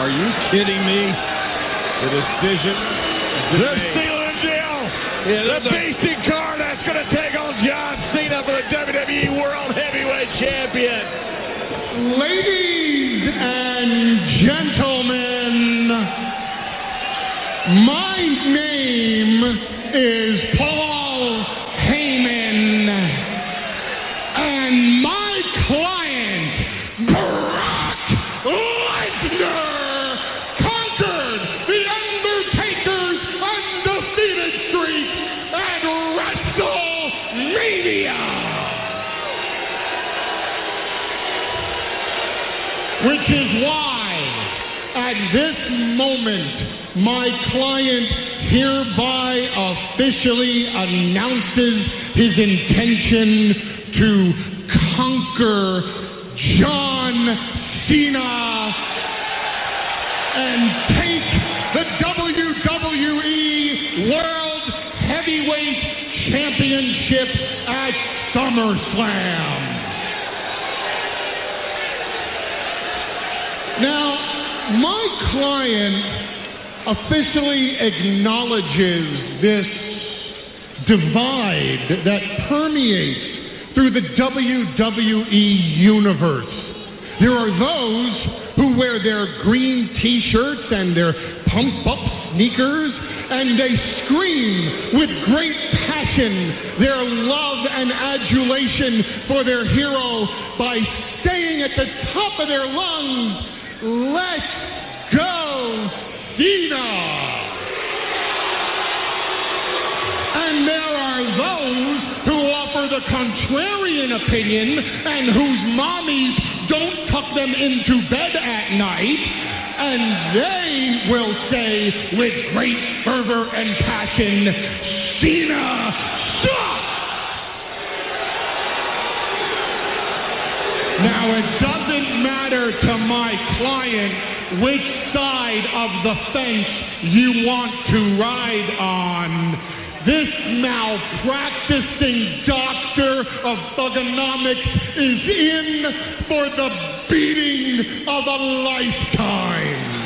Are you kidding me? The decision. They're stealing Jill. Yeah, the basic car that's going to take on John Cena for the WWE World Heavyweight Champion. Ladies and gentlemen, my name is Paul Heyman, and Which is why, at this moment, my client hereby officially announces his intention to conquer John Cena and take the WWE World Heavyweight Championship at SummerSlam. Now, my client officially acknowledges this divide that permeates through the WWE universe. There are those who wear their green t-shirts and their pump-up sneakers and they scream with great passion their love and adulation for their hero by staying at the top of their lungs, Let's go, Cena! And there are those who offer the contrarian opinion and whose mommies don't tuck them into bed at night. And they will say with great fervor and passion, Cena sucks! Now, it doesn't matter to my client which side of the fence you want to ride on. This malpracticing doctor of thuganomics is in for the beating of a lifetime.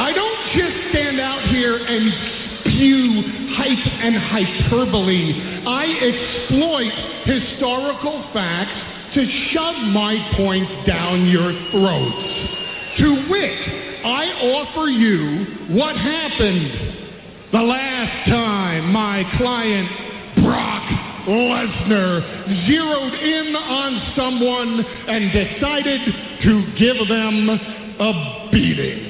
I don't just stand out here and spew hype and hyperbole. I exploit historical facts to shove my points down your throats. To wit, I offer you what happened the last time my client Brock Lesnar zeroed in on someone and decided to give them a beating.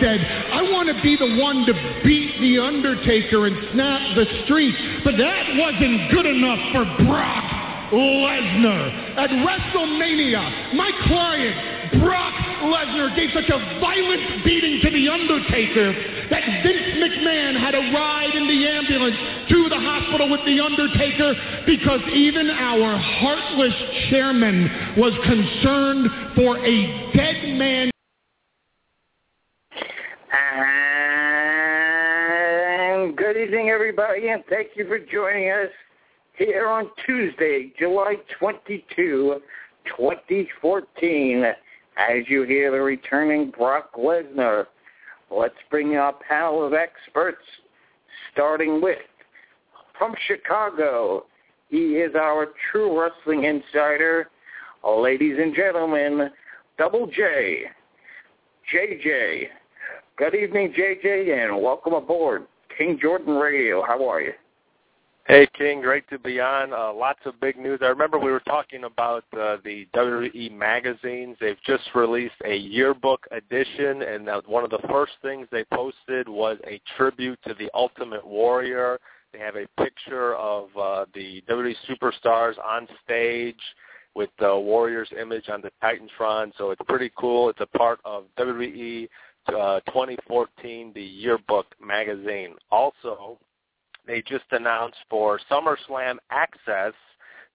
Said, I want to be the one to beat The Undertaker and snap the streak. But that wasn't good enough for Brock Lesnar. At WrestleMania, my client, Brock Lesnar, gave such a violent beating to The Undertaker that Vince McMahon had to ride in the ambulance to the hospital with The Undertaker because even our heartless chairman was concerned for a dead man. Everybody, and thank you for joining us here on Tuesday, July 22, 2014, as you hear the returning Brock Lesnar. Let's bring our panel of experts, starting with from Chicago. He is our true wrestling insider. Ladies and gentlemen, Double J, JJ. Good evening, JJ, and welcome aboard King Jordan Radio. How are you? Hey, King. Great to be on. Uh, lots of big news. I remember we were talking about uh, the WWE magazines. They've just released a yearbook edition, and uh, one of the first things they posted was a tribute to the Ultimate Warrior. They have a picture of uh, the WWE superstars on stage with the Warrior's image on the Titantron, so it's pretty cool. It's a part of WWE uh, 2014, the yearbook magazine. Also, they just announced for SummerSlam Access,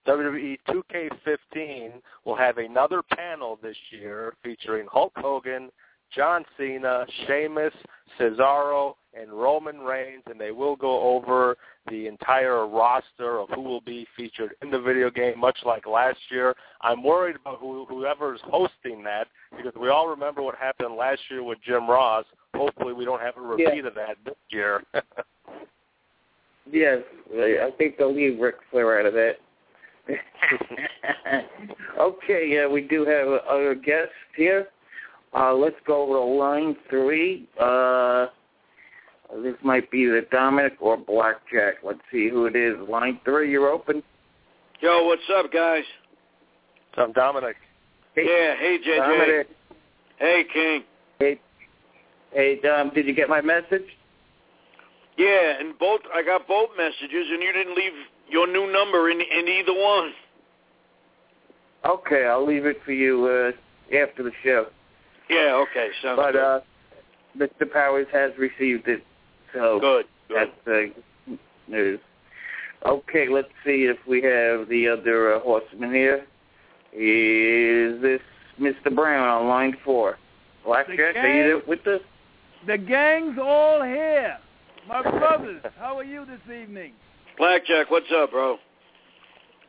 WWE 2K15 will have another panel this year featuring Hulk Hogan, John Cena, Sheamus, Cesaro, and Roman Reigns, and they will go over the entire roster of who will be featured in the video game, much like last year. I'm worried about who, whoever's hosting that because we all remember what happened last year with Jim Ross. Hopefully, we don't have a repeat Yeah. of that this year. Yes, I think they'll leave Ric Flair out of that. okay, yeah, we do have other guests here. Uh, let's go to line three. Uh, this might be the Dominic or Blackjack. Let's see who it is. Line three, you're open. Yo, what's up, guys? so I'm Dominic. Hey, Yeah, hey, JJ. Dominic. Hey, King. Hey, hey, Dom, did you get my message? Yeah, and both I got both messages, and you didn't leave your new number in in either one. Okay, I'll leave it for you uh, after the show. Yeah, okay, sounds But good. uh, Mr. Powers has received it, so good, good. that's uh, news. Okay, let's see if we have the other uh, horseman here. Is this Mr. Brown on line four? Blackjack, are you there with us? The gang's all here. My brothers, how are you this evening? Blackjack, what's up, bro?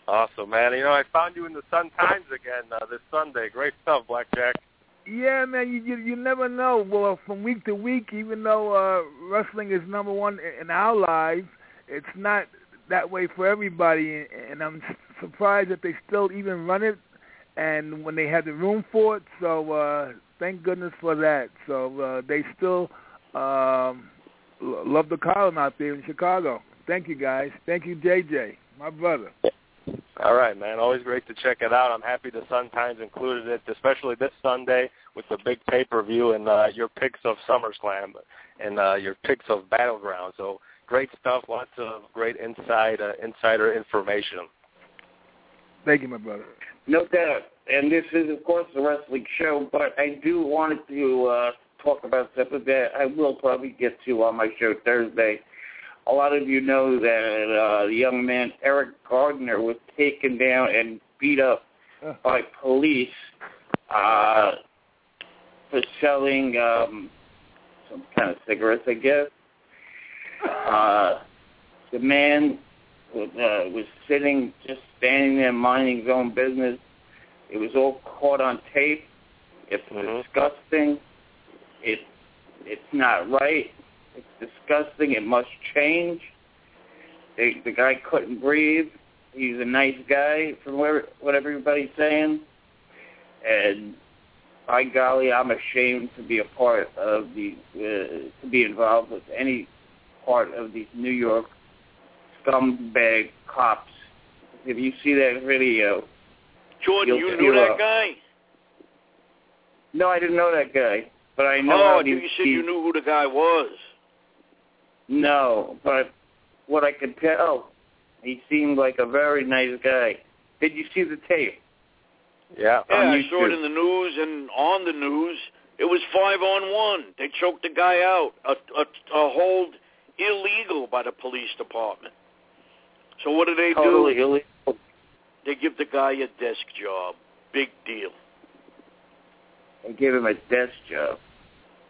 Awesome, man. You know, I found you in the Sun Times again uh, this Sunday. Great stuff, Blackjack. Yeah, man, you, you you never know. Well, from week to week, even though uh, wrestling is number one in our lives, it's not that way for everybody. And I'm surprised that they still even run it, and when they had the room for it. So uh, thank goodness for that. So uh, they still um, love the column out there in Chicago. Thank you, guys. Thank you, JJ, my brother. All right, man. Always great to check it out. I'm happy the Sun Times included it, especially this Sunday with the big pay-per-view and uh, your picks of SummerSlam and uh, your picks of Battleground. So great stuff. Lots of great inside uh, insider information. Thank you, my brother. No doubt. And this is, of course, a wrestling show, but I do want to uh, talk about something that I will probably get to on my show Thursday. A lot of you know that uh, the young man Eric Gardner was taken down and beat up by police uh, for selling um, some kind of cigarettes, I guess. Uh, the man was, uh, was sitting, just standing there, minding his own business. It was all caught on tape. It's disgusting. It it's not right. It's disgusting. It must change. The, the guy couldn't breathe. He's a nice guy, from where, what everybody's saying. And by golly, I'm ashamed to be a part of the uh, to be involved with any part of these New York scumbag cops. If you see that video, Jordan, you knew that a- guy? No, I didn't know that guy. but I know oh, how I think he, you said you knew who the guy was. No, but what I could tell, he seemed like a very nice guy. Did you see the tape? Yeah. Yeah, On I saw it in the news and on the news. It was five on one. They choked the guy out. A, a, a hold illegal by the police department. So what do they Totally do? illegal. They give the guy a desk job. Big deal. They give him a desk job.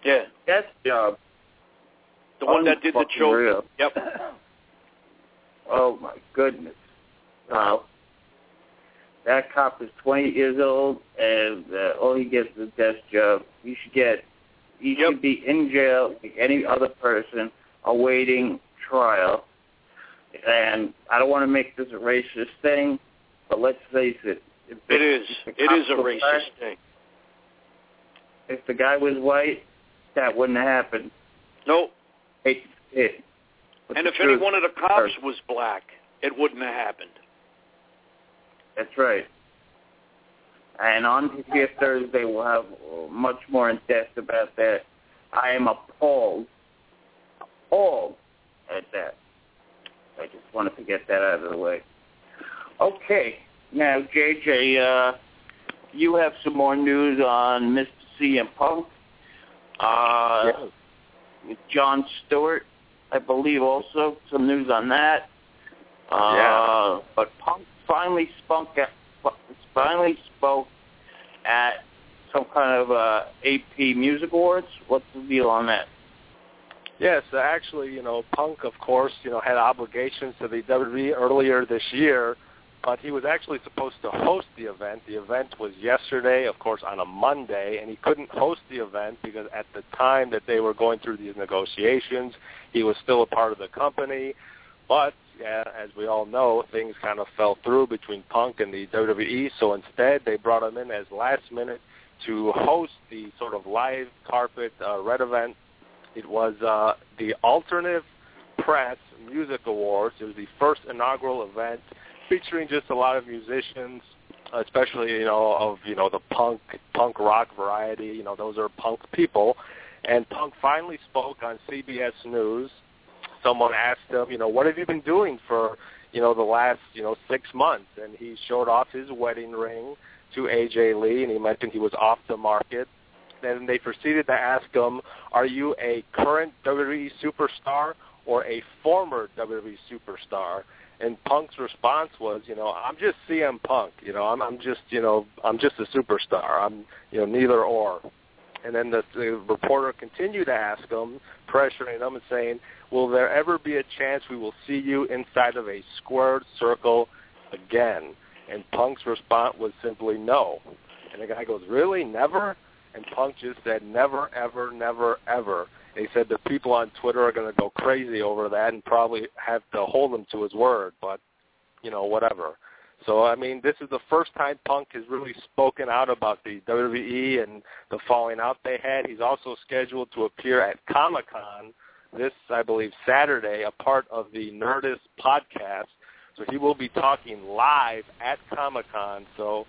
Yeah, Desk job. The one that did the choke. real. Yep. Oh my goodness. Wow. That cop is 20 years old, and uh, all he gets is a desk job. He should get, he should be in jail like any other person awaiting trial. And I don't want to make this a racist thing, but let's face it. If the, It is. if the It is a racist black, thing. If the guy was white, that wouldn't have happened. No. Hate to say it. And the if any one of the cops was black, it wouldn't have happened. That's right. And on here Thursday, we'll have much more in depth about that. I am appalled, appalled at that. I just wanted to get that out of the way. Okay, now JJ, uh, you have some more news on Mr. CM Punk. Uh, with Jon Stewart, I believe also some news on that. Uh, Yeah. But Punk finally spoke at finally spoke at some kind of uh, AP Music Awards. What's the deal on that? Yes, actually, you know, Punk, of course, you know, had obligations to the WWE earlier this year, but he was actually supposed to host the event. The event was yesterday, of course, on a Monday, and he couldn't host the event because at the time that they were going through these negotiations, he was still a part of the company. But yeah, as we all know, things kind of fell through between Punk and the WWE. So instead, they brought him in as last minute to host the sort of live carpet uh, red event. It was uh, the Alternative Press Music Awards. It was the first inaugural event featuring just a lot of musicians, especially you know of you know the punk punk rock variety. You know those are punk people. And Punk finally spoke on CBS News someone asked him, you know, what have you been doing for, you know, the last, you know, six months? And he showed off his wedding ring to AJ Lee, and he mentioned he was off the market. Then they proceeded to ask him, are you a current WWE superstar or a former WWE superstar? And Punk's response was, you know, I'm just CM Punk. You know, I'm, I'm just, you know, I'm just a superstar. I'm, you know, neither or. And then the, the reporter continued to ask him, pressuring him and saying, will there ever be a chance we will see you inside of a squared circle again? And Punk's response was simply no. And the guy goes, really? Never? And Punk just said, never, ever, never, ever. He said the people on Twitter are going to go crazy over that and probably have to hold him to his word, but, you know, whatever. So, I mean, this is the first time Punk has really spoken out about the WWE and the falling out they had. He's also scheduled to appear at Comic-Con this, I believe, Saturday, a part of the Nerdist podcast. So he will be talking live at Comic-Con. So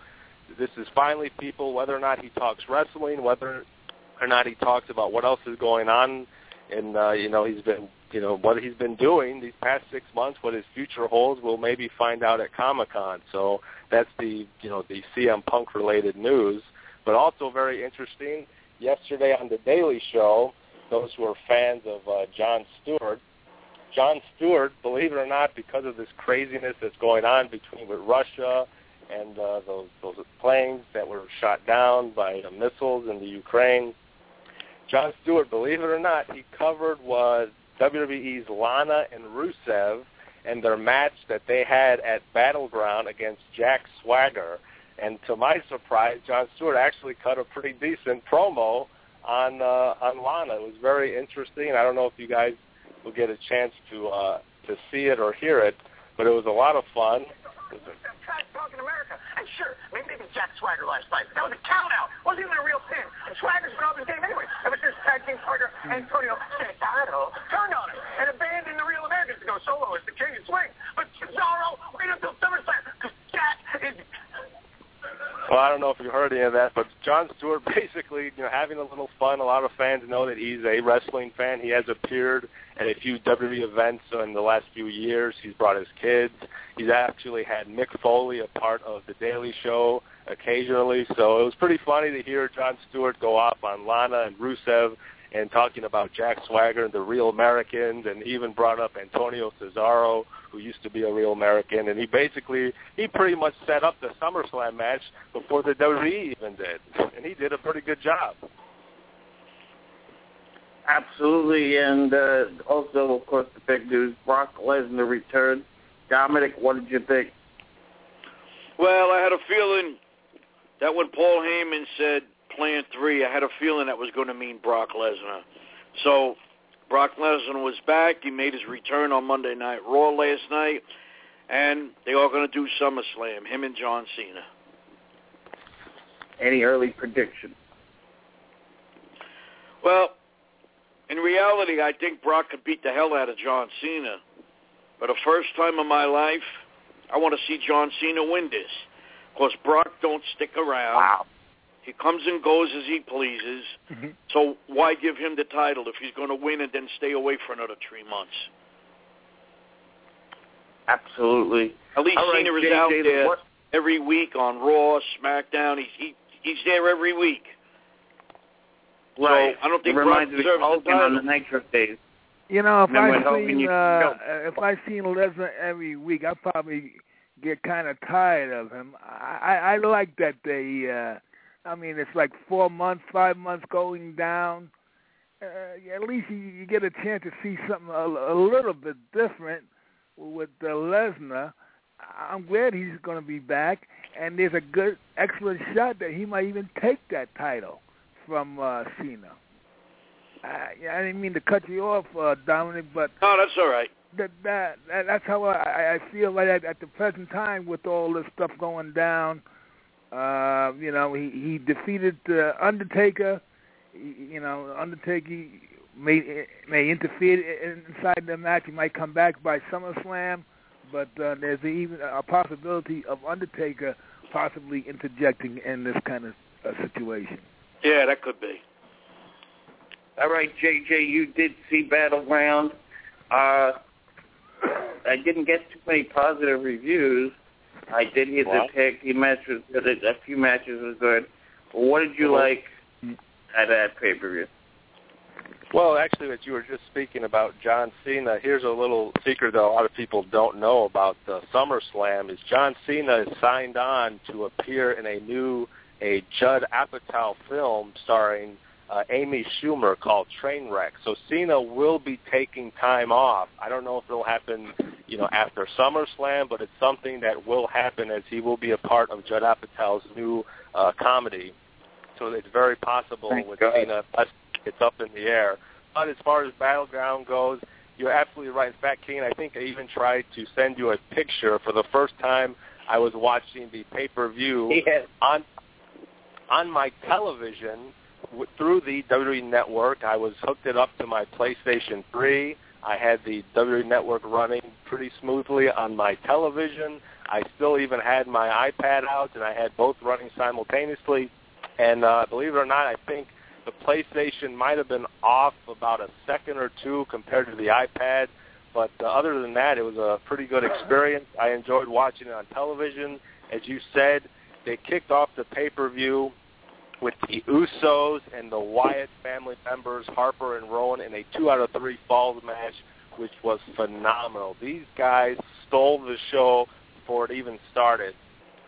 this is finally people, whether or not he talks wrestling, whether or not he talks about what else is going on, and uh, you know he's been, you know what he's been doing these past six months, what his future holds, we'll maybe find out at Comic-Con. So that's the, you know, the CM Punk related news. But also very interesting, yesterday on the Daily Show, those who are fans of uh, Jon Stewart. Jon Stewart, believe it or not, because of this craziness that's going on between with Russia and uh, those those planes that were shot down by uh, missiles in the Ukraine. Jon Stewart, believe it or not, he covered was WWE's Lana and Rusev and their match that they had at Battleground against Jack Swagger. And to my surprise, Jon Stewart actually cut a pretty decent promo on uh, on Lana. It was very interesting. I don't know if you guys will get a chance to uh, to see it or hear it, but it was a lot of fun. trash talk in America. Sure, maybe maybe Jack Swagger last night. That was a count out. Wasn't even a real pin. And Swagger's been off his game anyway. Ever since tag team partner Antonio Cesaro turned on him and abandoned the real Americans to go solo as the king of swing. But Cesaro waited until SummerSlam because Jack is Well, I don't know if you heard any of that, but Jon Stewart basically, you know, having a little fun. A lot of fans know that he's a wrestling fan. He has appeared at a few WWE events in the last few years. He's brought his kids. He's actually had Mick Foley a part of the Daily Show occasionally. So it was pretty funny to hear Jon Stewart go off on Lana and Rusev and talking about Jack Swagger and the Real Americans, and even brought up Antonio Cesaro, who used to be a Real American, and he basically he pretty much set up the SummerSlam match before the WWE even did, and he did a pretty good job. Absolutely, and uh, also, of course, the big news: Brock Lesnar returned. Dominic, what did you think? Well, I had a feeling that when Paul Heyman said Plan 3, I had a feeling that was going to mean Brock Lesnar. So Brock Lesnar was back. He made his return on Monday Night Raw last night, and they are going to do SummerSlam, him and John Cena. Any early prediction? Well, in reality, I think Brock could beat the hell out of John Cena. For the first time in my life, I want to see John Cena win this. Because Brock don't stick around. Wow. He comes and goes as he pleases. Mm-hmm. So why give him the title if he's going to win and then stay away for another three months? Absolutely. At least All right, Cena is JJ, out there what- every week on Raw, SmackDown. He's he, he's there every week. Right. I don't think it reminds Brock me of deserves the Hogan on the Nitro days. You know, if I when Hogan seen uh, if I seen Lesnar every week, I'd probably get kind of tired of him. I I I like that they. uh I mean, it's like four months, five months going down. Uh, at least you, you get a chance to see something a, a little bit different with uh, Lesnar. I'm glad he's going to be back, and there's a good, excellent shot that he might even take that title from uh, Cena. I, I didn't mean to cut you off, uh, Dominic, but No, that's all right. that, that, that that's how I, I feel right at, at the present time with all this stuff going down. Uh, you know, he he defeated uh, Undertaker. You know, Undertaker may may interfere inside the match. He might come back by SummerSlam, but uh, there's even a possibility of Undertaker possibly interjecting in this kind of uh, situation. Yeah, that could be. All right, JJ, you did see Battleground. Uh, I didn't get too many positive reviews. I did hear Wow. the tag team match was good. A few matches was good. What did you Mhm. like at that pay per view? Well, actually, what you were just speaking about John Cena, here's a little secret that a lot of people don't know about the SummerSlam is John Cena is signed on to appear in a new a Judd Apatow film starring uh, Amy Schumer called Trainwreck. So Cena will be taking time off. I don't know if it'll happen, you know, after SummerSlam, but it's something that will happen as he will be a part of Judd Apatow's new uh, comedy. So it's very possible Thank with God. Cena. It's up in the air. But as far as Battleground goes, you're absolutely right. In fact, Kane, I think I even tried to send you a picture for the first time. I was watching the pay-per-view Yes. on on my television through the WWE Network. I was hooked it up to my PlayStation 3. I had the WWE Network running pretty smoothly on my television. I still even had my iPad out, and I had both running simultaneously. And uh, believe it or not, I think the PlayStation might have been off about a second or two compared to the iPad. But uh, other than that, it was a pretty good experience. I enjoyed watching it on television. As you said, they kicked off the pay-per-view with the Usos and the Wyatt family members, Harper and Rowan, in a two out of three falls match, which was phenomenal. These guys stole the show before it even started.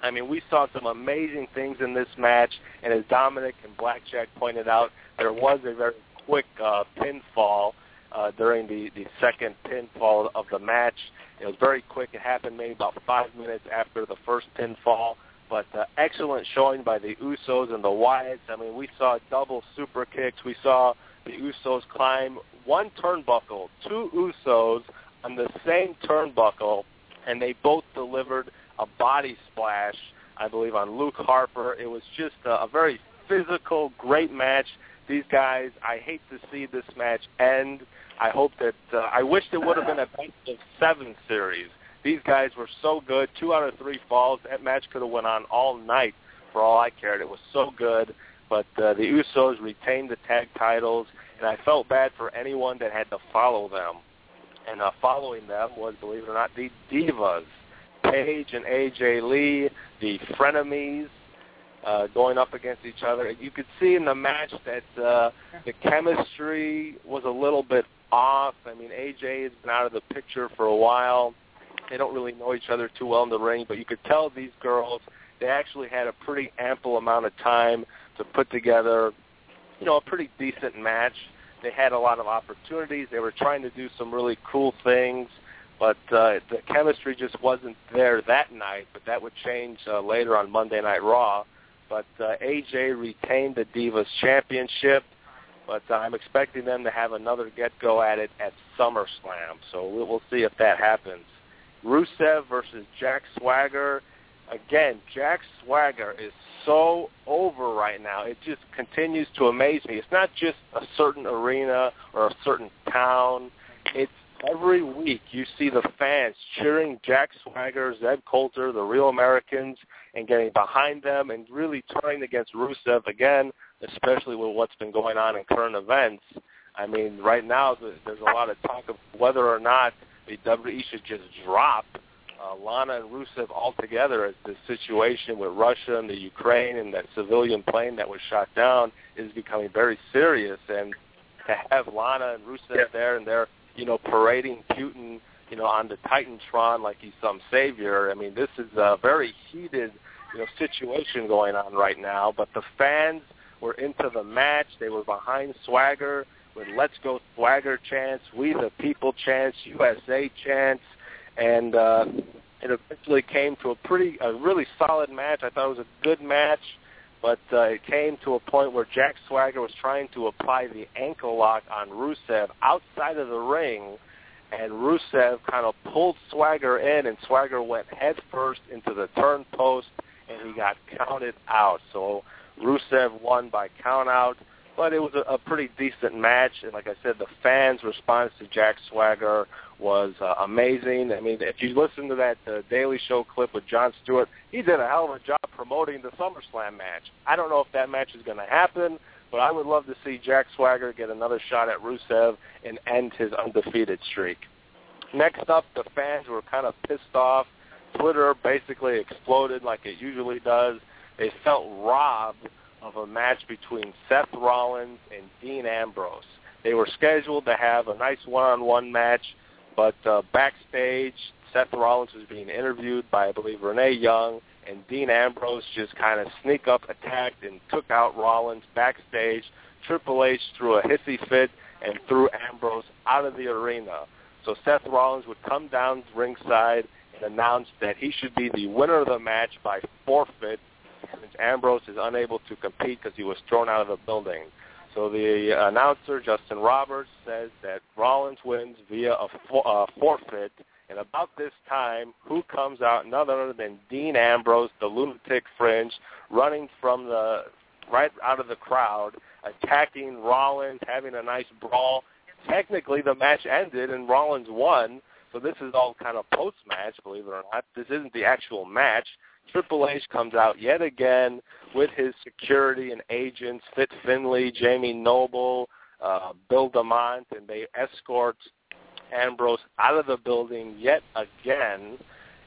I mean, we saw some amazing things in this match, and as Dominic and Blackjack pointed out, there was a very quick uh, pinfall uh, during the, the second pinfall of the match. It was very quick. It happened maybe about five minutes after the first pinfall. But uh, excellent showing by the Usos and the Wyatts. I mean, we saw double super kicks. We saw the Usos climb one turnbuckle, two Usos on the same turnbuckle, and they both delivered a body splash, I believe, on Luke Harper. It was just a, a very physical, great match. These guys, I hate to see this match end. I hope that uh, I wish it would have been a best of seven series. These guys were so good. Two out of three falls. That match could have went on all night for all I cared. It was so good. But uh, the Usos retained the tag titles, and I felt bad for anyone that had to follow them. And uh, following them was, believe it or not, the Divas. Paige and AJ Lee, the frenemies, uh, going up against each other. You could see in the match that uh, the chemistry was a little bit off. I mean, AJ has been out of the picture for a while. They don't really know each other too well in the ring, but you could tell these girls they actually had a pretty ample amount of time to put together, you know, a pretty decent match. They had a lot of opportunities. They were trying to do some really cool things, but uh, the chemistry just wasn't there that night. But that would change uh, later on Monday Night Raw. But uh, AJ retained the Divas Championship, but uh, I'm expecting them to have another get-go at it at SummerSlam. So we'll, we'll see if that happens. Rusev versus Jack Swagger. Again, Jack Swagger is so over right now. It just continues to amaze me. It's not just a certain arena or a certain town. It's every week you see the fans cheering Jack Swagger, Zeb Colter, the Real Americans, and getting behind them and really turning against Rusev again, especially with what's been going on in current events. I mean, right now there's a lot of talk of whether or not the WWE should just drop uh, Lana and Rusev all together as the situation with Russia and the Ukraine and that civilian plane that was shot down is becoming very serious. And to have Lana and Rusev yeah. there and they're, you know, parading Putin, you know, on the Titantron like he's some savior. I mean, this is a very heated, you know, situation going on right now. But the fans were into the match. They were behind Swagger with "Let's Go Swagger" chants, "We the People" chants, USA chants and uh, it eventually came to a pretty, a really solid match. I thought it was a good match, but uh, it came to a point where Jack Swagger was trying to apply the ankle lock on Rusev outside of the ring, and Rusev kind of pulled Swagger in, and Swagger went head first into the turn post, and he got counted out. So Rusev won by count out but it was a, a pretty decent match. And like I said, the fans' response to Jack Swagger was uh, amazing. I mean, if you listen to that uh, Daily Show clip with Jon Stewart, he did a hell of a job promoting the SummerSlam match. I don't know if that match is going to happen, but I would love to see Jack Swagger get another shot at Rusev and end his undefeated streak. Next up, the fans were kind of pissed off. Twitter basically exploded like it usually does. They felt robbed of a match between Seth Rollins and Dean Ambrose. They were scheduled to have a nice one-on-one match, but uh, backstage, Seth Rollins was being interviewed by, I believe, Renee Young, and Dean Ambrose just kind of sneak up attacked and took out Rollins backstage. Triple H threw a hissy fit and threw Ambrose out of the arena. So Seth Rollins would come down ringside and announce that he should be the winner of the match by forfeit since Ambrose is unable to compete because he was thrown out of the building. So the announcer, Justin Roberts, says that Rollins wins via a for, uh, forfeit. And about this time, who comes out? None other than Dean Ambrose, the lunatic fringe, running from the right out of the crowd, attacking Rollins, having a nice brawl. Technically, the match ended and Rollins won. So this is all kind of post-match, believe it or not. This isn't the actual match. Triple H comes out yet again with his security and agents, Fit Finlay, Jamie Noble, uh, Bill DeMott, and they escort Ambrose out of the building yet again.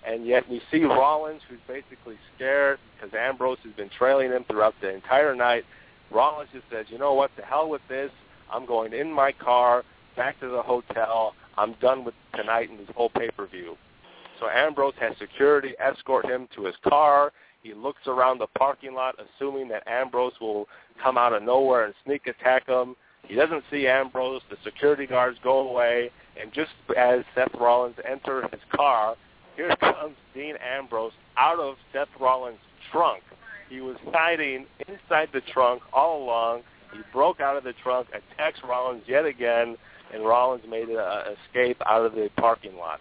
And yet we see Rollins, who's basically scared because Ambrose has been trailing him throughout the entire night. Rollins just says, you know what, to hell with this. I'm going in my car, back to the hotel. I'm done with tonight and this whole pay-per-view. So Ambrose has security escort him to his car. He looks around the parking lot, assuming that Ambrose will come out of nowhere and sneak attack him. He doesn't see Ambrose. The security guards go away, and just as Seth Rollins enters his car, here comes Dean Ambrose out of Seth Rollins' trunk. He was hiding inside the trunk all along. He broke out of the trunk, attacks Rollins yet again, and Rollins made an escape out of the parking lot.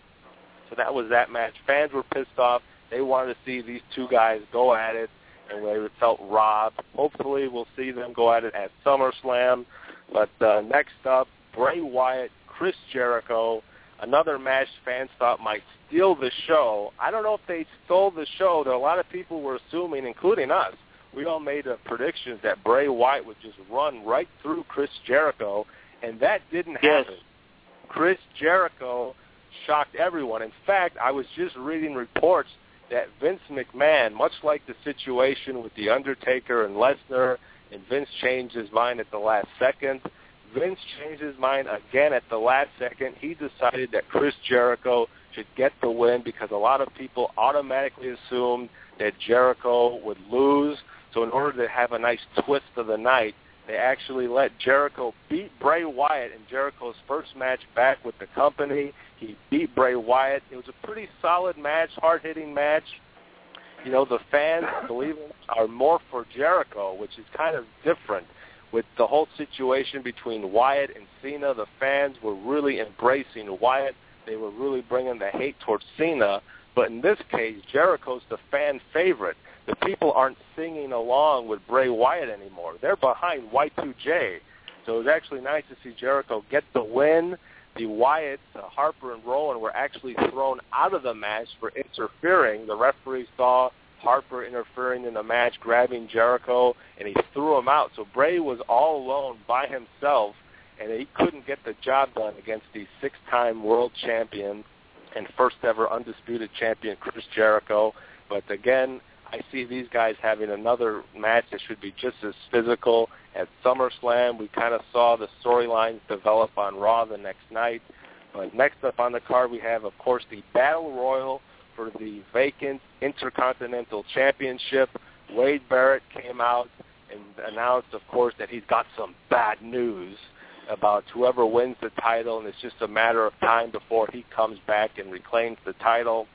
So that was that match. Fans were pissed off. They wanted to see these two guys go at it, and they felt robbed. Hopefully, we'll see them go at it at SummerSlam. But uh, next up, Bray Wyatt, Chris Jericho, another match fans thought might steal the show. I don't know if they stole the show. There a lot of people were assuming, including us, we all made a prediction that Bray Wyatt would just run right through Chris Jericho, and that didn't Yes. happen. Chris Jericho shocked everyone. In fact, I was just reading reports that Vince McMahon, much like the situation with The Undertaker and Lesnar, and Vince changed his mind at the last second, Vince changed his mind again at the last second. He decided that Chris Jericho should get the win because a lot of people automatically assumed that Jericho would lose. So in order to have a nice twist of the night, they actually let Jericho beat Bray Wyatt in Jericho's first match back with the company. He beat Bray Wyatt. It was a pretty solid match, hard-hitting match. You know, the fans, believe it, are more for Jericho, which is kind of different. With the whole situation between Wyatt and Cena, the fans were really embracing Wyatt. They were really bringing the hate towards Cena. But in this case, Jericho's the fan favorite. The people aren't singing along with Bray Wyatt anymore. They're behind Y2J. So it was actually nice to see Jericho get the win. The Wyatts, Harper and Rowan, were actually thrown out of the match for interfering. The referee saw Harper interfering in the match, grabbing Jericho, and he threw him out. So Bray was all alone by himself, and he couldn't get the job done against the six-time world champion and first ever undisputed champion Chris Jericho. But again, I see these guys having another match that should be just as physical at SummerSlam. We kind of saw the storylines develop on Raw the next night. But next up on the card, we have, of course, the Battle Royal for the vacant Intercontinental Championship. Wade Barrett came out and announced, of course, that he's got some bad news about whoever wins the title, and it's just a matter of time before he comes back and reclaims the title.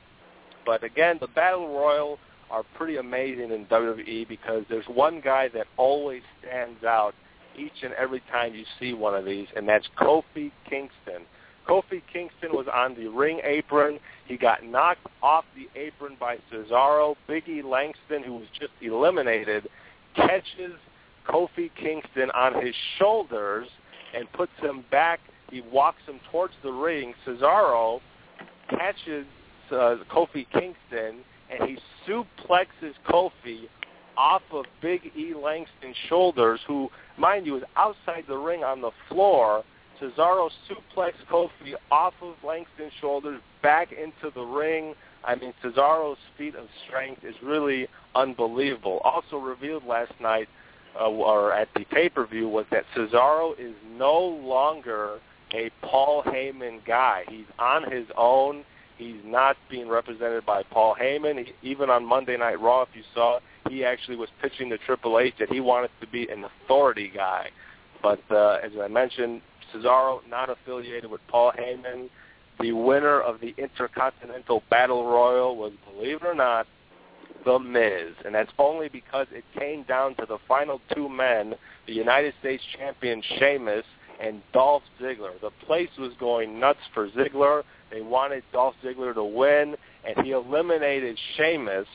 But again, the Battle Royal are pretty amazing in WWE because there's one guy that always stands out each and every time you see one of these, and that's Kofi Kingston. Kofi Kingston was on the ring apron. He got knocked off the apron by Cesaro. Biggie Langston, who was just eliminated, catches Kofi Kingston on his shoulders and puts him back. He walks him towards the ring. Cesaro catches uh, Kofi Kingston and he suplexes Kofi off of Big E Langston's shoulders, who, mind you, is outside the ring on the floor. Cesaro suplexed Kofi off of Langston's shoulders back into the ring. I mean, Cesaro's feat of strength is really unbelievable. Also revealed last night, uh, or at the pay-per-view, was that Cesaro is no longer a Paul Heyman guy. He's on his own. He's not being represented by Paul Heyman. He, even on Monday Night Raw, if you saw, he actually was pitching to Triple H that he wanted to be an authority guy. But uh, as I mentioned, Cesaro not affiliated with Paul Heyman. The winner of the Intercontinental Battle Royal was, believe it or not, The Miz. And that's only because it came down to the final two men, the United States champion Sheamus and Dolph Ziggler. The place was going nuts for Ziggler. They wanted Dolph Ziggler to win, and he eliminated Sheamus,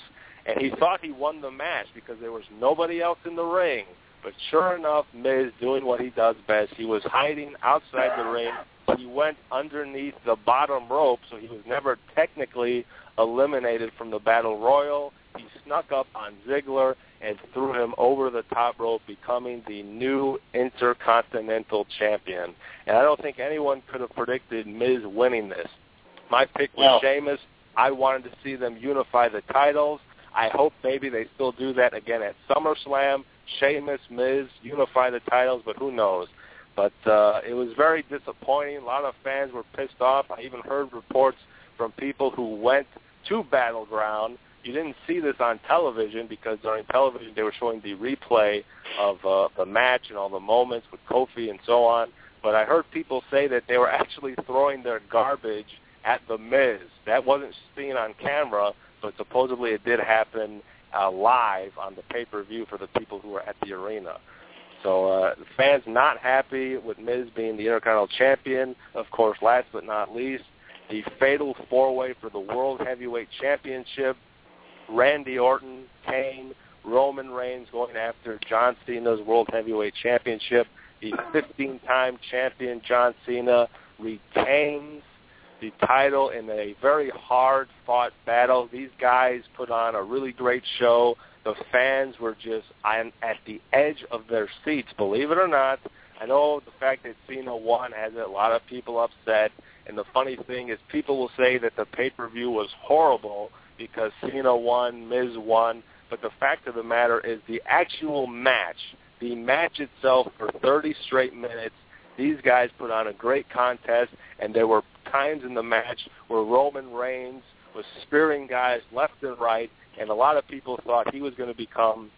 and he thought he won the match because there was nobody else in the ring. But sure enough, Miz doing what he does best. He was hiding outside the ring. He went underneath the bottom rope, so he was never technically eliminated from the Battle Royal. He snuck up on Ziggler and threw him over the top rope, becoming the new Intercontinental Champion. And I don't think anyone could have predicted Miz winning this. My pick was No. Sheamus. I wanted to see them unify the titles. I hope maybe they still do that again at SummerSlam. Sheamus, Miz, unify the titles, but who knows? But uh, it was very disappointing. A lot of fans were pissed off. I even heard reports from people who went to Battleground. You didn't see this on television because during television they were showing the replay of uh, the match and all the moments with Kofi and so on. But I heard people say that they were actually throwing their garbage at the Miz. That wasn't seen on camera, but supposedly it did happen uh, live on the pay-per-view for the people who were at the arena. So uh, the fans not happy with Miz being the Intercontinental Champion. Of course, last but not least, the fatal four-way for the World Heavyweight Championship. Randy Orton, Kane, Roman Reigns going after John Cena's World Heavyweight Championship. The 15-time champion John Cena retains the title in a very hard-fought battle. These guys put on a really great show. The fans were just at the edge of their seats, believe it or not. I know the fact that Cena won has a lot of people upset, and the funny thing is people will say that the pay-per-view was horrible because Cena won, Miz won, but the fact of the matter is the actual match, the match itself for 30 straight minutes, these guys put on a great contest, and there were times in the match where Roman Reigns was spearing guys left and right, and a lot of people thought he was going to become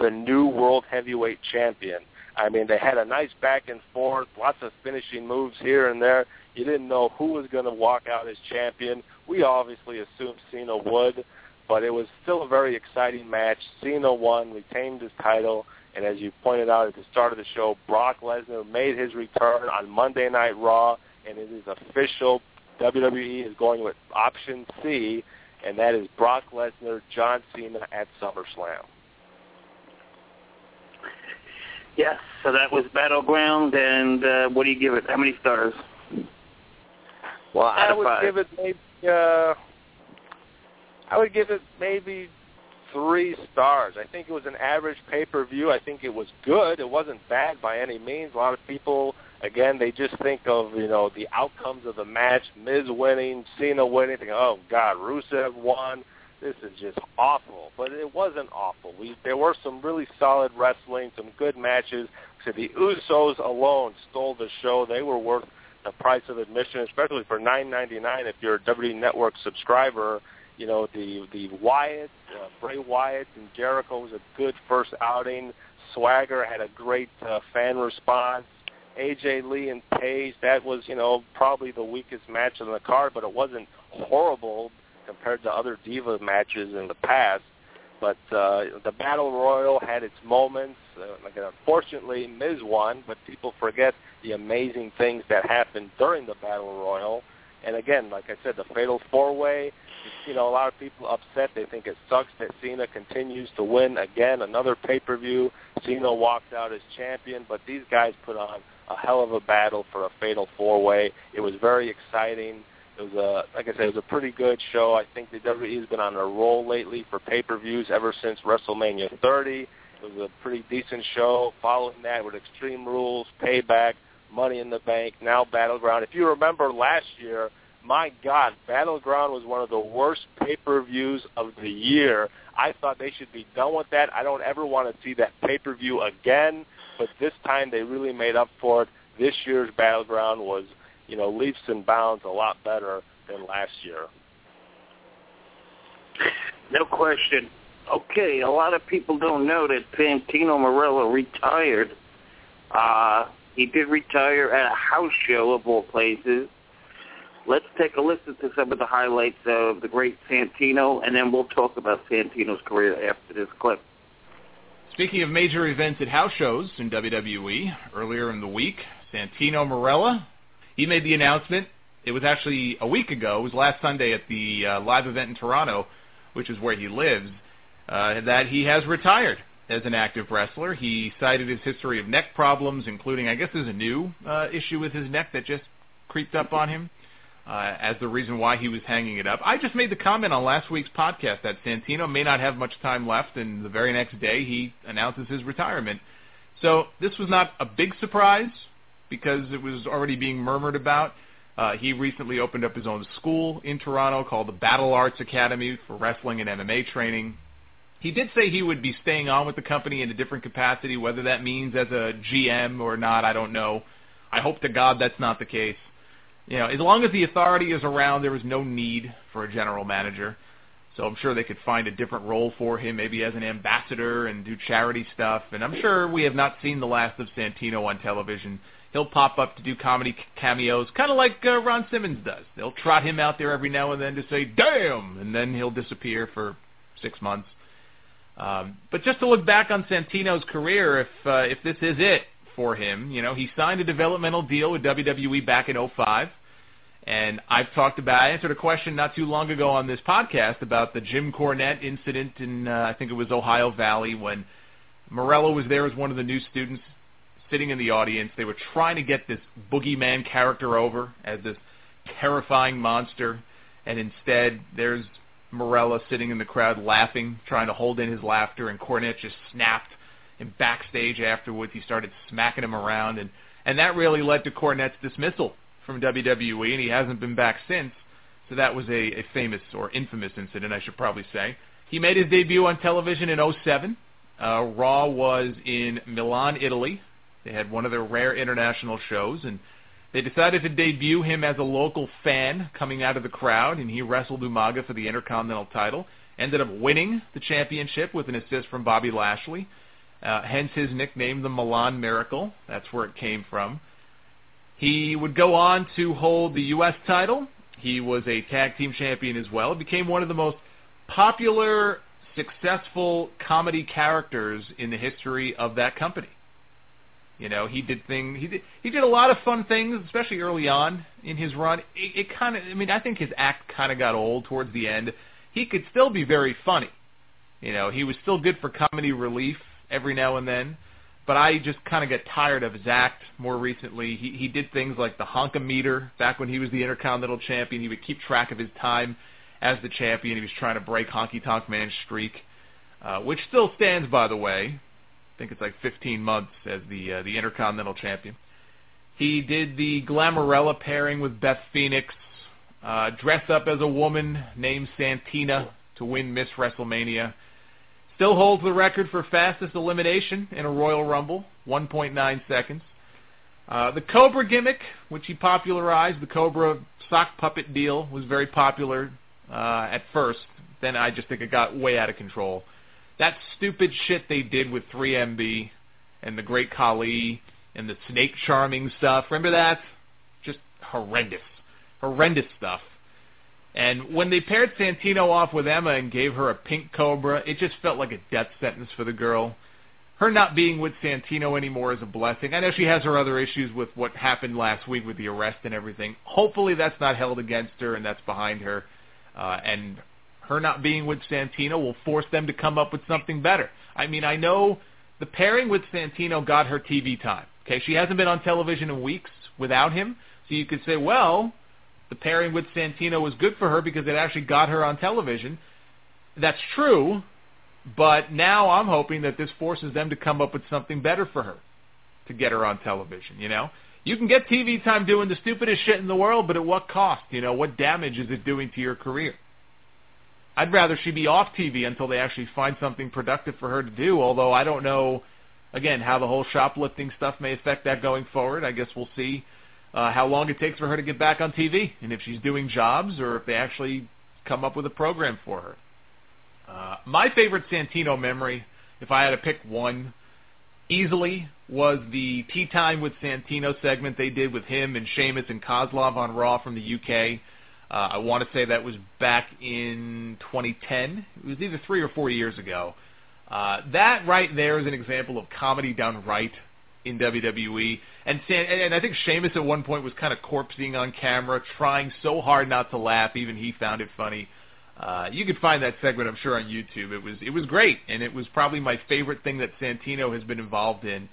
the new world heavyweight champion. I mean, they had a nice back and forth, lots of finishing moves here and there. You didn't know who was going to walk out as champion. We obviously assumed Cena would, but it was still a very exciting match. Cena won, retained his title, and as you pointed out at the start of the show, Brock Lesnar made his return on Monday Night Raw, and it is official. WWE is going with option C, and that is Brock Lesnar, John Cena at SummerSlam. Yes, so that was Battleground, and uh, what do you give it? How many stars? Well, Out I of would five. give it maybe. Uh, I would give it maybe three stars. I think it was an average pay-per-view. I think it was good. It wasn't bad by any means. A lot of people, again, they just think of you know the outcomes of the match: Miz winning, Cena winning. Think, oh God, Rusev won. This is just awful. But it wasn't awful. We there were some really solid wrestling, some good matches. So the Usos alone stole the show. They were worth the price of admission, especially for nine ninety nine if you're a WWE Network subscriber. You know the the Wyatt, uh, Bray Wyatt and Jericho was a good first outing. Swagger had a great uh, fan response. AJ Lee and Paige, that was you know probably the weakest match on the card, but it wasn't horrible compared to other diva matches in the past. But uh, the battle royal had its moments. Uh, like unfortunately, Miz won, but people forget the amazing things that happened during the battle royal. And again, like I said, the fatal four way. You know, a lot of people upset. They think it sucks that Cena continues to win again. Another pay per view. Cena walked out as champion, but these guys put on a hell of a battle for a fatal four way. It was very exciting. It was a, like I said, it was a pretty good show. I think the WWE has been on a roll lately for pay-per-views ever since WrestleMania 30. It was a pretty decent show. Following that with Extreme Rules, Payback, Money in the Bank, now Battleground. If you remember last year, my God, Battleground was one of the worst pay-per-views of the year. I thought they should be done with that. I don't ever want to see that pay-per-view again. But this time they really made up for it. This year's Battleground was you know, leaps and bounds a lot better than last year. No question. Okay, a lot of people don't know that Santino Marella retired. Uh, he did retire at a house show of all places. Let's take a listen to some of the highlights of the great Santino, and then we'll talk about Santino's career after this clip. Speaking of major events at house shows in WWE, earlier in the week, Santino Marella he made the announcement. It was actually a week ago. It was last Sunday at the uh, live event in Toronto, which is where he lives, uh, that he has retired as an active wrestler. He cited his history of neck problems, including, I guess, there's a new uh, issue with his neck that just creeped up on him uh, as the reason why he was hanging it up. I just made the comment on last week's podcast that Santino may not have much time left, and the very next day he announces his retirement. So this was not a big surprise because it was already being murmured about. Uh, he recently opened up his own school in Toronto called the Battle Arts Academy for wrestling and MMA training. He did say he would be staying on with the company in a different capacity, whether that means as a GM or not, I don't know. I hope to God that's not the case. You know, as long as the authority is around, there is no need for a general manager. So I'm sure they could find a different role for him, maybe as an ambassador and do charity stuff. And I'm sure we have not seen the last of Santino on television he'll pop up to do comedy cameos, kind of like uh, Ron Simmons does. They'll trot him out there every now and then to say "damn," and then he'll disappear for six months. Um, but just to look back on Santino's career, if uh, if this is it for him, you know, he signed a developmental deal with WWE back in '05. And I've talked about, I answered a question not too long ago on this podcast about the Jim Cornette incident in, uh, I think it was Ohio Valley, when Marella was there as one of the new students sitting in the audience. They were trying to get this boogeyman character over as this terrifying monster, and instead there's Marella sitting in the crowd laughing, trying to hold in his laughter, and Cornette just snapped. And backstage afterwards, he started smacking him around, and and that really led to Cornette's dismissal from WWE, and he hasn't been back since. So that was a, a famous or infamous incident, I should probably say. He made his debut on television in 07. Uh, Raw was in Milan, Italy. They had one of their rare international shows, and they decided to debut him as a local fan coming out of the crowd, and he wrestled Umaga for the Intercontinental title. Ended up winning the championship with an assist from Bobby Lashley. Uh, hence his nickname, the Milan Miracle. That's where it came from. He would go on to hold the U.S. title. He was a tag team champion as well. He became one of the most popular, successful comedy characters in the history of that company. You know, he did thing. He did. He did a lot of fun things, especially early on in his run. It, it kind of. I mean, I think his act kind of got old towards the end. He could still be very funny. You know, he was still good for comedy relief every now and then. But I just kind of got tired of act more recently. He he did things like the honkometer back when he was the Intercontinental Champion. He would keep track of his time as the champion. He was trying to break Honky Tonk Man's streak, uh, which still stands, by the way I think it's like 15 months as the uh, the Intercontinental Champion. He did the Glamarella pairing with Beth Phoenix, uh, dressed up as a woman named Santina to win Miss WrestleMania. Still holds the record for fastest elimination in a Royal Rumble, 1.9 seconds. Uh, the Cobra gimmick, which he popularized, the Cobra sock puppet deal, was very popular uh, at first. Then I just think it got way out of control. That stupid shit they did with 3MB and the Great Khali and the snake charming stuff. Remember that? Just horrendous. Horrendous stuff. And when they paired Santino off with Emma and gave her a pink cobra, it just felt like a death sentence for the girl. Her not being with Santino anymore is a blessing. I know she has her other issues with what happened last week with the arrest and everything. Hopefully that's not held against her and that's behind her. Uh, and her not being with Santino will force them to come up with something better. I mean, I know the pairing with Santino got her TV time. Okay, she hasn't been on television in weeks without him, so you could say, well, the pairing with Santino was good for her because it actually got her on television. That's true, but now I'm hoping that this forces them to come up with something better for her to get her on television, you know? You can get TV time doing the stupidest shit in the world, but at what cost? You know, what damage is it doing to your career? I'd rather she be off TV until they actually find something productive for her to do. Although I don't know, again, how the whole shoplifting stuff may affect that going forward. I guess we'll see uh, how long it takes for her to get back on TV, and if she's doing jobs or if they actually come up with a program for her. Uh, my favorite Santino memory, if I had to pick one, easily was the Tea Time with Santino segment they did with him and Sheamus and Kozlov on Raw from the UK. Uh, I want to say that was back in 2010. It was either three or four years ago. Uh, that right there is an example of comedy done right in WWE. And and I think Sheamus at one point was kind of corpsing on camera, trying so hard not to laugh. Even he found it funny. Uh, you could find that segment, I'm sure, on YouTube. It was it was great, and it was probably my favorite thing that Santino has been involved in.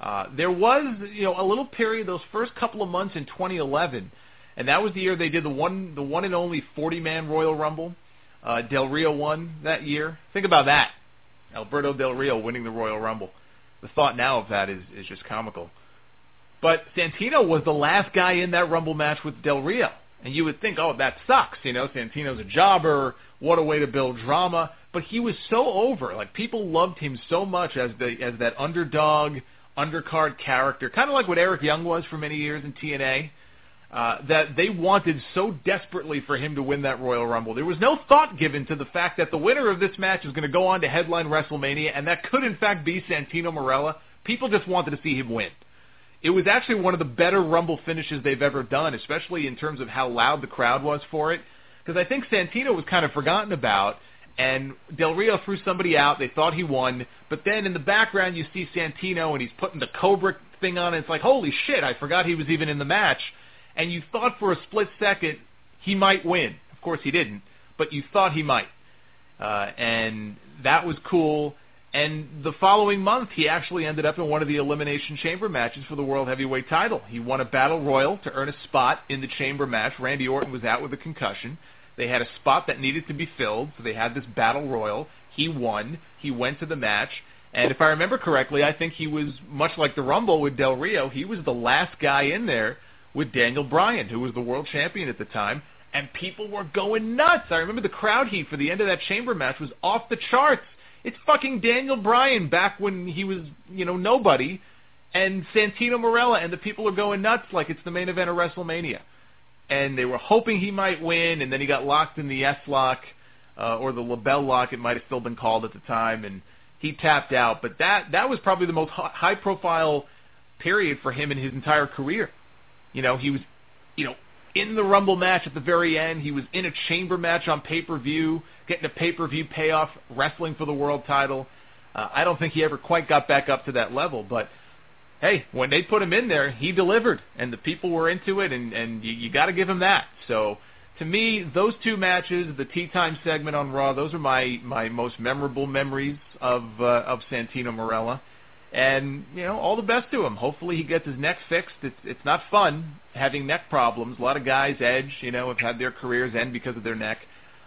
Uh, there was, you know, a little period those first couple of months in 2011 and that was the year they did the one the one and only 40 man Royal Rumble. Uh, Del Rio won that year. Think about that. Alberto Del Rio winning the Royal Rumble. The thought now of that is is just comical. But Santino was the last guy in that Rumble match with Del Rio. And you would think, oh, that sucks. You know, Santino's a jobber. What a way to build drama. But he was so over. Like people loved him so much as the as that underdog, undercard character, kind of like what Eric Young was for many years in TNA Uh, that they wanted so desperately for him to win that Royal Rumble. There was no thought given to the fact that the winner of this match is going to go on to headline WrestleMania, and that could in fact be Santino Marella. People just wanted to see him win. It was actually one of the better Rumble finishes they've ever done, especially in terms of how loud the crowd was for it. Because I think Santino was kind of forgotten about, and Del Rio threw somebody out. They thought he won, but then in the background you see Santino, and he's putting the Cobra thing on. And it's like, holy shit! I forgot he was even in the match and you thought for a split second he might win. Of course he didn't, but you thought he might. Uh, and that was cool. And the following month, he actually ended up in one of the Elimination Chamber matches for the World Heavyweight title. He won a Battle Royal to earn a spot in the Chamber match. Randy Orton was out with a concussion. They had a spot that needed to be filled, so they had this battle royal. He won. He went to the match. And if I remember correctly, I think he was much like the Rumble with Del Rio. He was the last guy in there with Daniel Bryan, who was the world champion at the time, and people were going nuts. I remember the crowd heat for the end of that chamber match was off the charts. It's fucking Daniel Bryan back when he was, you know, nobody, and Santino Marella, and the people are going nuts like it's the main event of WrestleMania. And they were hoping he might win, and then he got locked in the S lock, uh, or the LeBell lock, it might have still been called at the time, and he tapped out. But that that was probably the most high profile period for him in his entire career. You know, he was, you know, in the Rumble match at the very end. He was in a chamber match on pay per view, getting a pay per view payoff, wrestling for the world title. Uh, I don't think he ever quite got back up to that level, but hey, when they put him in there, he delivered, and the people were into it, and and you, got to give him that. So to me, those two matches, the tea time segment on Raw, those are my my most memorable memories of uh, of Santino Marella. And you know, all the best to him. Hopefully, he gets his neck fixed. It's it's not fun having neck problems. A lot of guys, Edge, you know, have had their careers end because of their neck.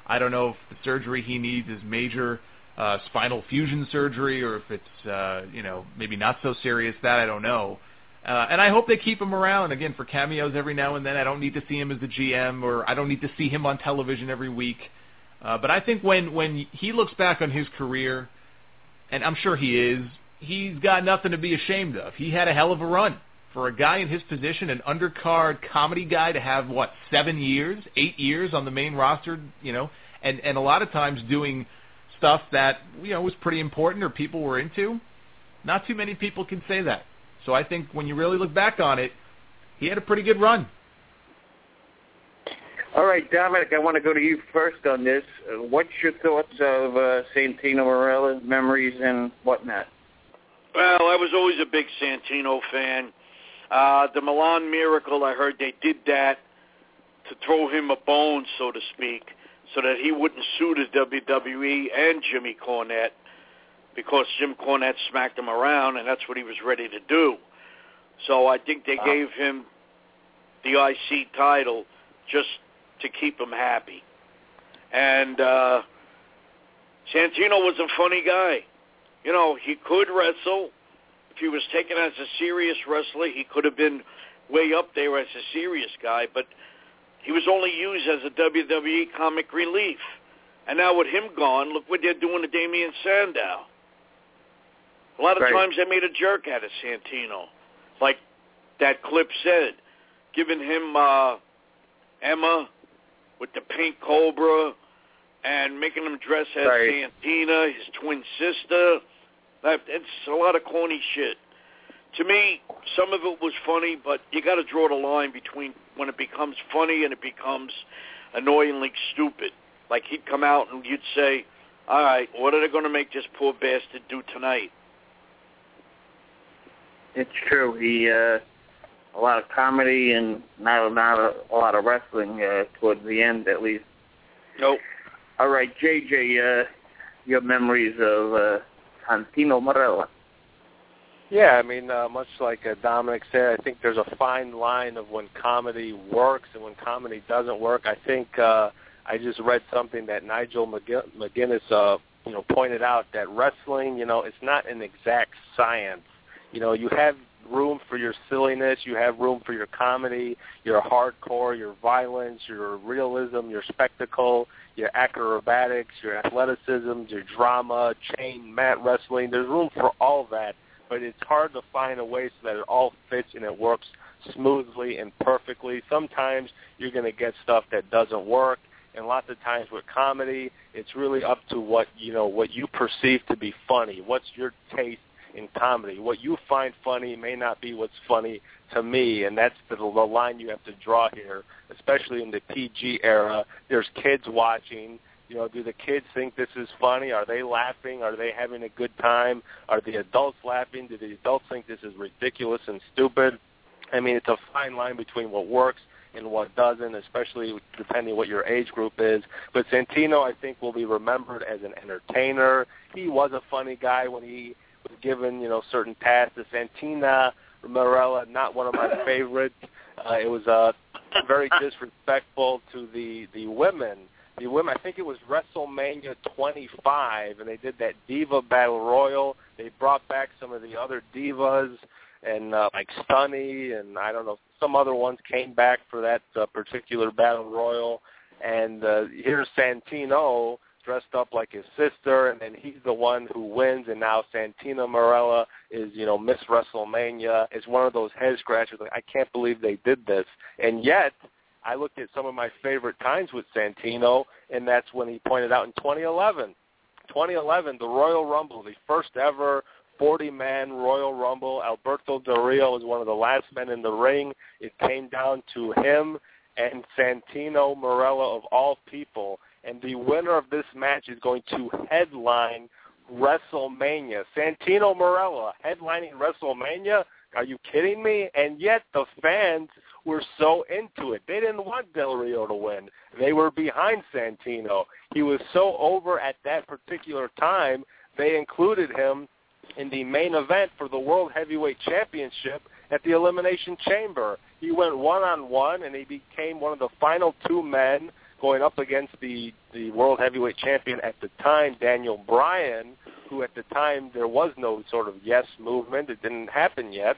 I don't know if the surgery he needs is major uh, spinal fusion surgery or if it's uh, you know maybe not so serious. That I don't know. Uh, and I hope they keep him around again for cameos every now and then. I don't need to see him as the GM, or I don't need to see him on television every week. Uh, but I think when when he looks back on his career, and I'm sure he is, he's got nothing to be ashamed of. He had a hell of a run for a guy in his position, an undercard comedy guy, to have what seven years, eight years on the main roster, you know, and and a lot of times doing stuff that you know was pretty important or people were into. Not too many people can say that. So I think when you really look back on it, he had a pretty good run. All right, Dominic, I want to go to you first on this. What's your thoughts of uh, Santino Marella's memories and whatnot? Well, I was always a big Santino fan. Uh, the Milan Miracle, I heard they did that to throw him a bone, so to speak, so that he wouldn't sue the WWE and Jimmy Cornette because Jim Cornette smacked him around, and that's what he was ready to do. So I think they wow. gave him the IC title just to keep him happy. And uh, Santino was a funny guy. You know, he could wrestle. If he was taken as a serious wrestler, he could have been way up there as a serious guy, but he was only used as a WWE comic relief. And now with him gone, look what they're doing to Damien Sandow. A lot of right. times they made a jerk out of Santino, like that clip said, giving him uh, Emma with the pink cobra and making him dress as right. Santina, his twin sister. That, it's a lot of corny shit. To me, some of it was funny, but you got to draw the line between when it becomes funny and it becomes annoyingly stupid. Like he'd come out and you'd say, "All right, what are they going to make this poor bastard do tonight?" It's true. He uh, a lot of comedy and not not a, a lot of wrestling uh, towards the end, at least. Nope. All right, JJ, uh, your memories of uh, Santino Marella. Yeah, I mean, uh, much like uh, Dominic said, I think there's a fine line of when comedy works and when comedy doesn't work. I think uh, I just read something that Nigel McGuinness, uh, you know, pointed out that wrestling, you know, it's not an exact science you know, you have room for your silliness, you have room for your comedy, your hardcore, your violence, your realism, your spectacle, your acrobatics, your athleticism, your drama, chain mat wrestling. There's room for all that, but it's hard to find a way so that it all fits and it works smoothly and perfectly. Sometimes you're going to get stuff that doesn't work, and lots of times with comedy, it's really up to what you know what you perceive to be funny. What's your taste in comedy. What you find funny may not be what's funny to me, and that's the, the line you have to draw here, especially in the PG era. There's kids watching. You know, do the kids think this is funny? Are they laughing? Are they having a good time? Are the adults laughing? Do the adults think this is ridiculous and stupid? I mean, it's a fine line between what works and what doesn't, especially depending what your age group is. But Santino, I think, will be remembered as an entertainer. He was a funny guy when he given, you know, certain tasks. The Santina Marella, not one of my favorites. Uh, it was uh, very disrespectful to the the women the women. I think it was WrestleMania 25, and they did that Diva Battle Royal. They brought back some of the other divas, and uh, like Sunny, and I don't know some other ones came back for that uh, particular Battle Royal. And uh, here's Santino dressed up like his sister, and then he's the one who wins. And now Santino Marella is, you know, Miss WrestleMania. It's one of those head scratchers. Like I can't believe they did this, and yet I looked at some of my favorite times with Santino, and that's when he pointed out in 2011. 2011, the Royal Rumble, the first ever 40-man Royal Rumble. Alberto Del Rio was one of the last men in the ring. It came down to him and Santino Marella of all people. And the winner of this match is going to headline WrestleMania. Santino Marella headlining WrestleMania? Are you kidding me? And yet the fans were so into it. They didn't want Del Rio to win. They were behind Santino. He was so over at that particular time, they included him in the main event for the World Heavyweight Championship at the Elimination Chamber. He went one-on-one, and he became one of the final two men going up against the, the World Heavyweight Champion at the time, Daniel Bryan, who at the time there was no sort of yes movement. It didn't happen yet.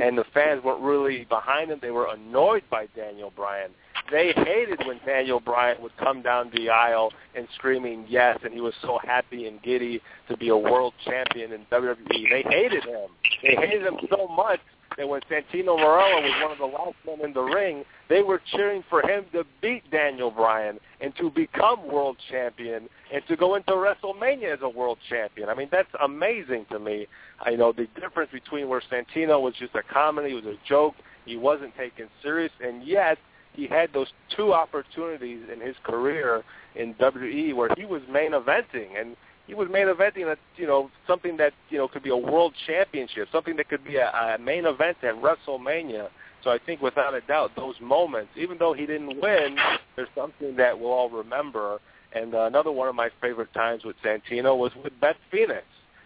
And the fans weren't really behind him. They were annoyed by Daniel Bryan. They hated when Daniel Bryan would come down the aisle and screaming yes, and he was so happy and giddy to be a world champion in WWE. They hated him. They hated him so much that when Santino Marella was one of the last men in the ring, they were cheering for him to beat Daniel Bryan and to become world champion and to go into WrestleMania as a world champion. I mean, that's amazing to me. I know the difference between where Santino was just a comedy, it was a joke, he wasn't taken serious, and yet he had those two opportunities in his career in WWE where he was main eventing and he was main eventing a, you know something that you know could be a world championship, something that could be a, a main event at WrestleMania. So I think without a doubt those moments, even though he didn't win, there's something that we'll all remember. And uh, another one of my favorite times with Santino was with Beth Phoenix.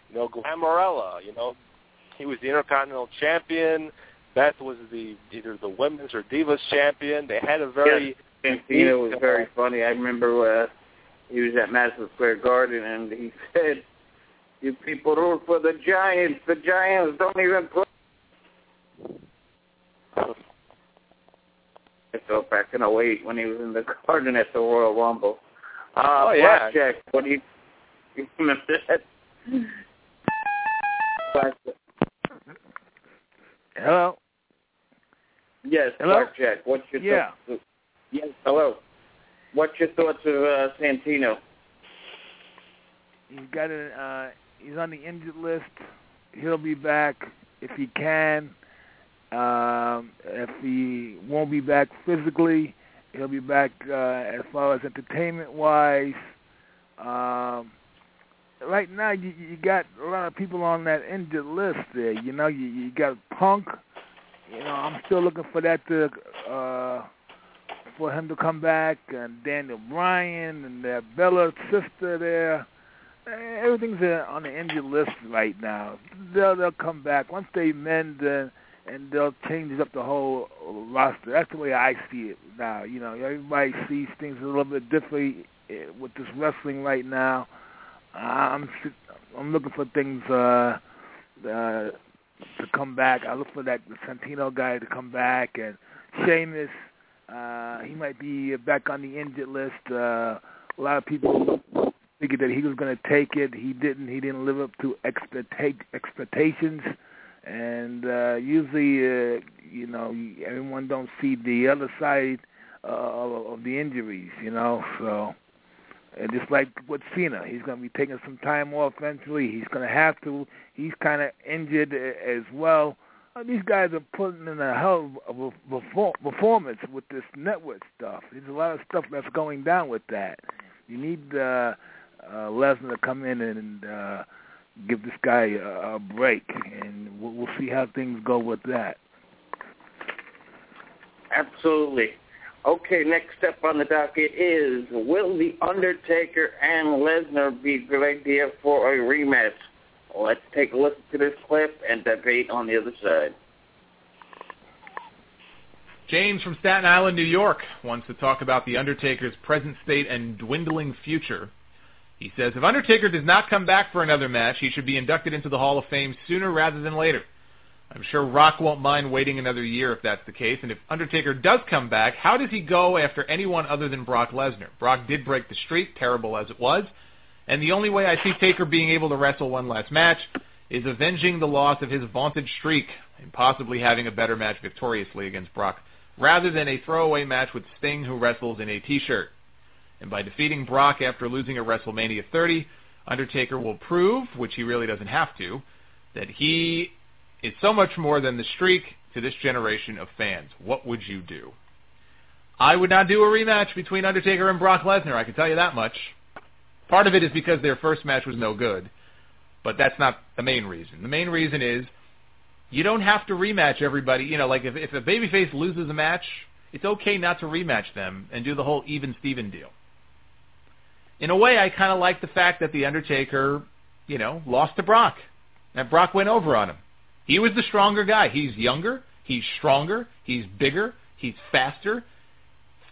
You know, Glamarella. You know, he was the Intercontinental Champion. Beth was the either the women's or divas champion. They had a very yes, Santino was very funny. I remember uh, he was at Madison Square Garden and he said, "You people root for the Giants. The Giants don't even play." I felt back in 08 when he was in the Garden at the Royal Rumble. Uh, oh yeah. Blackjack, what do you, you remember that? Blackjack. Hello. Yes, Hello? Blackjack. What's your Yeah. thoughts? Yes. Hello. What's your thoughts of uh, Santino? He's got a. Uh, he's on the injured list. He'll be back if he can. Um, if he won't be back physically, he'll be back uh, as far as entertainment wise. Um, right now, you, you got a lot of people on that injured list there. You know, you, you got Punk. You know, I'm still looking for that to uh, for him to come back, and Daniel Bryan and that Bella sister there. Eh, Everything's on the injured list right now. They'll they'll come back once they mend uh, and they'll change up the whole roster. That's the way I see it now. You know, everybody sees things a little bit differently eh, with this wrestling right now. I'm I'm looking for things uh, uh, to come back. I look for that Santino guy to come back and Sheamus. Uh, he might be back on the injured list. Uh, a lot of people figured that he was going to take it. He didn't. He didn't live up to expecta- expectations. And uh, usually, uh, you know, everyone don't see the other side uh, of, the injuries. You know, so and just like with Cena, he's going to be taking some time off eventually. He's going to have to. He's kind of injured as well. Uh, these guys are putting in a hell of a perfor- performance with this network stuff. There's a lot of stuff that's going down with that. You need uh, uh, Lesnar to come in and uh, give this guy a, a break, and we'll, we'll see how things go with that. Absolutely. Okay, next step on the docket is will The Undertaker and Lesnar be good idea for a rematch? Let's take a listen to this clip and debate on the other side. James from Staten Island, New York, wants to talk about The Undertaker's present state and dwindling future. He says, if Undertaker does not come back for another match, he should be inducted into the Hall of Fame sooner rather than later. I'm sure Rock won't mind waiting another year if that's the case. And if Undertaker does come back, how does he go after anyone other than Brock Lesnar? Brock did break the streak, terrible as it was. And the only way I see Taker being able to wrestle one last match is avenging the loss of his vaunted streak and possibly having a better match victoriously against Brock, rather than a throwaway match with Sting who wrestles in a t-shirt. And by defeating Brock after losing at WrestleMania 30, Undertaker will prove, which he really doesn't have to, that he is so much more than the streak to this generation of fans. What would you do? I would not do a rematch between Undertaker and Brock Lesnar, I can tell you that much. Part of it is because their first match was no good, but that's not the main reason. The main reason is you don't have to rematch everybody. You know, like if, if a babyface loses a match, it's okay not to rematch them and do the whole even Steven deal. In a way, I kind of like the fact that The Undertaker, you know, lost to Brock. And Brock went over on him. He was the stronger guy. He's younger. He's stronger. He's bigger. He's faster.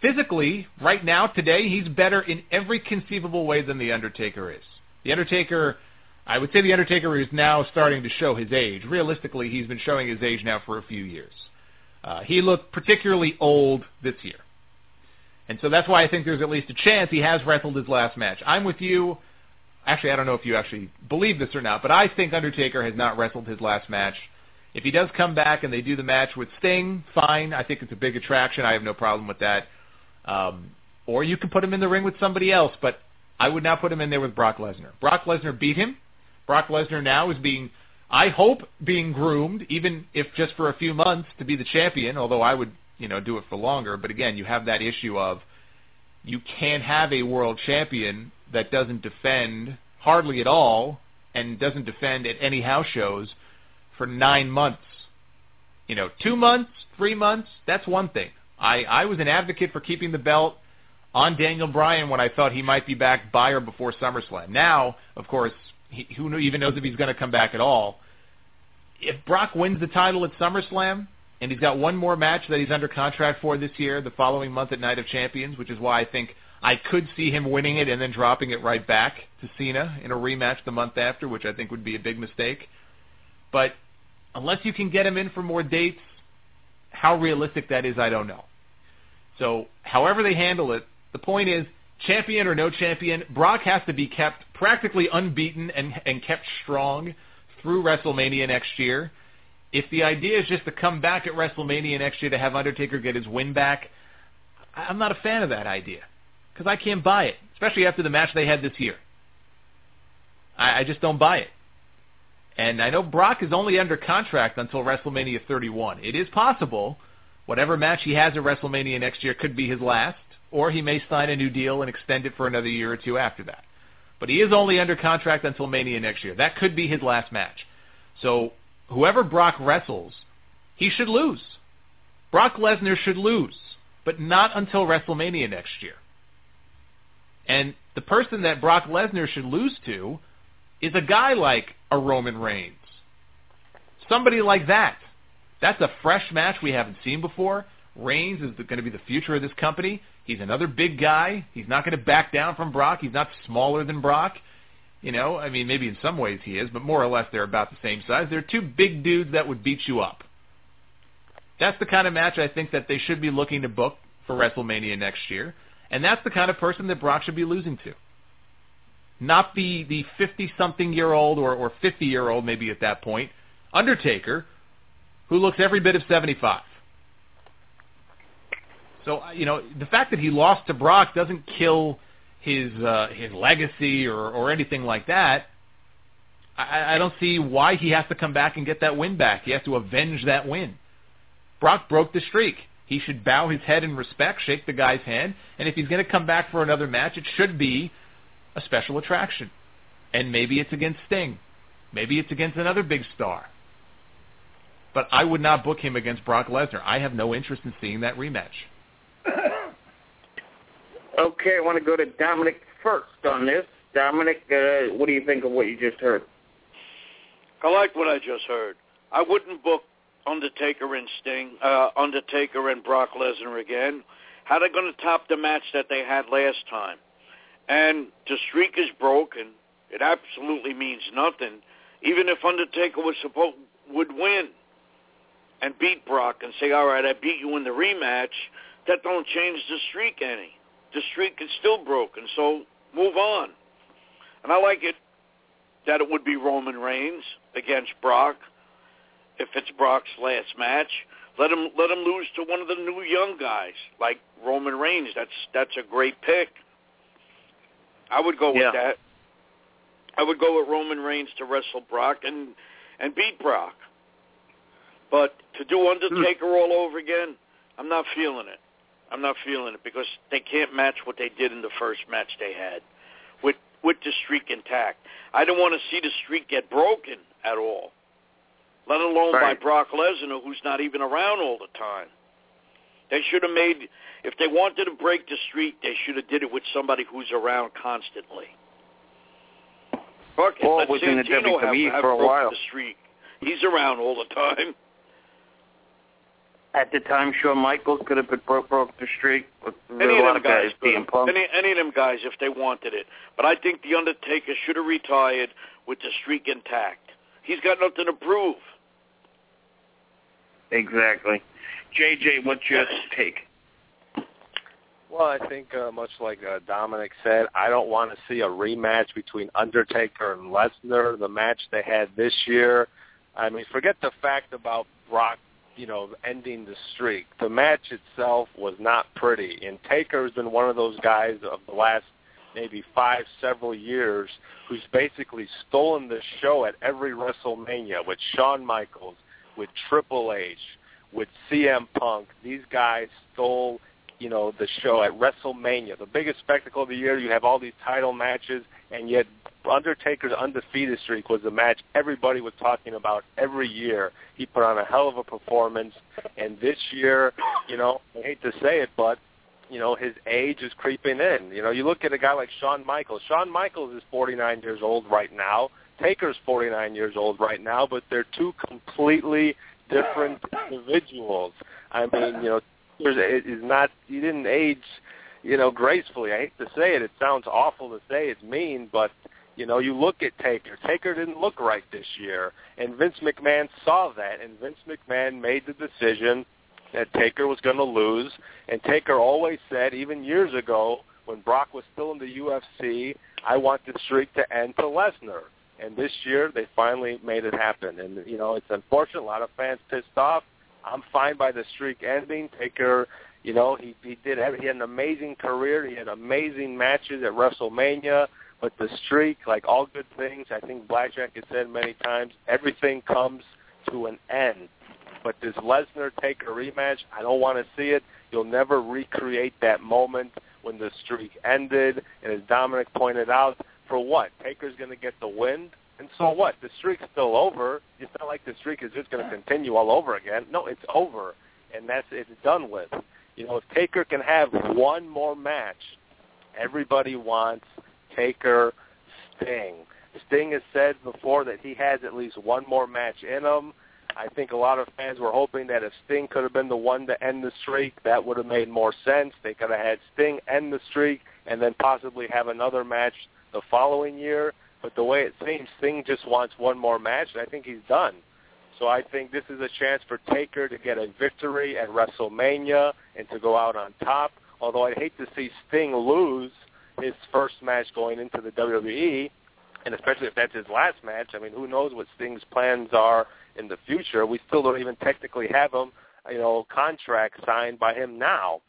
Physically, right now, today, he's better in every conceivable way than The Undertaker is. The Undertaker, I would say The Undertaker is now starting to show his age. Realistically, he's been showing his age now for a few years. Uh, he looked particularly old this year. And so that's why I think there's at least a chance he has wrestled his last match. I'm with you. Actually, I don't know if you actually believe this or not, but I think Undertaker has not wrestled his last match. If he does come back and they do the match with Sting, fine. I think it's a big attraction. I have no problem with that. Um, or you can put him in the ring with somebody else, but I would not put him in there with Brock Lesnar. Brock Lesnar beat him. Brock Lesnar now is being, I hope, being groomed, even if just for a few months, to be the champion. Although I would, you know, do it for longer. But again, you have that issue of you can't have a world champion that doesn't defend hardly at all and doesn't defend at any house shows for nine months. You know, two months, three months, that's one thing. I, I was an advocate for keeping the belt on Daniel Bryan when I thought he might be back by or before SummerSlam. Now, of course, he, who even knows if he's going to come back at all. If Brock wins the title at SummerSlam, and he's got one more match that he's under contract for this year, the following month at Night of Champions, which is why I think I could see him winning it and then dropping it right back to Cena in a rematch the month after, which I think would be a big mistake. But unless you can get him in for more dates, how realistic that is, I don't know. So, however they handle it, the point is, champion or no champion, Brock has to be kept practically unbeaten and, and kept strong through WrestleMania next year if the idea is just to come back at WrestleMania next year to have Undertaker get his win back, I'm not a fan of that idea because I can't buy it, especially after the match they had this year. I, I just don't buy it. And I know Brock is only under contract until WrestleMania 31. It is possible whatever match he has at WrestleMania next year could be his last, or he may sign a new deal and extend it for another year or two after that. But he is only under contract until Mania next year. That could be his last match. So whoever Brock wrestles, he should lose. Brock Lesnar should lose, but not until WrestleMania next year. And the person that Brock Lesnar should lose to is a guy like a Roman Reigns. Somebody like that. That's a fresh match we haven't seen before. Reigns is going to be the future of this company. He's another big guy. He's not going to back down from Brock. He's not smaller than Brock. You know, I mean, maybe in some ways he is, but more or less they're about the same size. They're two big dudes that would beat you up. That's the kind of match I think that they should be looking to book for WrestleMania next year, and that's the kind of person that Brock should be losing to. Not the the 50-something year old or or 50 year old maybe at that point, Undertaker, who looks every bit of 75. So you know, the fact that he lost to Brock doesn't kill his uh, his legacy or or anything like that. I, I don't see why he has to come back and get that win back. He has to avenge that win. Brock broke the streak. He should bow his head in respect, shake the guy's hand, and if he's going to come back for another match, it should be a special attraction. And maybe it's against Sting. Maybe it's against another big star. But I would not book him against Brock Lesnar. I have no interest in seeing that rematch. Okay, I want to go to Dominic first on this. Dominic, uh, what do you think of what you just heard? I like what I just heard. I wouldn't book Undertaker and Sting, uh, Undertaker and Brock Lesnar again. How they going to top the match that they had last time? And the streak is broken. It absolutely means nothing. Even if Undertaker was supposed would win and beat Brock and say, "All right, I beat you in the rematch," that don't change the streak any. The streak is still broken, so move on. And I like it that it would be Roman Reigns against Brock if it's Brock's last match. Let him let him lose to one of the new young guys like Roman Reigns. That's that's a great pick. I would go Yeah. with that. I would go with Roman Reigns to wrestle Brock and and beat Brock. But to do hmm. Undertaker all over again, I'm not feeling it. I'm not feeling it because they can't match what they did in the first match they had with with the streak intact. I don't want to see the streak get broken at all. Let alone Right. by Brock Lesnar, who's not even around all the time. They should have made if they wanted to break the streak, they should have did it with somebody who's around constantly. Fuck it, Paul let was in the Santino have, have for a while. the streak. He's around all the time. At the time, Shawn Michaels could have been broke, broke the streak. With Any a of lot them of guys, could CM have. Punk. Any, any of them guys if they wanted it. But I think The Undertaker should have retired with the streak intact. He's got nothing to prove. Exactly. JJ, what's your take? Well, I think uh, much like uh, Dominic said, I don't want to see a rematch between Undertaker and Lesnar. The match they had this year. I mean, forget the fact about Brock, you know, ending the streak. The match itself was not pretty, and Taker has been one of those guys of the last maybe five, several years who's basically stolen the show at every WrestleMania with Shawn Michaels, with Triple H, with CM Punk. These guys stole you know, the show at WrestleMania, the biggest spectacle of the year. You have all these title matches, and yet Undertaker's undefeated streak was the match everybody was talking about every year. He put on a hell of a performance, and this year, you know, I hate to say it, but you know, his age is creeping in. You know, you look at a guy like Shawn Michaels. Shawn Michaels is 49 years old right now. Taker's 49 years old right now, but they're two completely different individuals. I mean, you know, Taker is not he didn't age, you know, gracefully. I hate to say it. It sounds awful to say. It's mean, but you know, you look at Taker. Taker didn't look right this year, and Vince McMahon saw that, and Vince McMahon made the decision that Taker was going to lose. And Taker always said, even years ago, when Brock was still in the UFC, I want the streak to end to Lesnar. And this year, they finally made it happen. And you know, it's unfortunate. A lot of fans pissed off. I'm fine by the streak ending. Taker, you know, he he did. Every, he had an amazing career. He had amazing matches at WrestleMania. But the streak, like all good things, I think Blackjack has said many times, everything comes to an end. But this Lesnar Taker rematch, I don't want to see it. You'll never recreate that moment when the streak ended. And as Dominic pointed out, for what? Taker's going to get the win. And so what? The streak's still over. It's not like the streak is just going to continue all over again. No, it's over, and that's it's done with. You know, if Taker can have one more match, everybody wants Taker Sting. Sting has said before that he has at least one more match in him. I think a lot of fans were hoping that if Sting could have been the one to end the streak, that would have made more sense. They could have had Sting end the streak and then possibly have another match the following year. But the way it seems, Sting just wants one more match, and I think he's done. So I think this is a chance for Taker to get a victory at WrestleMania and to go out on top. Although I'd hate to see Sting lose his first match going into the WWE, and especially if that's his last match. I mean, who knows what Sting's plans are in the future? We still don't even technically have him, you know, contract signed by him now.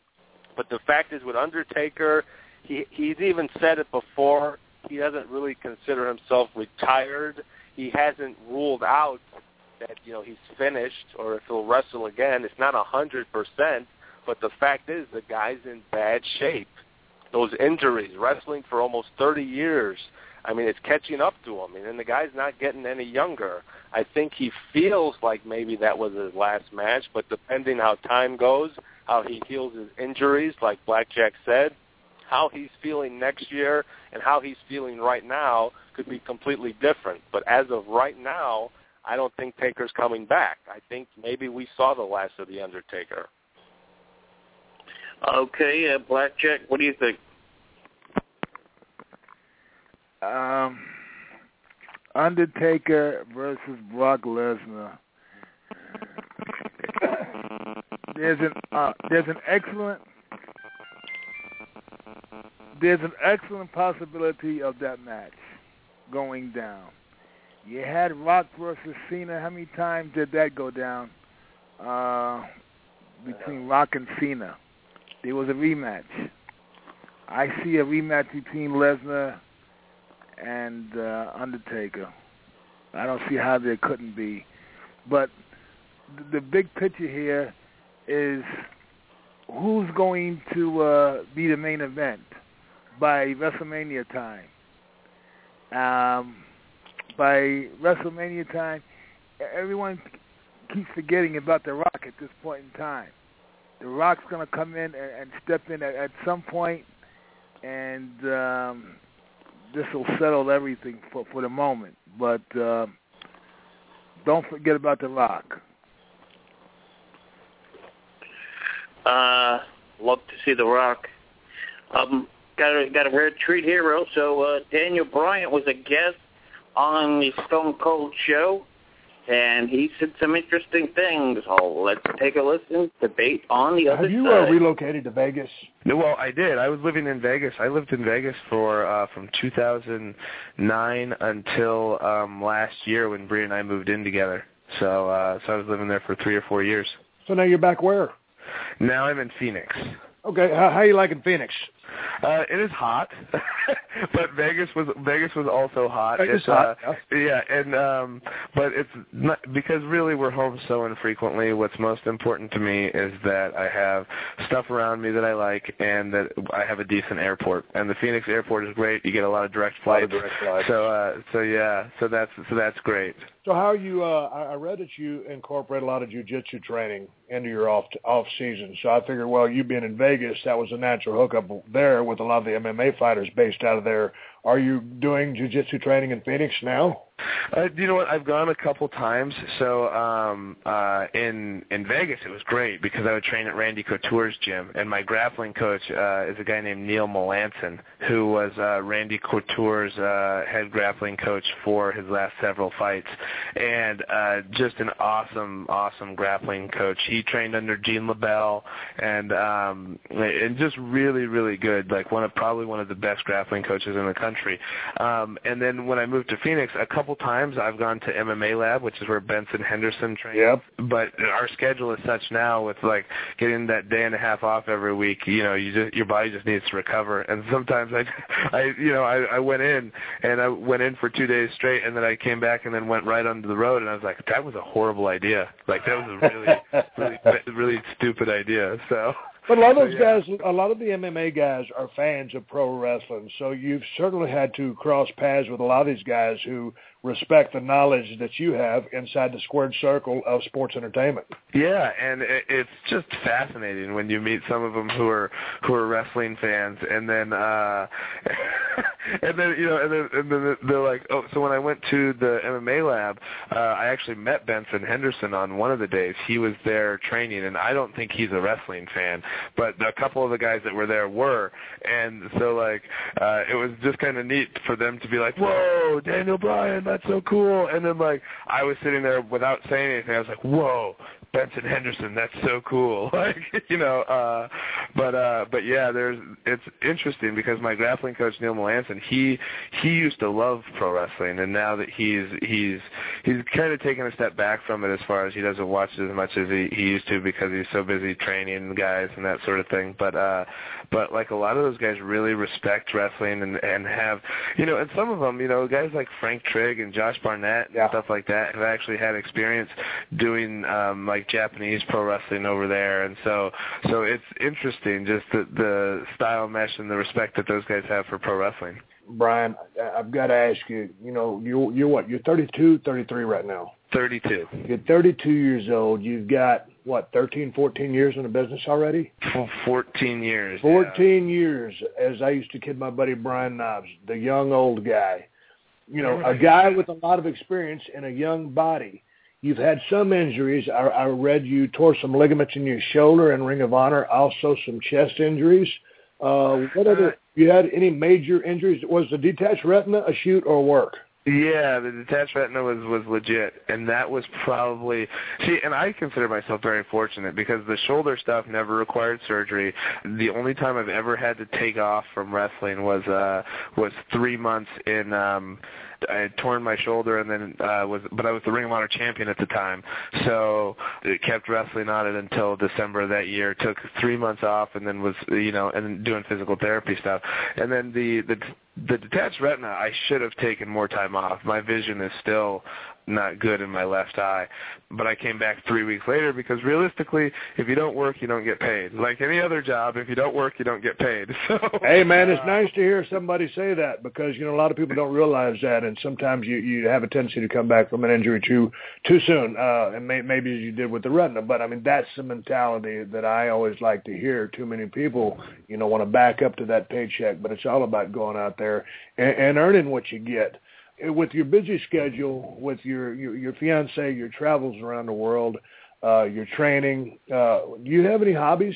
But the fact is, with Undertaker, he he's even said it before. He doesn't really consider himself retired. He hasn't ruled out that you know he's finished or if he'll wrestle again. It's not a hundred percent, but the fact is the guy's in bad shape. Those injuries, wrestling for almost 30 years. I mean, it's catching up to him, and the guy's not getting any younger. I think he feels like maybe that was his last match, but depending how time goes, how he heals his injuries, like Blackjack said, how he's feeling next year and how he's feeling right now could be completely different. But as of right now, I don't think Taker's coming back. I think maybe we saw the last of the Undertaker. Okay, uh, Blackjack, what do you think? Um, Undertaker versus Brock Lesnar. There's an uh, there's an excellent there's an excellent possibility of that match going down. You had Rock versus Cena. How many times did that go down uh, between Rock and Cena? There was a rematch. I see a rematch between Lesnar and uh, Undertaker. I don't see how there couldn't be. But the, the big picture here is who's going to uh, be the main event by WrestleMania time. Um, by WrestleMania time, everyone keeps forgetting about The Rock at this point in time. The Rock's going to come in and, and step in at, at some point, and um, this will settle everything for for the moment. But uh, don't forget about The Rock. Uh, love to see The Rock. Um, got a got a rare treat here. Also, uh, Daniel Bryan was a guest on the Stone Cold show, and he said some interesting things. So let's take a listen. Debate on the other Have you side. uh, relocated to Vegas? No, well, I did. I was living in Vegas. I lived in Vegas for uh from 2009 until um last year when Brie and I moved in together. So uh so I was living there for 3 or 4 years. So now you're back where? Now I'm in Phoenix. Okay, how, how you liking Phoenix? Uh, it is hot, but Vegas was Vegas was also hot. Is It's, hot, Uh, yeah, and um, but it's not because really we're home so infrequently. What's most important to me is that I have stuff around me that I like, and that I have a decent airport. And the Phoenix airport is great. You get a lot of direct A lot of flights. direct flights. So uh, so yeah, so that's so that's great. So how are you? Uh, I I read that you incorporate a lot of jujitsu training into your off off season. So I figured, well, you being in Vegas, that was a natural hookup there with a lot of the MMA fighters based out of there. Are you doing jujitsu training in Phoenix now? Uh, you know what? I've gone a couple times. So um, uh, in in Vegas, it was great because I would train at Randy Couture's gym, and my grappling coach uh, is a guy named Neil Melanson, who was uh, Randy Couture's uh, head grappling coach for his last several fights, and uh, just an awesome, awesome grappling coach. He trained under Gene LeBell, and um, and just really, really good. Like one of probably one of the best grappling coaches in the country. Um, and then when I moved to Phoenix, a couple times I've gone to MMA Lab, which is where Benson Henderson trains. Yep. But our schedule is such now with like getting that day and a half off every week. You know, you just your body just needs to recover. And sometimes I, I you know, I, I went in and I went in for two days straight, and then I came back and then went right onto the road, and I was like, that was a horrible idea. Like that was a really, really, really stupid idea. So. But a lot of So, those yeah. guys, a lot of the MMA guys are fans of pro wrestling. So you've certainly had to cross paths with a lot of these guys who respect the knowledge that you have inside the squared circle of sports entertainment. Yeah, and it, it's just fascinating when you meet some of them who are who are wrestling fans, and then uh and then you know, and then and then they're like, oh, so when I went to the MMA lab, uh, I actually met Benson Henderson on one of the days. He was there training, and I don't think he's a wrestling fan, but a couple of the guys that were there were, and so like uh, it was just kind of neat for them to be like, whoa, Daniel Bryan, that's so cool, and then like I was sitting there without saying anything, I was like, whoa. Benson Henderson, that's so cool. Like, you know, uh but uh but yeah, there's it's interesting because my grappling coach Neil Melanson, he he used to love pro wrestling and now that he's he's he's kind of taken a step back from it as far as he doesn't watch it as much as he, he used to because he's so busy training guys and that sort of thing. But uh but like a lot of those guys really respect wrestling and and have you know, and some of them, you know, guys like Frank Trigg and Josh Barnett and stuff like that have actually had experience doing um like Japanese pro wrestling over there and so so it's interesting just the the style mesh and the respect that those guys have for pro wrestling. Bryan, I- I've got to ask you, you know, you're, you're what? You're 32, 33 right now. 32. You're 32 years old. You've got, what, 13, 14 years in the business already? F- 14 years. 14 years, as I used to kid my buddy Brian Knobbs, the young old guy. you know, a guy with a lot of experience and a young body. You've had some injuries. I, I read you tore some ligaments in your shoulder in Ring of Honor, also some chest injuries. Uh, what other? You had any major injuries? Was the detached retina a shoot or work? Yeah, the detached retina was was legit, and that was probably see. And I consider myself very fortunate because the shoulder stuff never required surgery. The only time I've ever had to take off from wrestling was uh was three months in um I had torn my shoulder and then uh was but I was the Ring of Honor champion at the time. So it kept wrestling on it until December of that year. Took 3 months off and then was you know and doing physical therapy stuff. And then the the the detached retina I should have taken more time off. My vision is still not good in my left eye. But I came back three weeks later because realistically, if you don't work, you don't get paid. Like any other job, if you don't work, you don't get paid. So Hey man, it's nice to hear somebody say that because you know a lot of people don't realize that, and sometimes you you have a tendency to come back from an injury too too soon, uh, and may, maybe as you did with the retina. But I mean that's the mentality that I always like to hear. Too many people, you know, want to back up to that paycheck, but it's all about going out there and, and earning what you get with your busy schedule, with your your, your fiance, your travels around the world, uh, your training, uh, do you have any hobbies?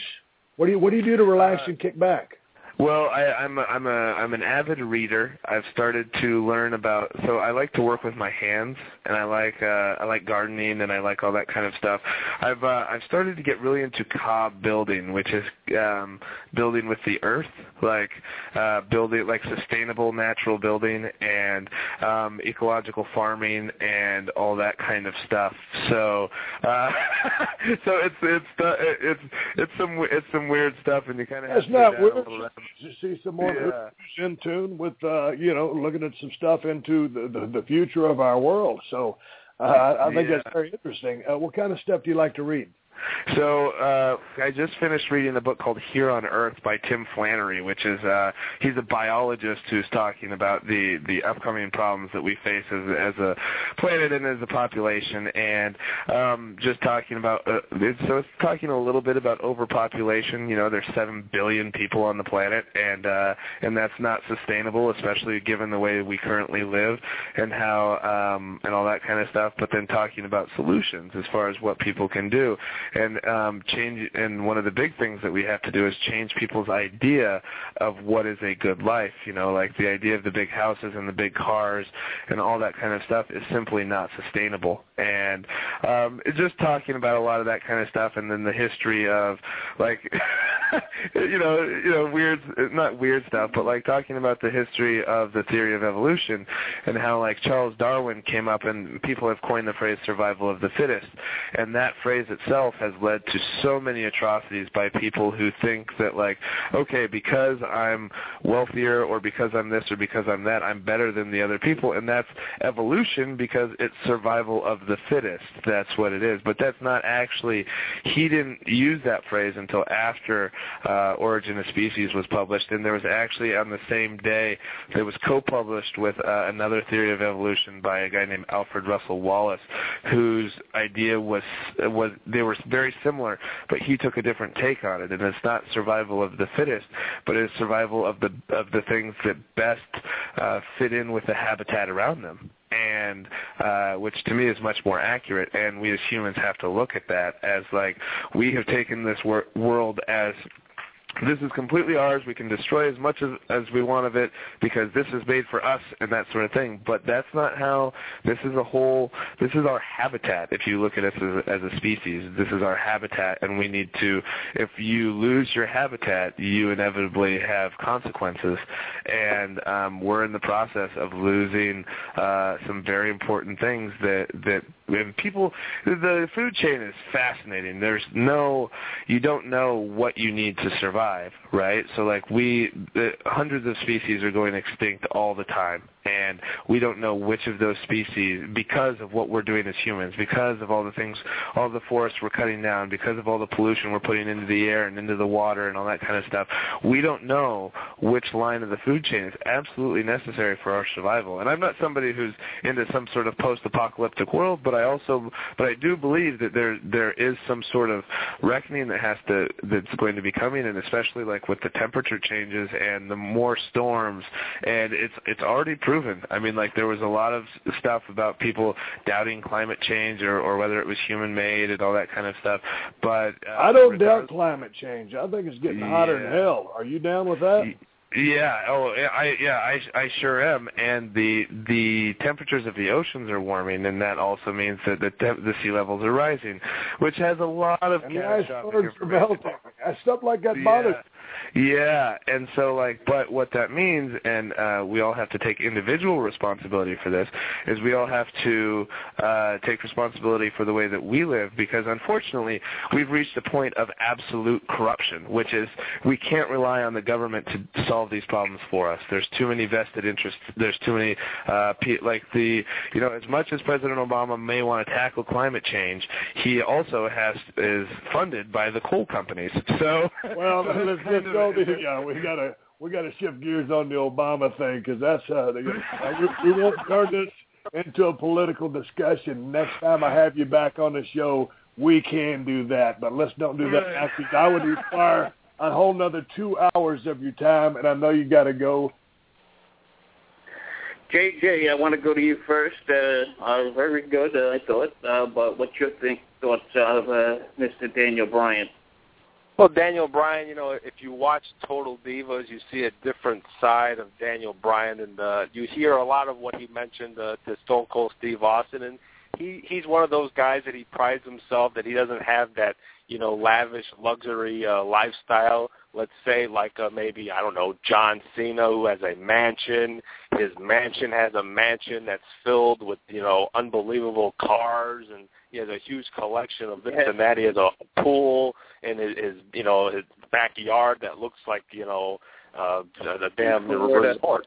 What do you what do you do to relax and kick back? Well, I, I'm a, I'm a I'm an avid reader. I've started to learn about so I like to work with my hands and I like uh I like gardening and I like all that kind of stuff. I've uh I've started to get really into cob building, which is um building with the earth, like uh building like sustainable natural building and um ecological farming and all that kind of stuff. So uh so it's it's uh, it's it's some it's some weird stuff and you kind of have That's to not weird. A little bit. You see some more Yeah. who's in tune with uh, you know looking at some stuff into the the, the future of our world. So uh, I I think Yeah. that's very interesting. Uh, what kind of stuff do you like to read? So uh, I just finished reading the book called Here on Earth by Tim Flannery, which is uh, he's a biologist who's talking about the the upcoming problems that we face as as a planet and as a population, and um, just talking about uh, so it's talking a little bit about overpopulation. You know, there's seven billion people on the planet, and uh, and that's not sustainable, especially given the way we currently live and how um, and all that kind of stuff. But then talking about solutions as far as what people can do and um change and one of the big things that we have to do is change people's idea of what is a good life you know like the idea of the big houses and the big cars and all that kind of stuff is simply not sustainable. And um just talking about a lot of that kind of stuff and then the history of like you know you know weird not weird stuff but like talking about the history of the theory of evolution and how like Charles Darwin came up and people have coined the phrase survival of the fittest. And that phrase itself has led to so many atrocities by people who think that like okay because I'm wealthier or because I'm this or because I'm that I'm better than the other people. And that's evolution because it's survival of the fittest. That's what it is. But that's not actually he didn't use that phrase until after uh, Origin of Species was published. And there was actually on the same day it was co-published with uh, another theory of evolution by a guy named Alfred Russel Wallace whose idea was was they were very similar, but he took a different take on it. And it's not survival of the fittest, but it's survival of the of the things that best uh, fit in with the habitat around them. And uh, which to me is much more accurate. And we as humans have to look at that as like we have taken this wor- world as this is completely ours. We can destroy as much as, as we want of it because this is made for us and that sort of thing. But that's not how. This is a whole. This is our habitat. If you look at us as a, as a species, this is our habitat, and we need to. If you lose your habitat, you inevitably have consequences, and um, we're in the process of losing uh, some very important things that that and people. The food chain is fascinating. There's no. You don't know what you need to survive, right? So like we, the, hundreds of species are going extinct all the time, and we don't know which of those species, because of what we're doing as humans, because of all the things, all the forests we're cutting down, because of all the pollution we're putting into the air and into the water and all that kind of stuff, we don't know which line of the food chain is absolutely necessary for our survival. And I'm not somebody who's into some sort of post-apocalyptic world, but I also, but I do believe that there there is some sort of reckoning that has to that's going to be coming, and especially like with the temperature changes and the more storms. And it's it's already proven. I mean, like there was a lot of stuff about people doubting climate change or or whether it was human made and all that kind of stuff. But uh, I don't doubt climate change. I think it's getting hotter than hell. Are you down with that? Yeah. Oh, I yeah, I I sure am. And the the temperatures of the oceans are warming, and that also means that the te- the sea levels are rising, which has a lot of and the catastrophic icebergs are melting. Stuff like that bothers. Yeah, and so like, but what that means, and uh, we all have to take individual responsibility for this, is we all have to uh, take responsibility for the way that we live, because unfortunately, we've reached a point of absolute corruption, which is we can't rely on the government to solve these problems for us. There's too many vested interests. There's too many, uh, pe- like the, you know, as much as President Obama may want to tackle climate change, he also has is funded by the coal companies. So Well, let's let's go. To, yeah, we gotta we gotta shift gears on the Obama thing because that's uh, the, uh, we, we won't turn this into a political discussion. Next time I have you back on the show, we can do that, but let's don't do that now because I would require a whole nother two hours of your time, and I know you got to go. JJ, I want to go to you first. Uh, uh, very good, uh, I thought. Uh, but what's your think, thoughts of uh, Mr. Daniel Bryan? Well, Daniel Bryan, you know, if you watch Total Divas, you see a different side of Daniel Bryan, and uh, you hear a lot of what he mentioned uh, to Stone Cold Steve Austin, and he he's one of those guys that he prides himself that he doesn't have that you know lavish luxury uh, lifestyle. Let's say like uh, maybe I don't know John Cena who has a mansion. His mansion has a mansion that's filled with you know unbelievable cars and he has a huge collection of this and that. He has a pool in his, his you know his backyard that looks like you know uh, the damn Florida. resort.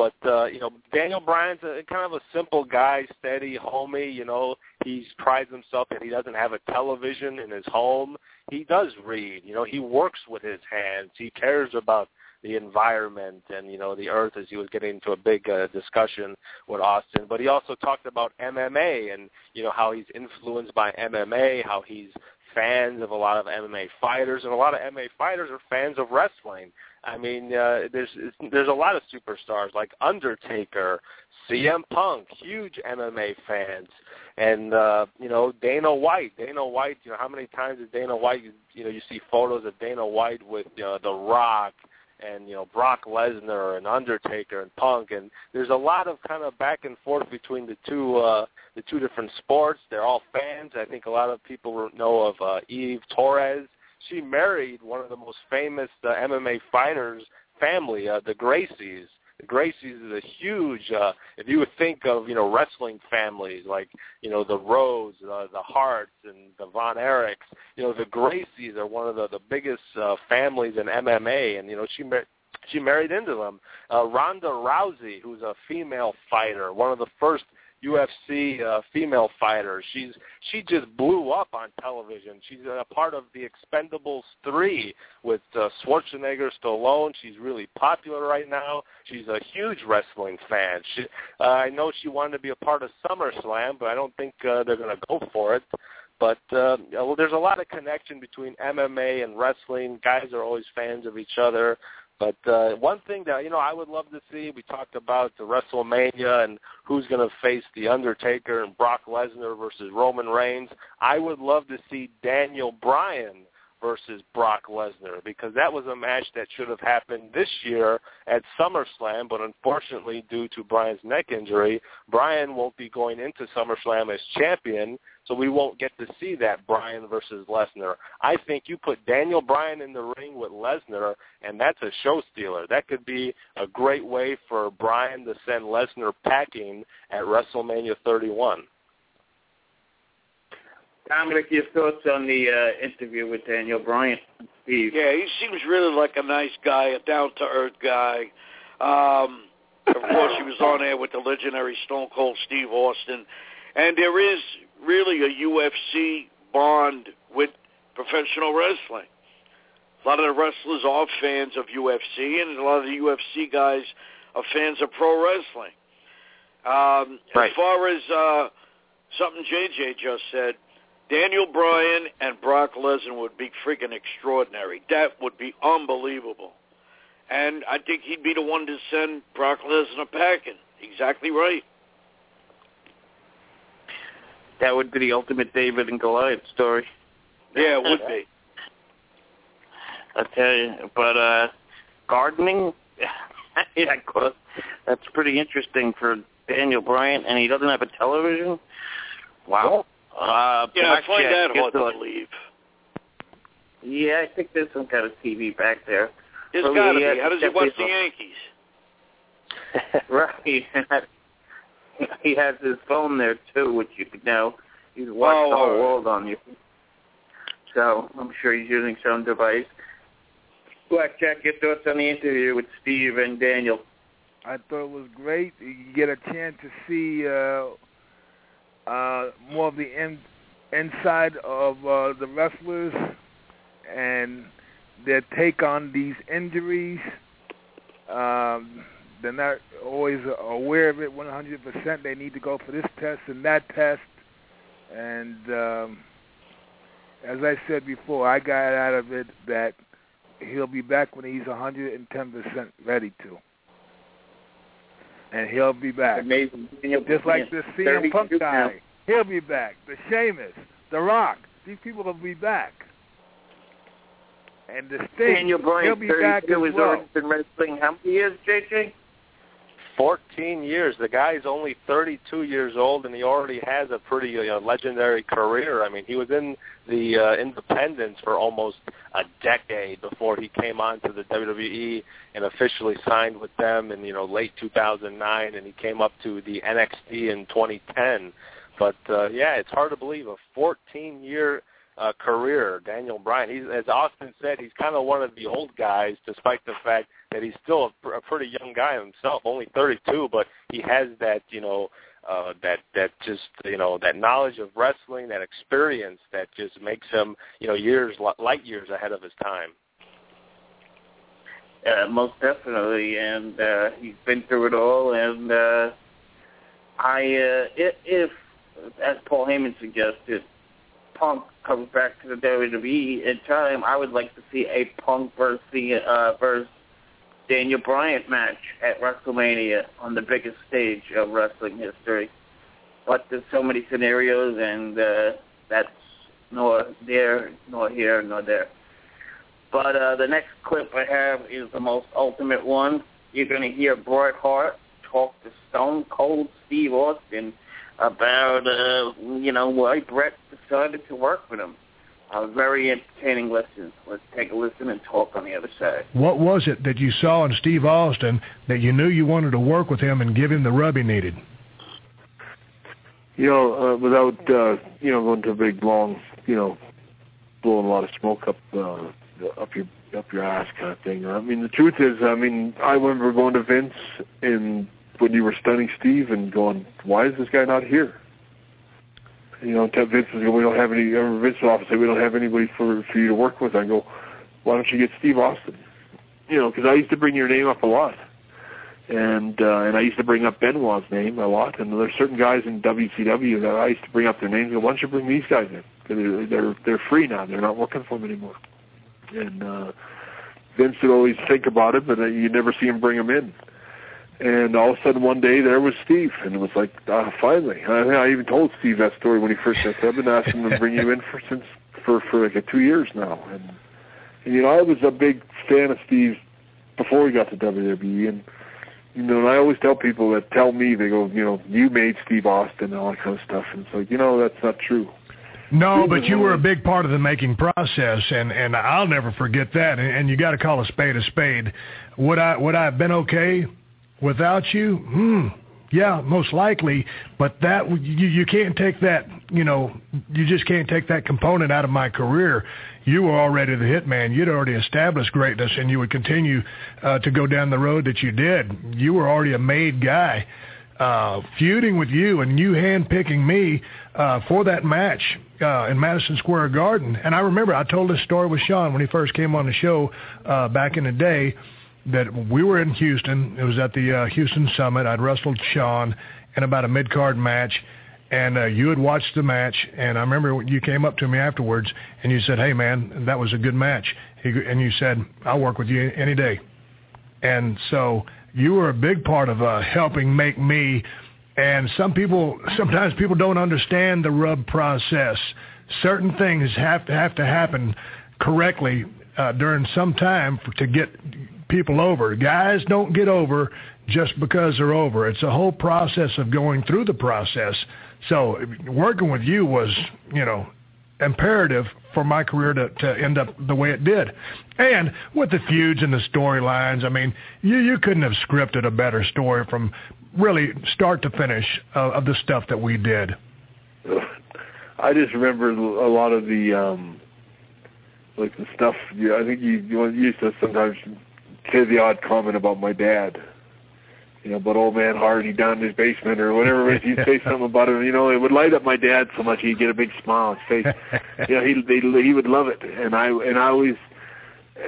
But uh, you know, Daniel Bryan's a, kind of a simple guy, steady, homey. You know, he prides himself that he doesn't have a television in his home. He does read. You know, he works with his hands. He cares about the environment and you know the earth as he was getting into a big uh, discussion with Austin but he also talked about MMA and you know how he's influenced by MMA how he's fans of a lot of MMA fighters and a lot of MMA fighters are fans of wrestling I mean uh, there's there's a lot of superstars like Undertaker CM Punk huge MMA fans and uh you know Dana White. Dana White you know how many times did Dana White you know you see photos of Dana White with uh, the Rock and you know Brock Lesnar and Undertaker and Punk and there's a lot of kind of back and forth between the two uh the two different sports. They're all fans. I think a lot of people know of uh Eve Torres she married one of the most famous uh, MMA fighters family uh the Gracies. The Gracies is a huge uh if you would think of you know wrestling families like you know the Rhodes uh, the Harts and the Von Erichs. You know the Gracies are one of the the biggest uh, families in MMA and you know she mar- she married into them. Uh Ronda Rousey who's a female fighter one of the first UFC uh, female fighter. She's she just blew up on television. She's a part of the Expendables 3 with uh, Schwarzenegger, Stallone. She's really popular right now. She's a huge wrestling fan. She, uh, I know she wanted to be a part of SummerSlam, but I don't think uh, they're going to go for it. But uh, well, there's a lot of connection between MMA and wrestling. Guys are always fans of each other. But uh, one thing that you know I would love to see, we talked about the WrestleMania and who's going to face the Undertaker and Brock Lesnar versus Roman Reigns. I would love to see Daniel Bryan versus Brock Lesnar because that was a match that should have happened this year at SummerSlam, but unfortunately due to Bryan's neck injury, Bryan won't be going into SummerSlam as champion, so we won't get to see that Bryan versus Lesnar. I think you put Daniel Bryan in the ring with Lesnar, and that's a show stealer. That could be a great way for Bryan to send Lesnar packing at WrestleMania 31. Dominic, your thoughts on the uh, interview with Daniel Bryan? Steve. Yeah, he seems really like a nice guy, a down-to-earth guy. Um, of course, he was on there with the legendary Stone Cold Steve Austin, and there is really a UFC bond with professional wrestling. A lot of the wrestlers are fans of UFC, and a lot of the UFC guys are fans of pro wrestling. Um, Right. As far as uh, something JJ just said, Daniel Bryan and Brock Lesnar would be freaking extraordinary. That would be unbelievable. And I think he'd be the one to send Brock Lesnar a packing. Exactly right. That would be the ultimate David and Goliath story. Yeah, it would be. I tell you, but uh gardening, yeah, of course, that's pretty interesting for Daniel Bryan, and he doesn't have a television. Wow. Uh, Yeah, I find Blackjack that hard to a- believe. Yeah, I think there's some kind of TV back there. There's Well, got to yeah, be. How does he watch the Yankees? right. he has his phone there too, which you could now you can Oh, the whole world on you. So I'm sure he's using some device. Blackjack, your thoughts on the interview with Steve and Daniel? I thought it was great. You get a chance to see uh, uh, more of the in, inside of uh, the wrestlers and their take on these injuries. Um, they're not always aware of it 100%. They need to go for this test and that test. And um, as I said before, I got out of it that he'll be back when he's 110% ready to. And he'll be back. Amazing. Just like the CM Punk guy. now. He'll be back. The Sheamus, The Rock. These people will be back. And the Sting, Daniel he'll Bryan, be back 32, as has well. already been wrestling how many years, JJ? 14 years. The guy's only 32 years old, and he already has a pretty uh, legendary career. I mean, he was in the uh, Independents for almost a decade before he came on to the WWE and officially signed with them in you know late 2009, and he came up to the NXT in 2010. But uh, yeah, it's hard to believe a 14-year uh, career. Daniel Bryan, he's as Austin said, he's kind of one of the old guys, despite the fact that he's still a, pr- a pretty young guy himself, only 32, but he has that you know uh, that that just you know that knowledge of wrestling, that experience that just makes him you know years light years ahead of his time. Uh, most definitely, and uh, he's been through it all. And uh, I, uh, if, if, as Paul Heyman suggested, Punk comes back to the WWE in time, I would like to see a Punk versus uh, versus Daniel Bryan match at WrestleMania on the biggest stage of wrestling history. But there's so many scenarios, and uh, that's nor there, nor here, nor there. But uh, the next clip I have is the most ultimate one. You're going to hear Bret Hart talk to Stone Cold Steve Austin about, uh, you know, why Bret decided to work with him. A very entertaining listen. Let's take a listen and talk on the other side. What was it that you saw in Steve Austin that you knew you wanted to work with him and give him the rub he needed? you know, uh, without uh, you know going to a big long, you know, blowing a lot of smoke up uh, up your up your ass kind of thing. I mean, the truth is, I mean, I remember going to Vince and when you were stunning Steve and going, why is this guy not here? You know, to Vince we don't have any. Vince's office said we don't have anybody for for you to work with. I go, why don't you get Steve Austin? You know, because I used to bring your name up a lot and uh, and I used to bring up Benoit's name a lot. And there's certain guys in WCW that I used to bring up their names. And why don't you bring these guys in? They're they're they're free now. They're not working for him anymore. And uh, Vince would always think about it, but uh, you never see him bring him in. And all of a sudden, one day there was Steve, and it was like, ah, finally. I, I even told Steve that story when he first said, "I've been asking him to bring you in for since for for like two years now." And, and you know, I was a big fan of Steve before he got to WWE, and you know, and I always tell people that tell me, they go, you know, you made Steve Austin and all that kind of stuff. And it's like, you know, that's not true. No, but you were a big part of the making process, and and I'll never forget that. And, and you got to call a spade a spade. Would I would I have been okay without you? Hmm. Yeah, most likely. But that you you can't take that. You know, you just can't take that component out of my career. You were already the hitman. You'd already established greatness, and you would continue uh, to go down the road that you did. You were already a made guy. Uh, feuding with you and you handpicking me uh, for that match uh, in Madison Square Garden. And I remember I told this story with Sean when he first came on the show uh, back in the day that we were in Houston. It was at the uh, Houston Summit. I'd wrestled Sean in about a mid-card match. and uh, you had watched the match, and I remember you came up to me afterwards, and you said, "Hey, man, that was a good match," he, and you said, "I'll work with you any day," and so you were a big part of uh, helping make me. And some people, sometimes people don't understand the rub process. Certain things have to have to happen correctly uh, during some time for, to get people over. Guys don't get over just because they're over. It's a whole process of going through the process. So working with you was, you know, imperative for my career to, to end up the way it did. And with the feuds and the storylines, I mean, you, you couldn't have scripted a better story from really start to finish uh, of the stuff that we did. I just remember a lot of the um like the stuff. You, I think you, you used to sometimes say the odd comment about my dad. You know, but old man Hardy down in his basement or whatever you'd say something about him. You know, it would light up my dad so much he'd get a big smile on his face. you know, he they, he would love it, and I and I always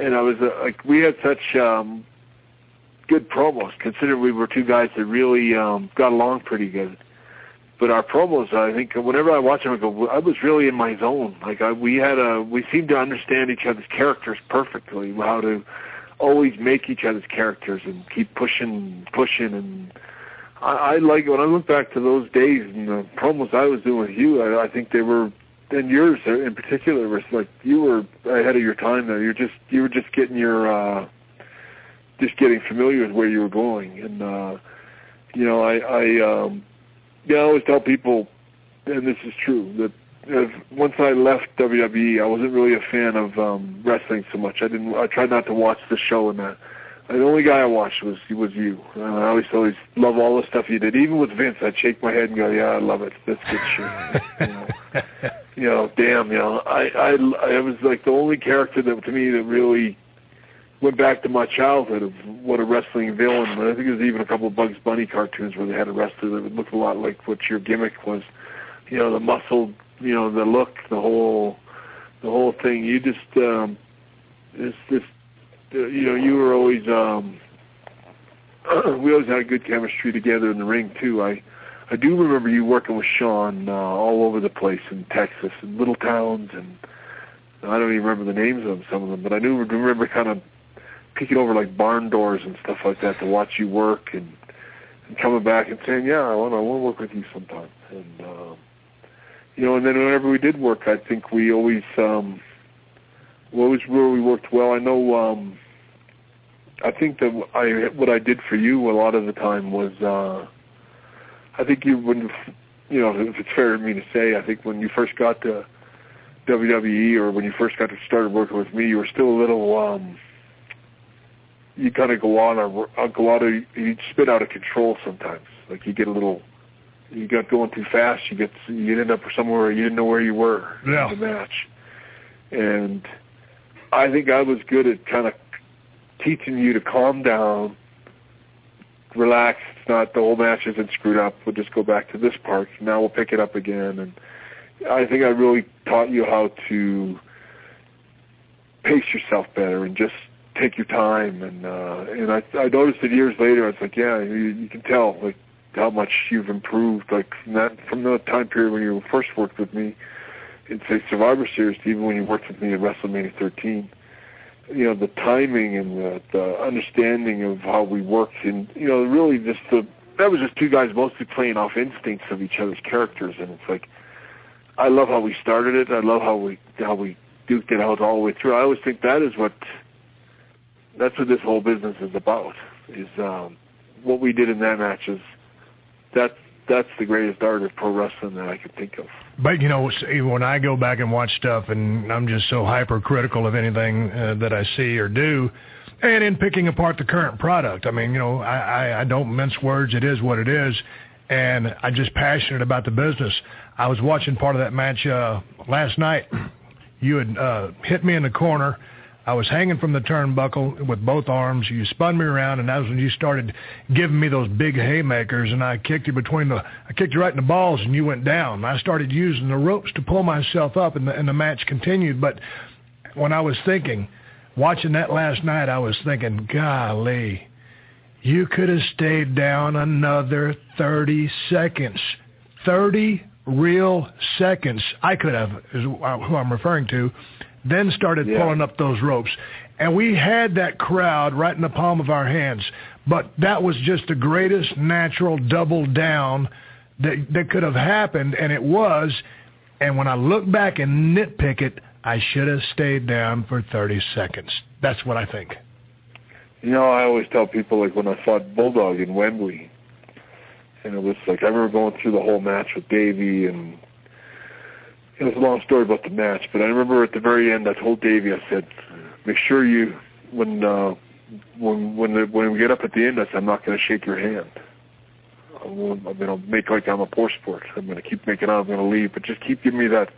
and I was uh, like we had such um good promos considering we were two guys that really um got along pretty good but our promos, I think, whenever I watch them, I go, I was really in my zone. Like I, we had a, we seemed to understand each other's characters perfectly. How to always make each other's characters and keep pushing, pushing, and I, I like when I look back to those days and the promos I was doing with you. I, I think they were, and yours in particular was like you were ahead of your time. There, you're just, you were just getting your, uh just getting familiar with where you were going, and uh you know, I, I. um yeah, I always tell people, and this is true, that once I left WWE, I wasn't really a fan of um, wrestling so much. I didn't. I tried not to watch the show and that. The only guy I watched was was you. And I always always love all the stuff you did. Even with Vince, I'd shake my head and go, "Yeah, I love it. That's good shit." you, know, you know, damn, you know, I I I was like the only character that to me that really went back to my childhood of what a wrestling villain. I think there's even a couple of Bugs Bunny cartoons where they had a wrestler that looked a lot like what your gimmick was. You know, the muscle, you know, the look, the whole, the whole thing. You just, um, it's just, uh, you know, you were always, um, we always had good chemistry together in the ring too. I, I do remember you working with Sean uh, all over the place in Texas, in little towns, and I don't even remember the names of them, some of them, but I do remember kind of peeking over like barn doors and stuff like that to watch you work and, and coming back and saying, "Yeah, I want I want to work with you sometime." And um, you know, and then whenever we did work, I think we always um, well, always we worked well. I know. um I think that I what I did for you a lot of the time was uh I think you when you know if it's fair of me to say I think when you first got to WWE or when you first got to started working with me you were still a little um you kind of go on or uh, go out of you spit out of control sometimes. Like you get a little, you got going too fast. You get you end up somewhere you didn't know where you were yeah. in the match. And I think I was good at kind of teaching you to calm down, relax. It's not the whole match isn't screwed up. We'll just go back to this part. Now we'll pick it up again. And I think I really taught you how to pace yourself better and just take your time and uh and I I noticed it years later I was like yeah you, you can tell like how much you've improved like from that from the time period when you first worked with me in say Survivor Series even when you worked with me at WrestleMania 13 you know the timing and the, the understanding of how we worked and you know really just the that was just two guys mostly playing off instincts of each other's characters and it's like I love how we started it I love how we how we duked it out all the way through I always think that is what that's what this whole business is about. Is um, what we did in that match is that's that's the greatest art of pro wrestling that I could think of. But you know, when I go back and watch stuff, and I'm just so hypercritical of anything uh, that I see or do, and in picking apart the current product, I mean, you know, I, I, I don't mince words. It is what it is, and I'm just passionate about the business. I was watching part of that match uh, last night. You had uh, hit me in the corner I was hanging from the turnbuckle with both arms. You spun me around, and that was when you started giving me those big haymakers, and I kicked you between the, I kicked you right in the balls, and you went down. I started using the ropes to pull myself up, and the, and the match continued. But when I was thinking, watching that last night, I was thinking, golly, you could have stayed down another 30 seconds. 30 real seconds, I could have, is who I'm referring to, then started Yeah. pulling up those ropes. And we had that crowd right in the palm of our hands. But that was just the greatest natural double down that that could have happened, and it was. And when I look back and nitpick it, I should have stayed down for 30 seconds. That's what I think. You know, I always tell people like when I fought Bulldog in Wembley, and it was like I remember going through the whole match with Davey, and it was a long story about the match. But I remember at the very end, I told Davey, I said, "Make sure you when uh, when when the, when we get up at the end, I said, I'm not going to shake your hand. I'm gonna, to make like I'm a poor sport. I'm going to keep making out. I'm going to leave, but just keep giving me that.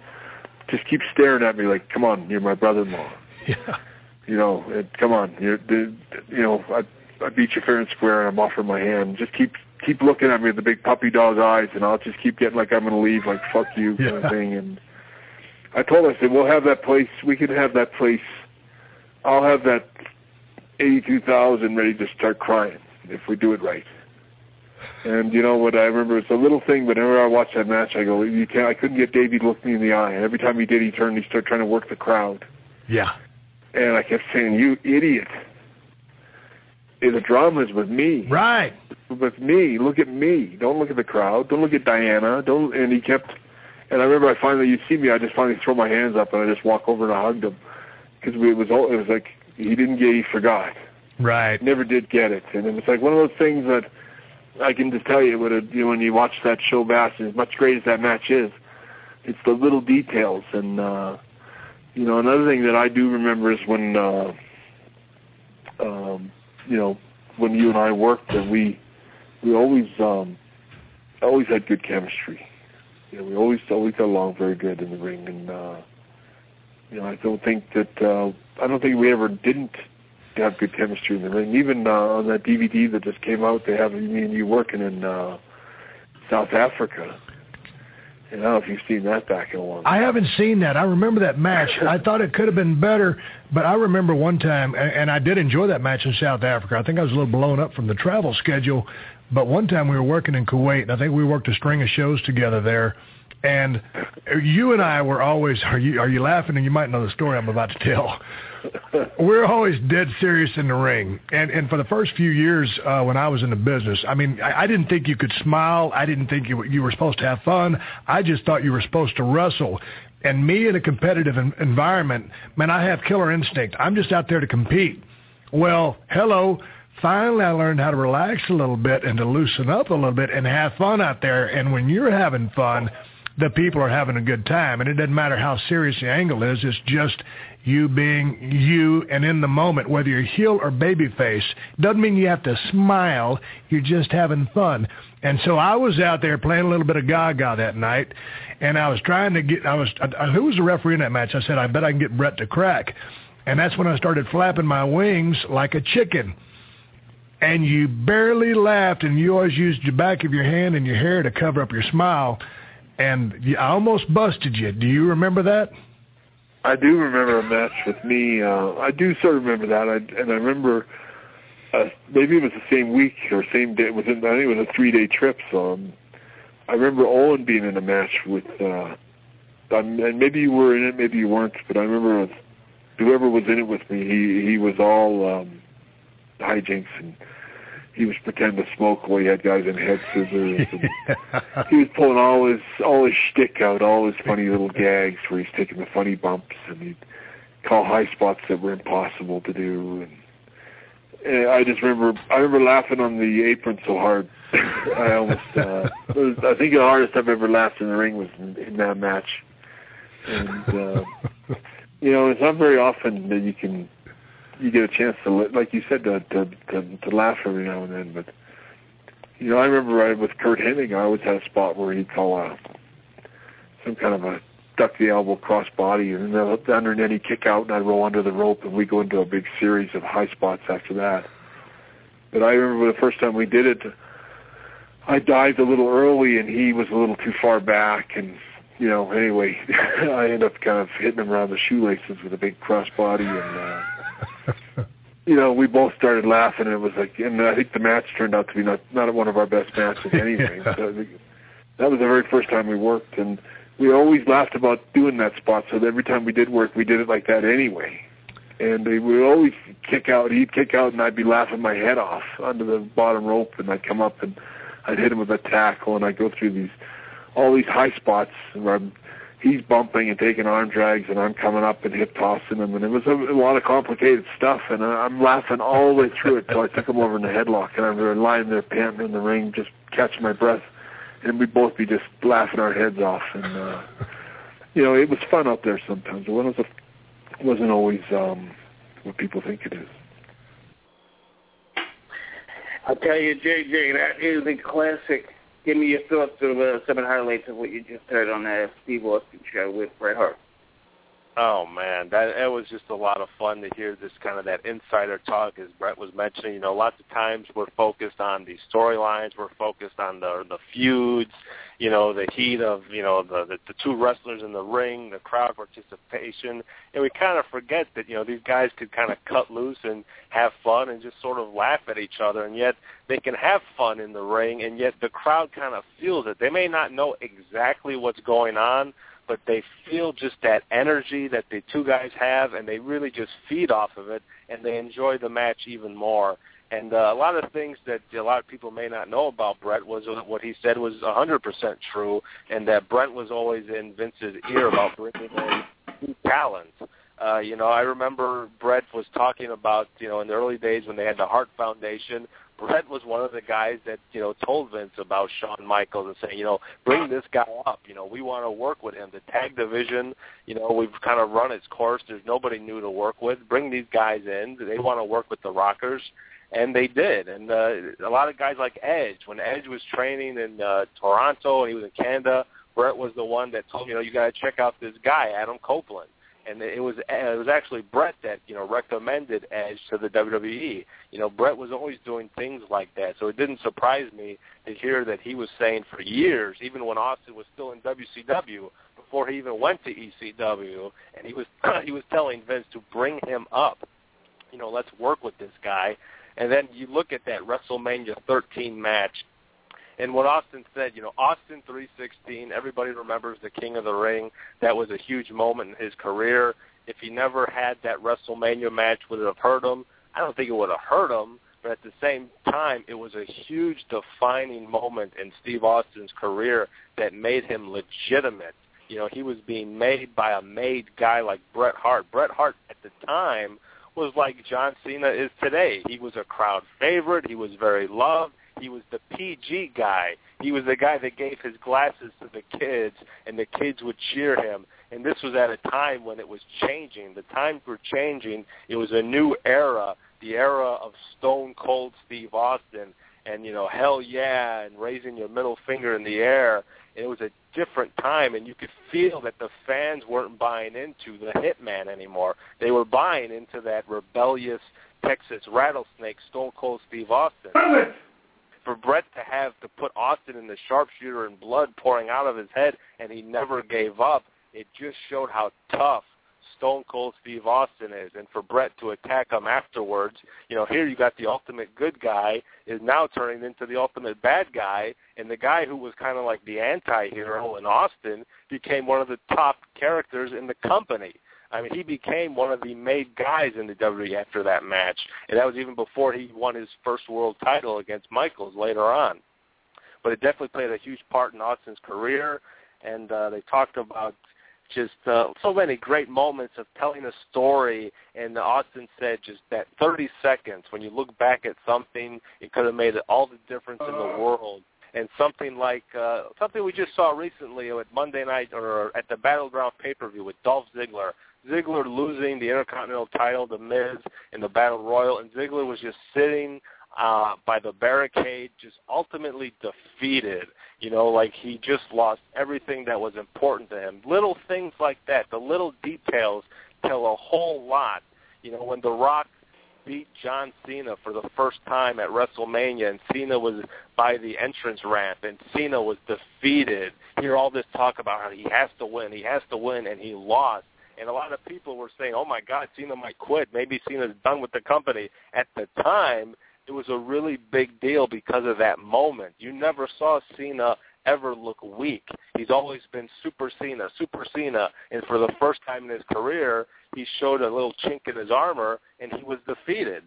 Just keep staring at me like, come on, you're my brother-in-law. Yeah. You know, it, come on, you're, the, you know, I I beat you fair and square, and I'm offering my hand. Just keep keep looking at me with the big puppy dog eyes, and I'll just keep getting like I'm going to leave, like fuck you kind Yeah. of thing. And I told her, I said, we'll have that place. We can have that place. I'll have that eighty-two thousand ready to start crying if we do it right. And you know what? I remember it's a little thing, but whenever I watch that match, I go, you can't. I couldn't get Davey to look me in the eye. And every time he did, he turned. He started trying to work the crowd. Yeah. And I kept saying, "You idiot! The drama's with me, Right. with me. Look at me. Don't look at the crowd. Don't look at Diana. Don't." And he kept. And I remember, I finally, you see me, I just finally throw my hands up and I just walk over and I hugged him because it was all. It was like he didn't get. He forgot. Right. Never did get it, and it was like one of those things that I can just tell you, when, it, you know, when you watch that show back, as much great as that match is, it's the little details. And uh, you know, another thing that I do remember is when, uh, um, you know, when you and I worked, that we we always um, always had good chemistry. Know, we always always got along very good in the ring, and uh, you know, I don't think that uh, I don't think we ever didn't have good chemistry in the ring. Even uh, on that DVD that just came out, they have me and you working in uh, South Africa. And I don't know if you've seen that back in a long I haven't seen that. I remember that match. I thought it could have been better, but I remember one time, and I did enjoy that match in South Africa. I think I was a little blown up from the travel schedule, but one time we were working in Kuwait, and I think we worked a string of shows together there. And you and I were always are you are you laughing? And you might know the story I'm about to tell. We're always dead serious in the ring, and and for the first few years uh, when I was in the business, I mean, I, I didn't think you could smile. I didn't think you were- you were supposed to have fun. I just thought you were supposed to wrestle. And me in a competitive en- environment, man, I have killer instinct. I'm just out there to compete. Well, hello. Finally, I learned how to relax a little bit and to loosen up a little bit and have fun out there. And when you're having fun, the people are having a good time. And it doesn't matter how serious the angle is. It's just you being you and in the moment, whether you're heel or baby face. Doesn't mean you have to smile. You're just having fun. And so I was out there playing a little bit of Gaga that night, and I was trying to get. I was. I, who was the referee in that match? I said, I bet I can get Bret to crack. And that's when I started flapping my wings like a chicken. And you barely laughed, and you always used the back of your hand and your hair to cover up your smile. And I almost busted you. Do you remember that? I do remember a match with me. Uh, I do sort of remember that, I, and I remember uh, maybe it was the same week or same day. Within I think it was a three-day trip. So um, I remember Owen being in a match with, uh, and maybe you were in it, maybe you weren't, but I remember whoever was in it with me. He he was all um, hijinks and he was pretending to smoke while he had guys in head scissors. And he was pulling all his all his shtick out, all his funny little gags where he's taking the funny bumps and he'd call high spots that were impossible to do. And, and I just remember I remember laughing on the apron so hard. I almost uh, was, I think the hardest I've ever laughed in the ring was in, in that match. And uh, you know, it's not very often that you can you get a chance to, like you said, to, to to to laugh every now and then. But you know, I remember I, with Curt Hennig, I always had a spot where he'd call a some kind of a duck the elbow cross body, and then underneath he'd kick out, and I'd roll under the rope, and we go into a big series of high spots after that. But I remember the first time we did it, I dived a little early, and he was a little too far back, and you know, anyway, I ended up kind of hitting him around the shoelaces with a big cross body, and. uh you know, we both started laughing, and it was like, and I think the match turned out to be not not one of our best matches anyway. so, that was the very first time we worked, and we always laughed about doing that spot. So that every time we did work, we did it like that anyway. And we would always kick out. He'd kick out, and I'd be laughing my head off under the bottom rope, and I'd come up and I'd hit him with a tackle, and I'd go through these all these high spots where I'm, he's bumping and taking arm drags, and I'm coming up and hip tossing him, and it was a, a lot of complicated stuff. And I, I'm laughing all the way through it. So I took him over in the headlock, and I'm lying there panting in the ring, just catching my breath and we'd both be just laughing our heads off. And uh, you know, it was fun out there sometimes. It wasn't wasn't always um, what people think it is. I'll tell you, JJ, that is a classic. Give me your thoughts of uh, some of the highlights of what you just heard on the Steve Austin show with Bret Hart. Oh man, that it was just a lot of fun to hear this kind of that insider talk, as Bret was mentioning. You know, lots of times we're focused on the storylines, we're focused on the the feuds, you know, the heat of you know the, the the two wrestlers in the ring, the crowd participation, and we kind of forget that you know these guys could kind of cut loose and have fun and just sort of laugh at each other, and yet they can have fun in the ring, and yet the crowd kind of feels it. They may not know exactly what's going on but they feel just that energy that the two guys have, and they really just feed off of it, and they enjoy the match even more. And uh, a lot of things that a lot of people may not know about Bret was what he said was 100% true, and that Bret was always in Vince's ear about bringing in talent. Uh, you know, I remember Bret was talking about, you know, in the early days when they had the Hart Foundation, Bret was one of the guys that you know told Vince about Shawn Michaels and saying, you know, bring this guy up. You know, we want to work with him. The tag division, you know, we've kind of run its course. There's nobody new to work with. Bring these guys in. They want to work with the Rockers, and they did. And uh, a lot of guys like Edge, when Edge was training in uh, Toronto and he was in Canada, Bret was the one that told me, you know you got to check out this guy, Adam Copeland and it was it was actually Bret that you know recommended Edge to the WWE. You know, Bret was always doing things like that, so it didn't surprise me to hear that he was saying for years, even when Austin was still in WCW, before he even went to ECW, and he was he was telling Vince to bring him up. You know, let's work with this guy. And then you look at that WrestleMania 13 match and what Austin said, you know, Austin 316, everybody remembers the King of the Ring. That was a huge moment in his career. If he never had that WrestleMania match, would it have hurt him? I don't think it would have hurt him, but at the same time, it was a huge defining moment in Steve Austin's career that made him legitimate. You know, he was being made by a made guy like Bret Hart. Bret Hart at the time was like John Cena is today. He was a crowd favorite. He was very loved he was the PG guy. He was the guy that gave his glasses to the kids, and the kids would cheer him. And this was at a time when it was changing. The times were changing. It was a new era, the era of Stone Cold Steve Austin, and you know, hell yeah, and raising your middle finger in the air. It was a different time, and you could feel that the fans weren't buying into the Hitman anymore. They were buying into that rebellious Texas rattlesnake, Stone Cold Steve Austin for Bret to have to put Austin in the sharpshooter and blood pouring out of his head, and he never gave up, it just showed how tough Stone Cold Steve Austin is. And for Bret to attack him afterwards, you know, here you got the ultimate good guy is now turning into the ultimate bad guy, and the guy who was kind of like the anti-hero in Austin became one of the top characters in the company. I mean, he became one of the made guys in the WWE after that match, and that was even before he won his first world title against Michaels later on. But it definitely played a huge part in Austin's career, and uh, they talked about just uh, so many great moments of telling a story. And Austin said just that 30 seconds, when you look back at something, it could have made all the difference in the world and something like uh, something we just saw recently at Monday night or at the Battleground pay-per-view with Dolph Ziggler. Ziggler losing the Intercontinental title to Miz in the Battle Royal, and Ziggler was just sitting uh, by the barricade, just ultimately defeated. You know, like he just lost everything that was important to him. Little things like that, the little details tell a whole lot. You know, when The Rock beat John Cena for the first time at WrestleMania, and Cena was by the entrance ramp, and Cena was defeated. Hear all this talk about how he has to win, he has to win, and he lost. And a lot of people were saying, "Oh my God, Cena might quit. Maybe Cena's done with the company." At the time, it was a really big deal because of that moment. You never saw Cena ever look weak. He's always been Super Cena, Super Cena, and for the first time in his career, he showed a little chink in his armor, and he was defeated.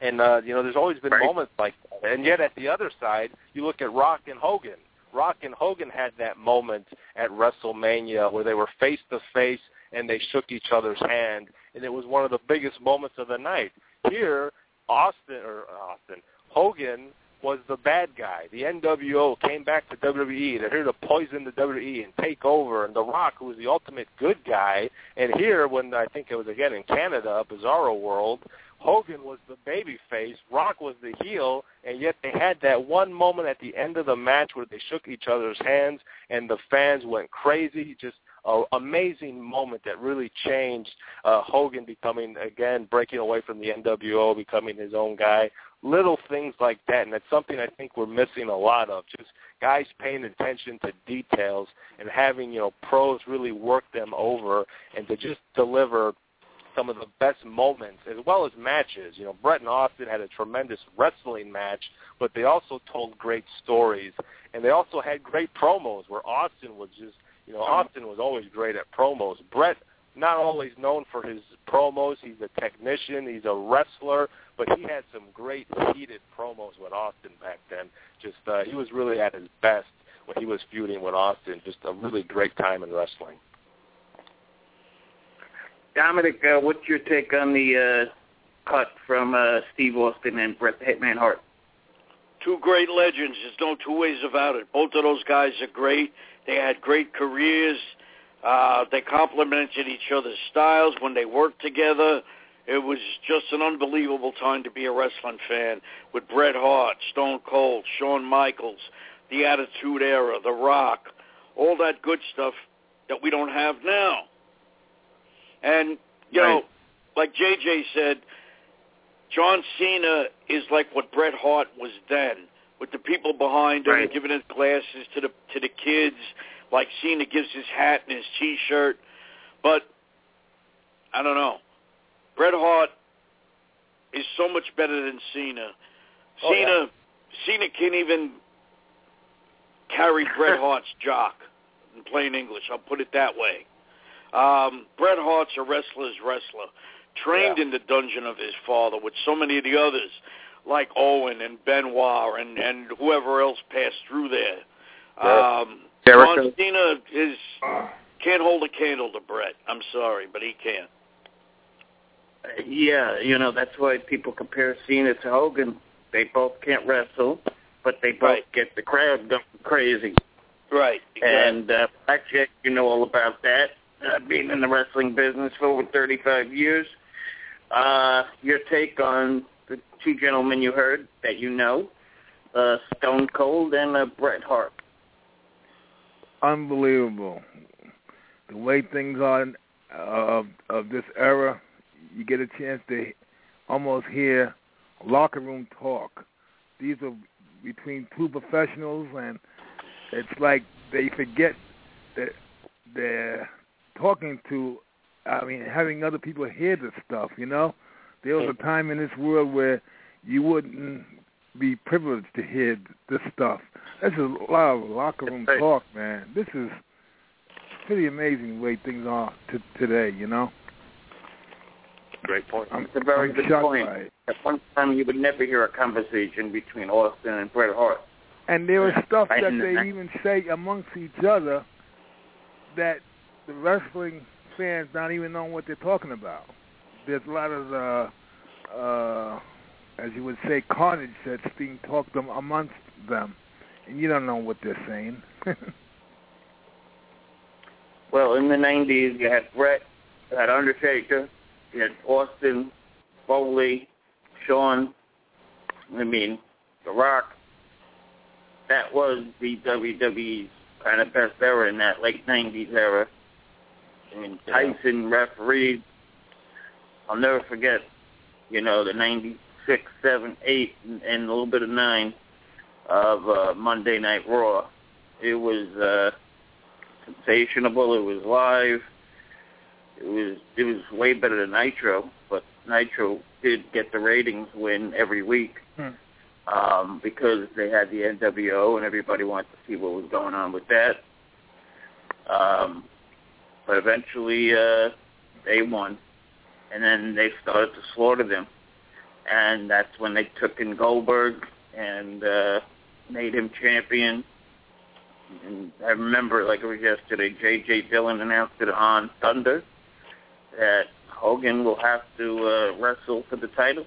And uh, you know, there's always been Right. moments like that. And yet, at the other side, you look at Rock and Hogan. Rock and Hogan had that moment at WrestleMania where they were face to face and they shook each other's hand, and it was one of the biggest moments of the night. Here, Austin or uh, Austin Hogan was the bad guy. The NWO came back to WWE. They're here to poison the WWE and take over. And The Rock, who was the ultimate good guy, and here, when I think it was again in Canada, Bizarro World, Hogan was the baby face, Rock was the heel, and yet they had that one moment at the end of the match where they shook each other's hands and the fans went crazy. Just an amazing moment that really changed uh, Hogan becoming, again, breaking away from the NWO, becoming his own guy. Little things like that, and that's something I think we're missing a lot of. Just guys paying attention to details and having, you know, pros really work them over and to just deliver some of the best moments as well as matches. You know, Bret and Austin had a tremendous wrestling match, but they also told great stories, and they also had great promos where Austin was just, you know, Austin was always great at promos. Bret not always known for his promos. He's a technician. He's a wrestler, but he had some great heated promos with Austin back then. Just uh, he was really at his best when he was feuding with Austin. Just a really great time in wrestling. Dominic, uh, what's your take on the uh, cut from uh, Steve Austin and Bret the Hitman Hart? Two great legends. There's no two ways about it. Both of those guys are great. They had great careers. Uh, they complemented each other's styles when they worked together. It was just an unbelievable time to be a wrestling fan with Bret Hart, Stone Cold, Shawn Michaels, the Attitude Era, The Rock, all that good stuff that we don't have now. And, you know, like JJ said, John Cena is like what Bret Hart was then, with the people behind him Right. giving his glasses to the to the kids, like Cena gives his hat and his T-shirt. But I don't know. Bret Hart is so much better than Cena. Oh, Cena, Cena can't even carry Bret Hart's jock. In plain English, I'll put it that way. Um, Bret Hart's a wrestler's wrestler, trained in the dungeon of his father with so many of the others, like Owen and Benoit and and whoever else passed through there. Yeah. Um, John Cena is can't hold a candle to Bret. I'm sorry, but he can't. Yeah, you know that's why people compare Cena to Hogan. They both can't wrestle, but they both Right. get the crowd going crazy. Right. And uh, Blackjack, you know all about that. Uh, being in the wrestling business for over 35 years. Uh, your take on the two gentlemen you heard that you know, uh, Stone Cold and uh, Bret Hart. Unbelievable. The way things are uh, of of this era, you get a chance to almost hear locker room talk. These are between two professionals, and it's like they forget that they're talking to. I mean, having other people hear this stuff. You know, there was a time in this world where you wouldn't be privileged to hear this stuff. This is a lot of locker room talk, man. This is pretty amazing the way things are t- today. You know, Great point. I'm, It's a very I'm good shocked point. by it. At one time, you would never hear a conversation between Austin and Bret Hart. And there was stuff that they even say amongst each other that the wrestling fans don't even know what they're talking about. There's a lot of, uh, uh, as you would say, carnage that's being talked am- amongst them, and you don't know what they're saying. Well, in the 90s, you had Bret, you had Undertaker, you had Austin, Foley, Shawn, I mean, The Rock. That was the WWE's kind of best era in that late 90s era. I mean, Tyson refereed. I'll never forget, you know, the 96, 7, 8, and, and a little bit of 9 of uh, Monday Night Raw. It was... uh sensational. It was live. It was it was way better than Nitro, but Nitro did get the ratings win every week. Hmm. um, because they had the NWO and everybody wanted to see what was going on with that. Um, but eventually uh, they won, and then they started to slaughter them, and that's when they took in Goldberg and uh, made him champion. And I remember like it was yesterday. J.J. Dillon announced it on Thunder that Hogan will have to uh, wrestle for the title.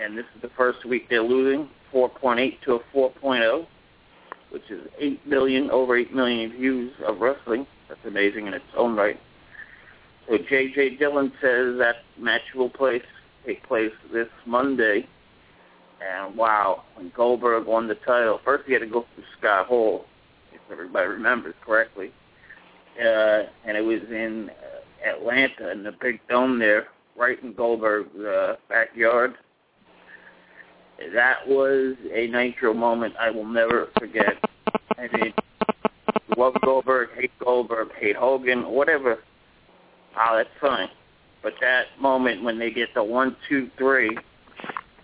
And this is the first week they're losing, 4.8 to a 4.0, which is 8 million, over 8 million views of wrestling. That's amazing in its own right. So J.J. Dillon says that match will place, take place this Monday. And wow, when Goldberg won the title, first he had to go through Scott Hall, if everybody remembers correctly. Uh, and it was in uh, Atlanta in the big dome there, right in Goldberg's uh, backyard. That was a Nitro moment I will never forget. I mean, love Goldberg, hate Goldberg, hate Hogan, whatever. Ah, that's fine. But that moment when they get the one, two, three,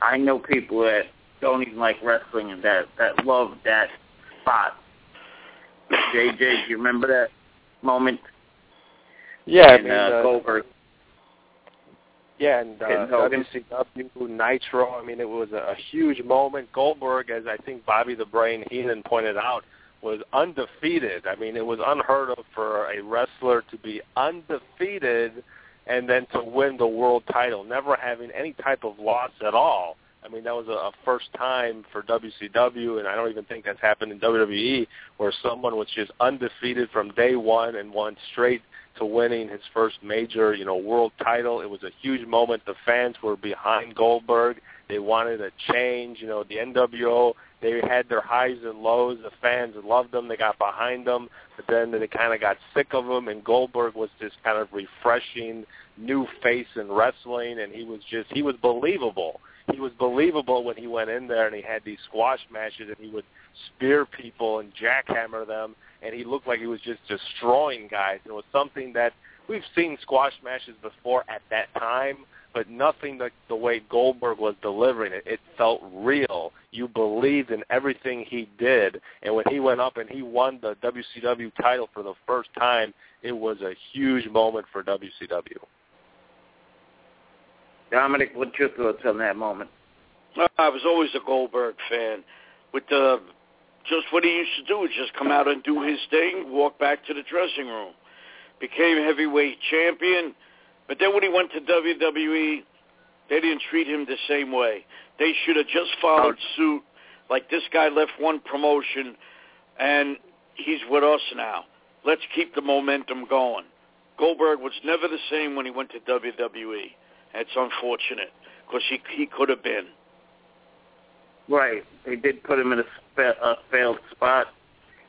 I know people that don't even like wrestling and that that love that spot. JJ, do you remember that moment? Yeah, I mean, uh, uh, Goldberg. Yeah, and uh, Hitting WCW Nitro. I mean, it was a, a huge moment. Goldberg, as I think Bobby the Brain Heenan pointed out, was undefeated. I mean, it was unheard of for a wrestler to be undefeated and then to win the world title, never having any type of loss at all. I mean, that was a, first time for WCW, and I don't even think that's happened in WWE, where someone was just undefeated from day one and won straight to winning his first major, you know, world title. It was a huge moment. The fans were behind Goldberg. They wanted a change. You know, the NWO, they had their highs and lows. The fans loved them. They got behind them. But then they kind of got sick of him, and Goldberg was this kind of refreshing new face in wrestling, and he was just, he was believable. He was believable when he went in there and he had these squash matches and he would spear people and jackhammer them and he looked like he was just destroying guys. It was something that we've seen squash matches before at that time, but nothing like the way Goldberg was delivering it. It felt real. You believed in everything he did, and when he went up and he won the WCW title for the first time, it was a huge moment for WCW. Dominic, what's your thoughts on that moment? I was always a Goldberg fan. With the just what he used to do is just come out and do his thing, walk back to the dressing room. Became heavyweight champion, but then when he went to WWE, they didn't treat him the same way. They should have just followed suit. Like this guy left one promotion, and he's with us now. Let's keep the momentum going. Goldberg was never the same when he went to WWE. It's unfortunate because he he could have been. Right. They did put him in a, spe- a failed spot.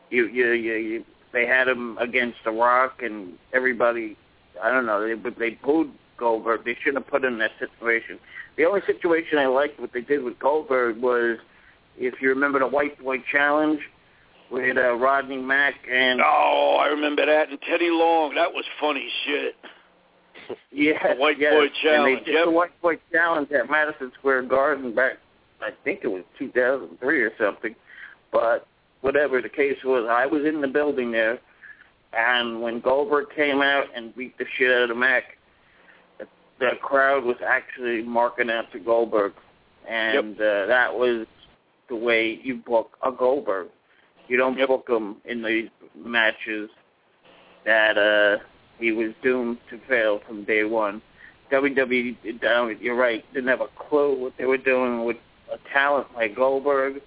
You, you, you, you, they had him against The Rock, and everybody, I don't know, they they booed Goldberg. They shouldn't have put him in that situation. The only situation I liked what they did with Goldberg was, if you remember the White Boy Challenge with uh, Rodney Mack and Oh, I remember that. And Teddy Long, that was funny shit. yeah, The White yes. Boy And they did yep. the White Boy Challenge at Madison Square Garden back, I think it was 2003 or something. But whatever the case was, I was in the building there, and when Goldberg came out and beat the shit out of Mack, the, the crowd was actually marking out to Goldberg, and uh, that was the way you book a Goldberg. You don't book them in these matches that uh, he was doomed to fail from day one. WWE, you're right, didn't have a clue what they were doing with a talent like Goldberg.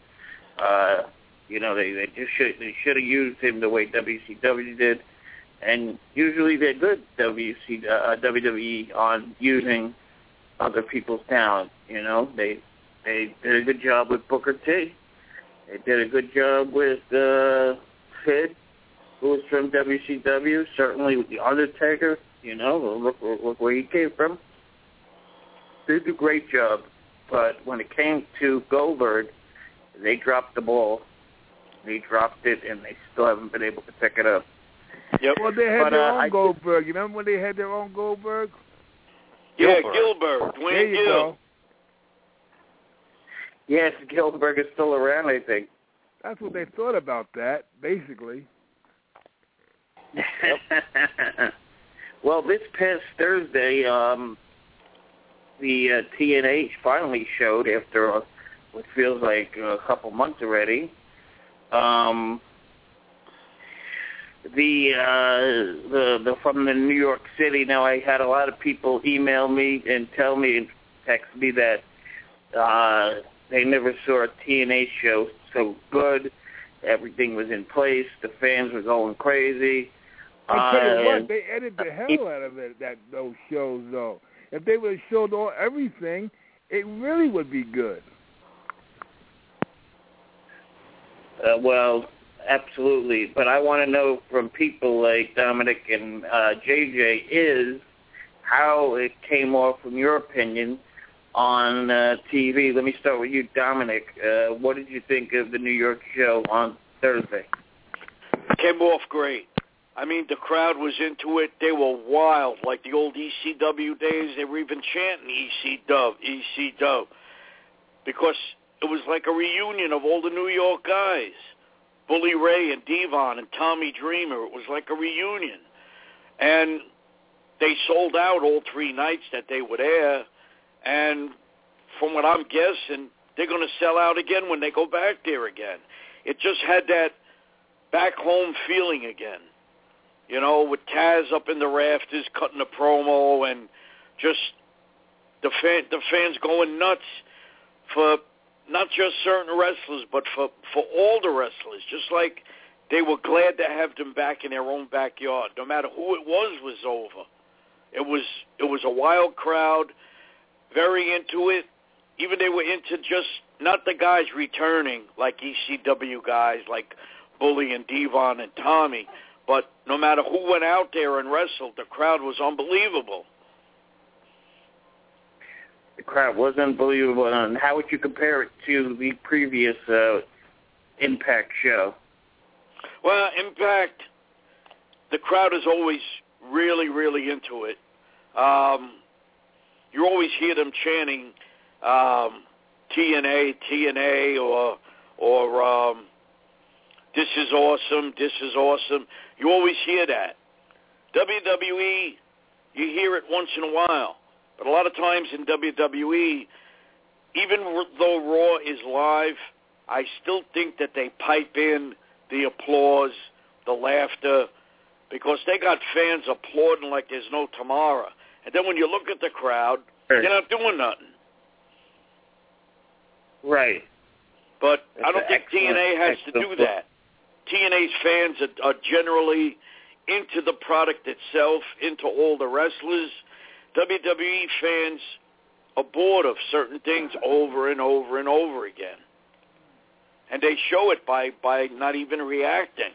Uh, you know, they they just should they should have used him the way WCW did, and usually they're good WC uh, WWE on using other people's talent. You know, they they did a good job with Booker T. They did a good job with uh, Sid, who was from WCW. Certainly with the Undertaker. You know, look, look where he came from. They did a great job, but when it came to Goldberg, they dropped the ball. They dropped it, and they still haven't been able to pick it up. Yep. Well, they had But, their uh, own I- Goldberg. You remember when they had their own Goldberg? Yeah, Gillberg. Gillberg, Duane there you Gill. go. Yes, Gillberg is still around. I think. That's what they thought about that, basically. well, this past Thursday, um, the uh, TNA finally showed after uh, what feels like a couple months already. Um, the uh, the the from the New York City. Now I had a lot of people email me and tell me and text me that uh, they never saw a TNA show so good. Everything was in place. The fans were going crazy. I tell you what, they edited the hell out of it. That those shows, though. If they would have showed all everything, it really would be good. Uh, well, absolutely. But I want to know from people like Dominic and uh, JJ is how it came off, from your opinion, on uh, TV. Let me start with you, Dominic. Uh, what did you think of the New York show on Thursday? Came off great. I mean, the crowd was into it. They were wild, like the old ECW days. They were even chanting EC Dub, EC Dub, because it was like a reunion of all the New York guys. Bully Ray and Devon and Tommy Dreamer. It was like a reunion. And they sold out all three nights that they would air. And from what I'm guessing, they're going to sell out again when they go back there again. It just had that back home feeling again. You know, with Taz up in the rafters cutting a promo and just the fan, the fans going nuts for not just certain wrestlers, but for for all the wrestlers. Just like they were glad to have them back in their own backyard. No matter who it was, was over. It was it was a wild crowd, very into it. Even they were into just not the guys returning like ECW guys like Bully and Devon and Tommy, but no matter who went out there and wrestled, the crowd was unbelievable. The crowd was unbelievable. And how would you compare it to the previous uh, Impact show? Well, Impact, the crowd is always really, really into it. Um, you always hear them chanting um, TNA, TNA, or or um, this is awesome, this is awesome. You always hear that. WWE, you hear it once in a while, but a lot of times in WWE, even though Raw is live, I still think that they pipe in the applause, the laughter, because they got fans applauding like there's no tomorrow. And then when you look at the crowd, they're not doing nothing. Right. But That's I don't think TNA has to do that. TNA's fans are, are generally into the product itself, into all the wrestlers. WWE fans are bored of certain things over and over and over again. And they show it by, by not even reacting.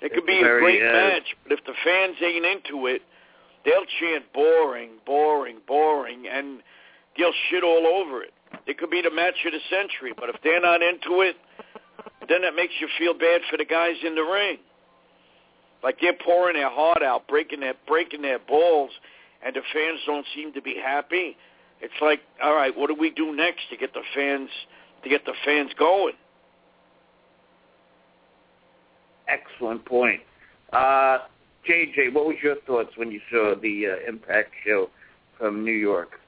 It could be a great uh, match, but if the fans ain't into it, they'll chant boring, boring, boring, and they'll shit all over it. It could be the match of the century, but if they're not into it, then that makes you feel bad for the guys in the ring. Like they're pouring their heart out, breaking their breaking their balls, and the fans don't seem to be happy. It's like, all right, what do we do next to get the fans to get the fans going? Excellent point. Uh, JJ, what was your thoughts when you saw the uh, Impact show from New York?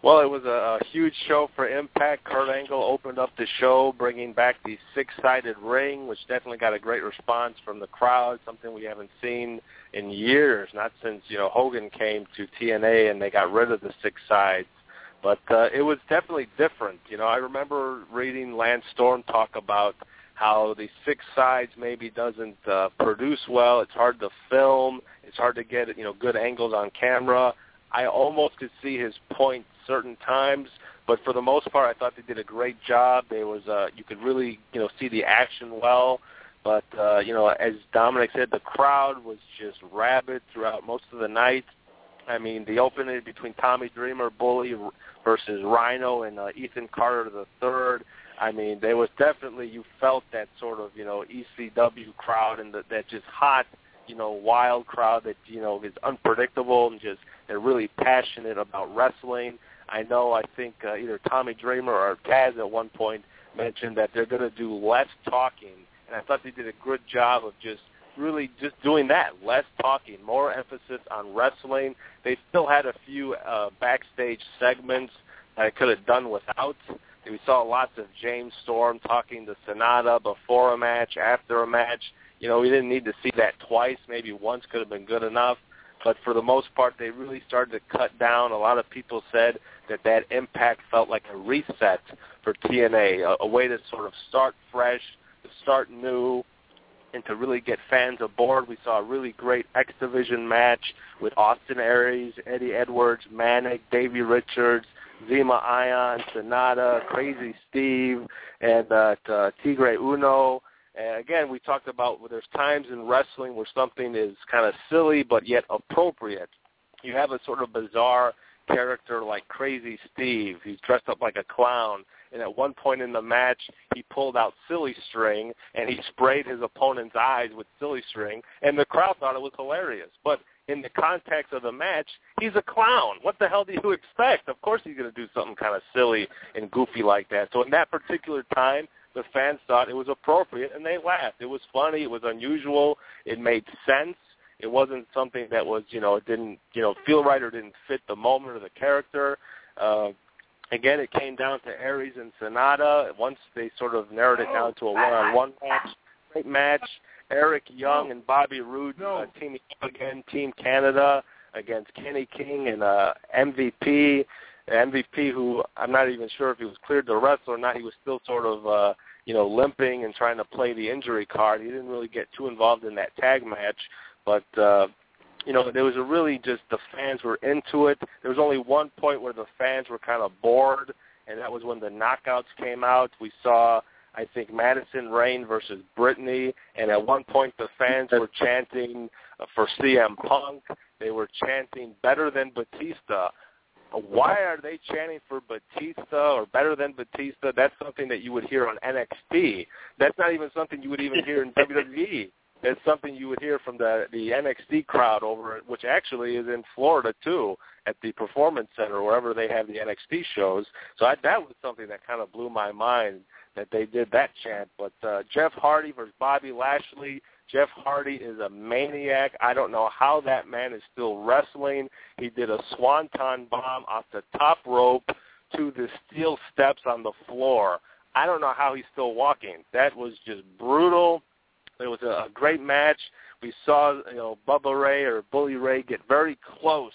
Well, it was a, a huge show for Impact. Kurt Angle opened up the show, bringing back the six-sided ring, which definitely got a great response from the crowd. Something we haven't seen in years, not since you know Hogan came to TNA and they got rid of the six sides. But uh, it was definitely different. You know, I remember reading Lance Storm talk about how the six sides maybe doesn't uh, produce well. It's hard to film. It's hard to get you know good angles on camera. I almost could see his point certain times, but for the most part, I thought they did a great job. There was uh, you could really you know see the action well, but uh, you know as Dominic said, the crowd was just rabid throughout most of the night. I mean, the opening between Tommy Dreamer, Bully versus Rhino, and uh, Ethan Carter the third. I mean, there was definitely you felt that sort of you know ECW crowd and the, that just hot, you know, wild crowd that you know is unpredictable and just they're really passionate about wrestling. I know I think uh, either Tommy Dreamer or Taz at one point mentioned that they're going to do less talking, and I thought they did a good job of just really just doing that, less talking, more emphasis on wrestling. They still had a few uh, backstage segments that I could have done without. We saw lots of James Storm talking to Sanada before a match, after a match. You know, we didn't need to see that twice. Maybe once could have been good enough. But for the most part, they really started to cut down. A lot of people said that that impact felt like a reset for TNA, a, a way to sort of start fresh, to start new, and to really get fans aboard. We saw a really great X Division match with Austin Aries, Eddie Edwards, Manik, Davey Richards, Zema Ion, Sanada, Crazy Steve, and uh, uh, Tigre Uno. And again, we talked about well, there's times in wrestling where something is kind of silly but yet appropriate. You have a sort of bizarre character like Crazy Steve. He's dressed up like a clown, and at one point in the match, he pulled out silly string and he sprayed his opponent's eyes with silly string, and the crowd thought it was hilarious. But in the context of the match, he's a clown. What the hell do you expect? Of course he's going to do something kind of silly and goofy like that. So in that particular time, the fans thought it was appropriate and they laughed. It was funny. It was unusual. It made sense. It wasn't something that was, you know, it didn't, you know, feel right or didn't fit the moment or the character. Uh, again, it came down to Aries and Sanada. Once they sort of narrowed it down to a one-on-one match, great match. Eric Young and Bobby Roode uh, teaming up again, Team Canada against Kenny King and uh, MVP. MVP, who I'm not even sure if he was cleared to wrestle or not. He was still sort of, uh, you know, limping and trying to play the injury card. He didn't really get too involved in that tag match, but uh, you know, there was a really just the fans were into it. There was only one point where the fans were kind of bored, and that was when the knockouts came out. We saw, I think, Madison Rayne versus Brittany, and at one point the fans were chanting uh, for CM Punk. They were chanting better than Batista. Why are they chanting for Batista or better than Batista? That's something that you would hear on NXT. That's not even something you would even hear in WWE. It's something you would hear from the the NXT crowd over, which actually is in Florida too, at the Performance Center, wherever they have the NXT shows. So I, that was something that kind of blew my mind that they did that chant. But uh, Jeff Hardy versus Bobby Lashley. Jeff Hardy is a maniac. I don't know how that man is still wrestling. He did a swanton bomb off the top rope to the steel steps on the floor. I don't know how he's still walking. That was just brutal. It was a, a great match. We saw you know Bubba Ray or Bully Ray get very close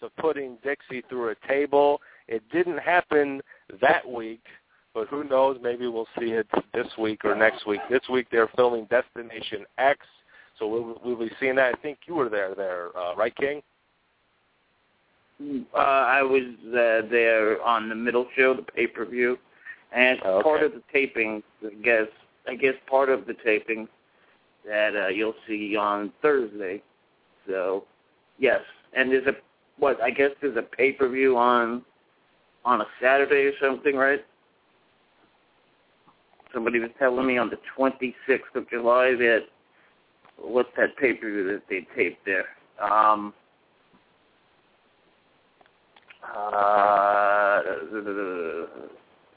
to putting Dixie through a table. It didn't happen that week, but who knows? Maybe we'll see it this week or next week. This week they're filming Destination X, so we'll, we'll be seeing that. I think you were there, there, uh, right, King? Uh, I was uh, there on the middle show, the pay per view, and Oh, okay. part of the taping. I guess I guess part of the taping that uh, you'll see on Thursday. So, yes, and there's a what I guess there's a pay per view on on a Saturday or something, right? Somebody was telling me on the 26th of July that what's that pay per view that they taped there? Um, uh,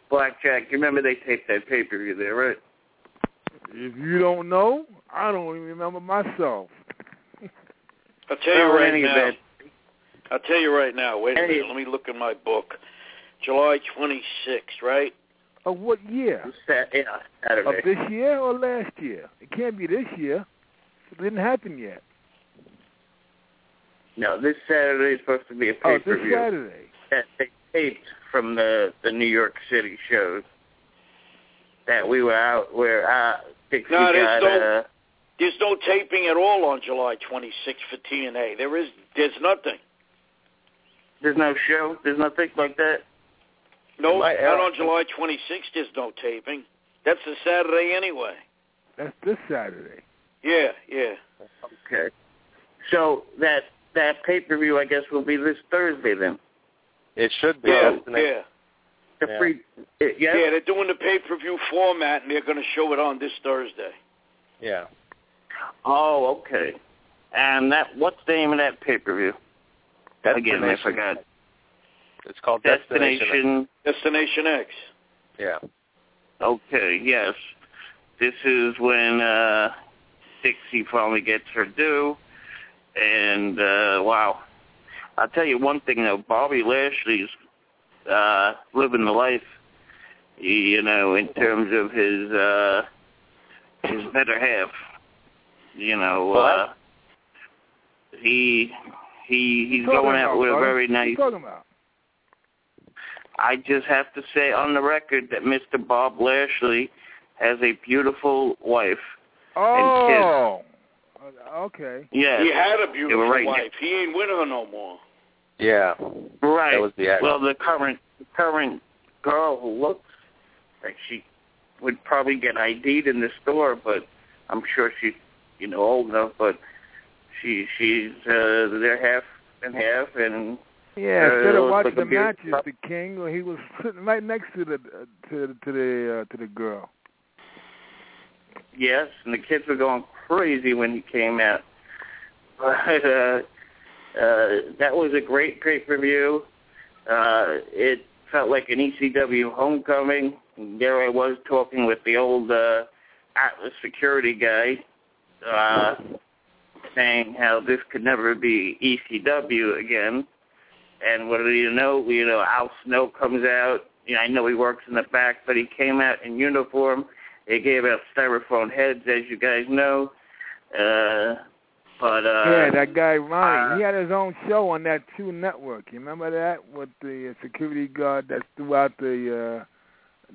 Blackjack. You remember they taped that pay per view there, right? If you don't know, I don't even remember myself. I'll tell you right now. event, I'll tell you right now. Wait a Hey. minute. Let me look in my book. July 26th, right? Of what year? Sa- yeah, Of this year or last year? It can't be this year. It didn't happen yet. No, this Saturday is supposed to be a pay-per-view. Oh, this Saturday. that they taped from the the New York City shows that we were out where uh, Dixie No, there's got. no- Uh, There's no taping at all on July 26th for TNA. There is. There's nothing. there's no show. There's nothing like that. No, My- not on uh, July 26th. There's no taping. That's a Saturday anyway. That's this Saturday. Yeah, yeah. Okay. So that that pay per view, I guess, will be this Thursday then. It should be. Yeah, Destination. yeah. The Yeah. free. It, yeah. Yeah, they're doing the pay-per-view format, and they're going to show it on this Thursday. Yeah. Oh, okay. And that what's the name of that pay per view? Again, I forgot. It's called Destination. Destination. Destination X. Yeah. Okay, yes. This is when uh Dixie finally gets her due. And uh wow. I'll tell you one thing though, Bobby Lashley's uh living the life you know, in terms of his uh his better half. You know, uh he he he's going out about, with a brother? very What are you nice talking about? I just have to say on the record that Mr. Bob Lashley has a beautiful wife Oh, Uh, okay. Yeah. He had a beautiful right wife. He ain't with her no more. Yeah. Right. That was the act. well, the current the current girl who looks like she would probably get ID'd in the store, but I'm sure she's you know old enough. But she she's uh, they're half and half, and Yeah, uh, instead of watching the matches, the king, he was sitting right next to the uh, to to the uh, to the girl. Yes, and the kids were going crazy when he came out. But uh, uh, that was a great pay per view. Uh, it felt like an ECW homecoming. There I was talking with the old uh, Atlas security guy, uh, saying how this could never be ECW again. And what do you know? You know, Al Snow comes out. You know, I know he works in the back, but he came out in uniform. They gave out styrofoam heads, as you guys know. Uh, but uh, yeah, that guy Ronnie, uh, he had his own show on that Two Network. You remember that with the security guard that throughout the uh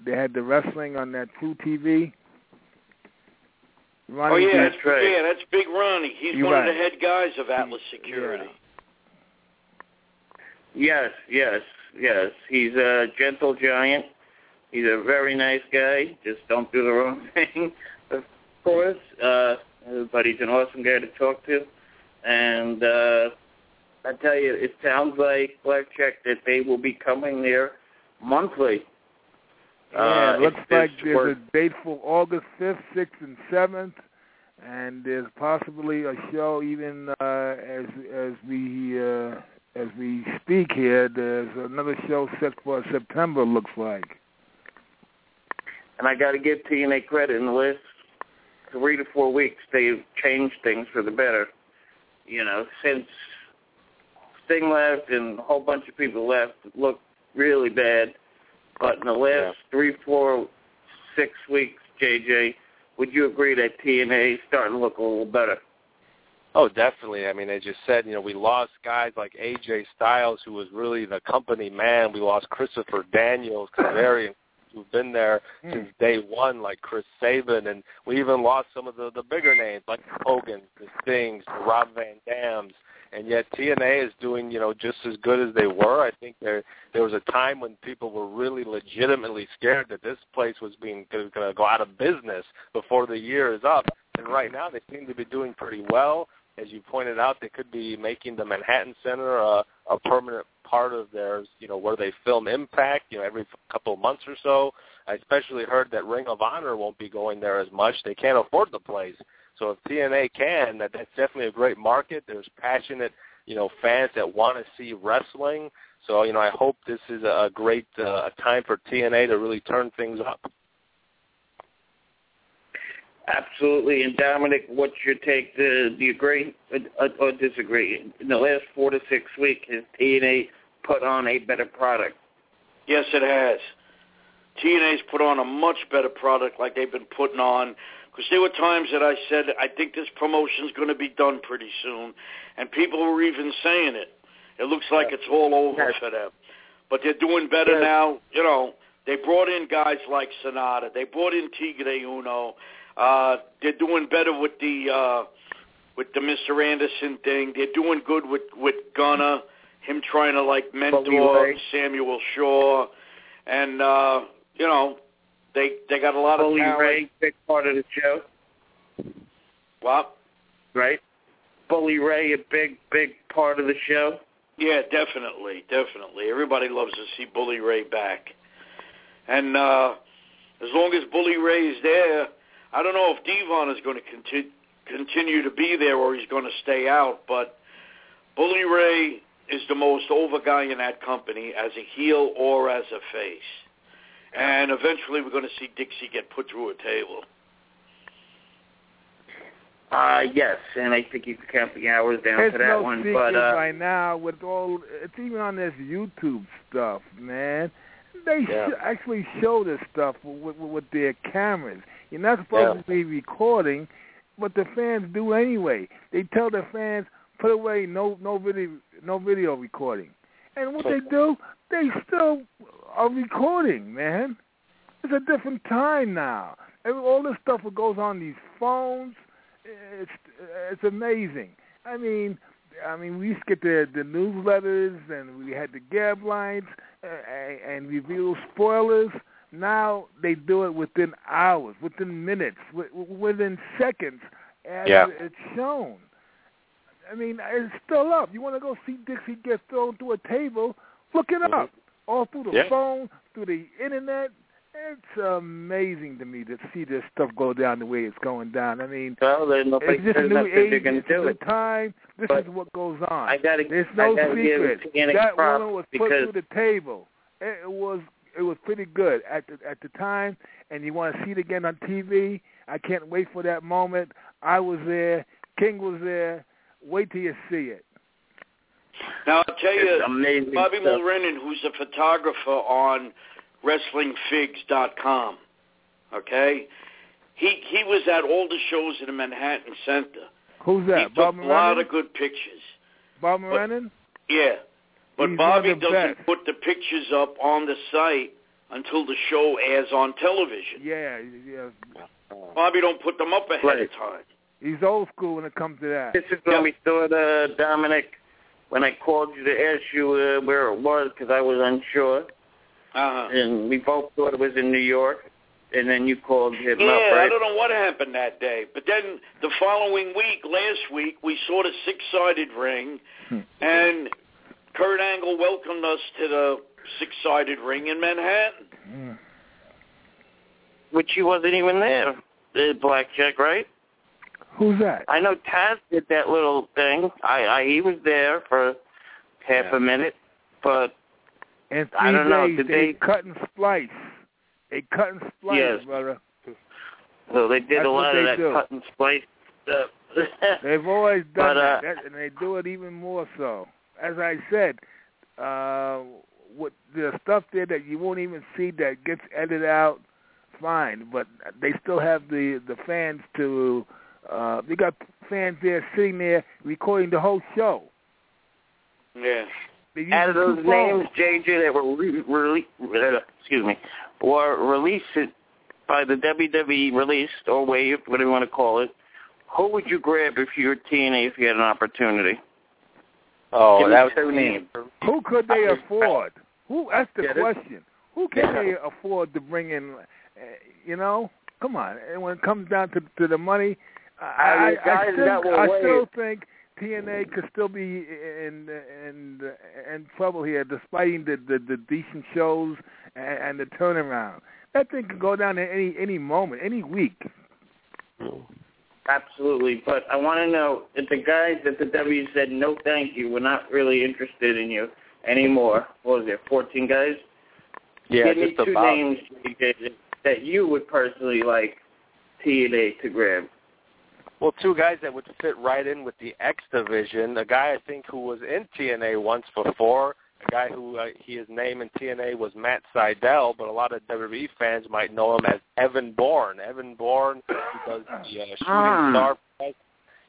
they had the wrestling on that Two TV. Ronnie oh yeah, that's yeah, that's Big Ronnie. He's You're one right. of the head guys of Atlas Security. Yes, yes, yes. He's a gentle giant. He's a very nice guy. Just don't do the wrong thing, of course. Uh, but he's an awesome guy to talk to. And uh, I tell you, it sounds like Blackjack that they will be coming there monthly. Yeah, uh, it looks if like there's works. a date for August 5th, 6th, and 7th, and there's possibly a show even uh, as as we uh, as we speak here. There's another show set for September. Looks like. And I got to give TNA credit in the last three to four weeks. They've changed things for the better. You know, since Sting left and a whole bunch of people left, it looked really bad. But in the last three, four, six weeks, JJ, would you agree that TNA is starting to look a little better? Oh, definitely. I mean, as you said, you know, we lost guys like AJ Styles, who was really the company man. We lost Christopher Daniels, Kazarian, who've been there hmm. since day one, like Chris Sabin, and we even lost some of the the bigger names like Hogan, the Stings, the Rob Van Dams, and yet TNA is doing, you know, just as good as they were. I think there there was a time when people were really legitimately scared that this place was being going to go out of business before the year is up, and right now they seem to be doing pretty well. As you pointed out, they could be making the Manhattan Center a, a permanent part of theirs, you know, where they film Impact, you know, every couple of months or so. I especially heard that Ring of Honor won't be going there as much. They can't afford the place. So if TNA can, that that's definitely a great market. There's passionate, you know, fans that want to see wrestling. So you know, I hope this is a a great uh, time for TNA to really turn things up. Absolutely. And Dominic, what's your take? Do, do you agree or, or disagree? In the last four to six weeks, has TNA put on a better product? Yes, it has. TNA's put on a much better product like they've been putting on. Because there were times that I said, I think this promotion's going to be done pretty soon. And people were even saying it. It looks like it's all over for them. But they're doing better now. You know, they brought in guys like Sanada. They brought in Tigre Uno. Uh, they're doing better with the uh, with the Mr. Anderson thing. They're doing good with with Gunner, him trying to like mentor Samuel Shaw, and uh, you know they they got a lot of Bully talent. Ray, big part of the show, What? right? Bully Ray, a big, big part of the show. Yeah, definitely, definitely. Everybody loves to see Bully Ray back, and uh, as long as Bully Ray is there, I don't know if Devon is going to conti- continue to be there or he's going to stay out. But Bully Ray is the most over guy in that company as a heel or as a face. And eventually we're going to see Dixie get put through a table. Uh, yes, and I think you can count the hours down There's to that no one. But uh, right now with all it's even on this YouTube stuff, man. They Yeah. sh- actually show this stuff with, with, with their cameras. You're not supposed Yeah. to be recording, but the fans do anyway. They tell the fans put away no no video no video recording, and what they do, they still are recording, man. It's a different time now. And all this stuff that goes on these phones, it's it's amazing. I mean, I mean, we used to get the the newsletters and we had the gab lines uh, and, and reveal spoilers. Now they do it within hours, within minutes, within seconds, as Yeah. it's shown. I mean, it's still up. You want to go see Dixie get thrown through a table? Look it up. All through the Yeah. phone, through the internet. It's amazing to me to see this stuff go down the way it's going down. I mean, well, there's it's just a new age. It's new it. time. This But is what goes on. I gotta, There's no I gotta secret. that woman was put through the table. It it was it was pretty good at the at the time, and you want to see it again on TV. I can't wait for that moment. I was there. King was there. Wait till you see it. Now I'll tell you, amazing Bobby stuff. Mulrennan, who's a photographer on WrestlingFigs.com, okay, he he was at all the shows in the Manhattan Center. Who's He that? took Bob a lot Morenon? of good pictures. Bob Morenon? Yeah, but He's Bobby one of the doesn't best. put the pictures up on the site until the show airs on television. Yeah, yeah. Bobby don't put them up ahead Right. of time. He's old school when it comes to that. This is when we thought, uh, Dominic, when I called you to ask you uh, where it was because I was unsure, Uh-huh. and we both thought it was in New York, and then you called him Yeah, up, I right? don't know what happened that day. But then the following week, last week, we saw the six-sided ring, Hmm. and Kurt Angle welcomed us to the six-sided ring in Manhattan. Mm. Which he wasn't even there, the blackjack, right? Who's that? I know Taz did that little thing. I, I he was there for half Yeah. a minute, but And I don't know, did they, they- cut and splice. They cut and splice, Yes. brother. so they did That's a lot of that do. cut and splice stuff. They've always done But, uh, that, and they do it even more so. As I said, uh, with the stuff there that you won't even see that gets edited out, fine. But they still have the the fans to. Uh, they got fans there sitting there recording the whole show. Yeah. Out of those phones. names, JJ, that were re- rele- uh, excuse me, were released by the WWE, released or waived, whatever you want to call it. Who would you grab if you were TNA if you had an opportunity? Oh, Give me that was two names. Who could they afford? Who? That's the Get it? question. Who can they afford to bring in? Uh, you know, come on. And when it comes down to to the money, I I, I, guys still, that I still think TNA could still be in in in trouble here, despite the the, the decent shows and, and the turnaround. That thing could go down at any any moment, any week. Mm. Absolutely, but I want to know if the guys at the W said no, thank you, we're not really interested in you anymore. What was there, fourteen guys? Yeah, Give me two about. names that you would personally like TNA to grab. Well, two guys that would fit right in with the X division. A guy I think who was in TNA once before. A guy who uh, he, his name in TNA was Matt Sydal, but a lot of WWE fans might know him as Evan Bourne. Evan Bourne, who does the uh, shooting Ah. star. press.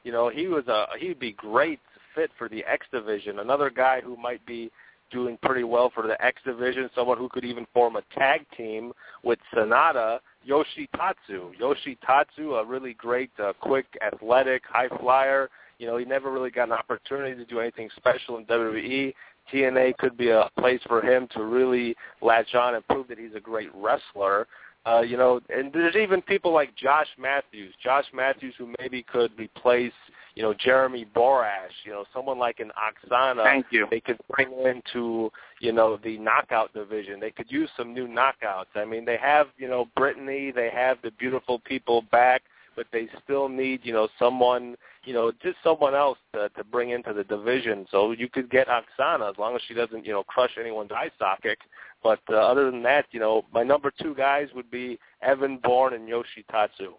You know, he was a he'd be great fit for the X division. Another guy who might be doing pretty well for the X division. Someone who could even form a tag team with Sanada. Yoshi Tatsu. Yoshi Tatsu, a really great, uh, quick, athletic, high flyer. You know, he never really got an opportunity to do anything special in WWE. TNA could be a place for him to really latch on and prove that he's a great wrestler. Uh, you know, and there's even people like Josh Matthews. Josh Matthews who maybe could replace, you know, Jeremy Borash, you know, someone like an Oksana. Thank you. They could bring into, you know, the knockout division. They could use some new knockouts. I mean, they have, you know, Brittany, they have the beautiful people back, but they still need, you know, someone, you know, just someone else to, to bring into the division. So you could get Oksana as long as she doesn't, you know, crush anyone's eye socket. But uh, other than that, you know, my number two guys would be Evan Bourne and Yoshi Tatsu.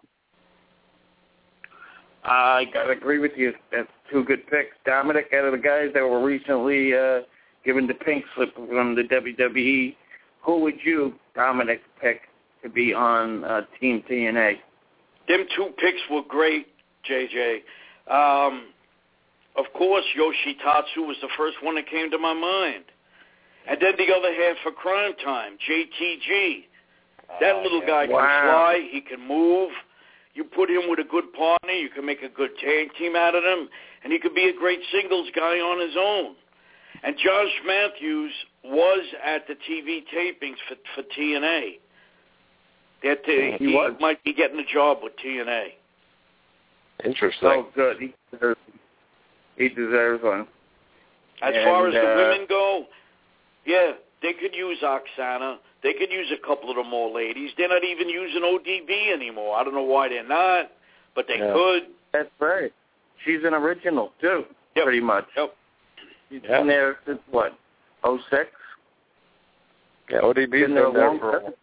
I gotta agree with you. That's two good picks. Dominic, out of the guys that were recently uh, given the pink slip from the WWE, who would you, Dominic, pick to be on uh, Team TNA? Them two picks were great, JJ. Um, of course, Yoshi Tatsu was the first one that came to my mind. And then the other half for Cryme Tyme, JTG. That Oh, little yeah. guy can Wow. fly. He can move. You put him with a good partner, you can make a good tag team out of him, and he could be a great singles guy on his own. And Josh Matthews was at the TV tapings for, for TNA. That uh, He he was. might be getting a job with TNA. Interesting. Oh, good. He deserves, he deserves one. As And, far as the uh, women go, yeah, they could use Oksana. They could use a couple of the more ladies. They're not even using ODB anymore. I don't know why they're not, but they Yeah. could. That's right. She's an original too, pretty much. Yep. She's Yeah. been there since what? Oh six. Yeah, ODB's Been been there a there long for time.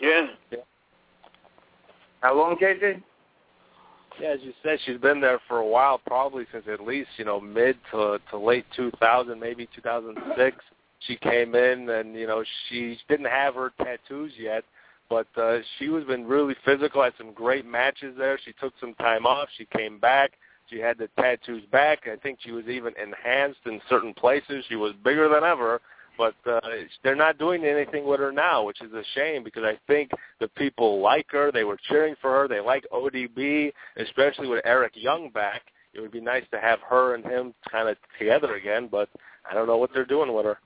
Yeah. How long, JJ? Yeah, as you said, she's been there for a while, probably since at least you know mid to to late 2000, maybe 2006. She came in, and you know she didn't have her tattoos yet, but uh, she was been really physical. Had some great matches there. She took some time off. She came back. She had the tattoos back. I think she was even enhanced in certain places. She was bigger than ever. But uh, they're not doing anything with her now, which is a shame because I think the people like her. They were cheering for her. They like ODB, especially with Eric Young back. It would be nice to have her and him kind of together again, but I don't know what they're doing with her.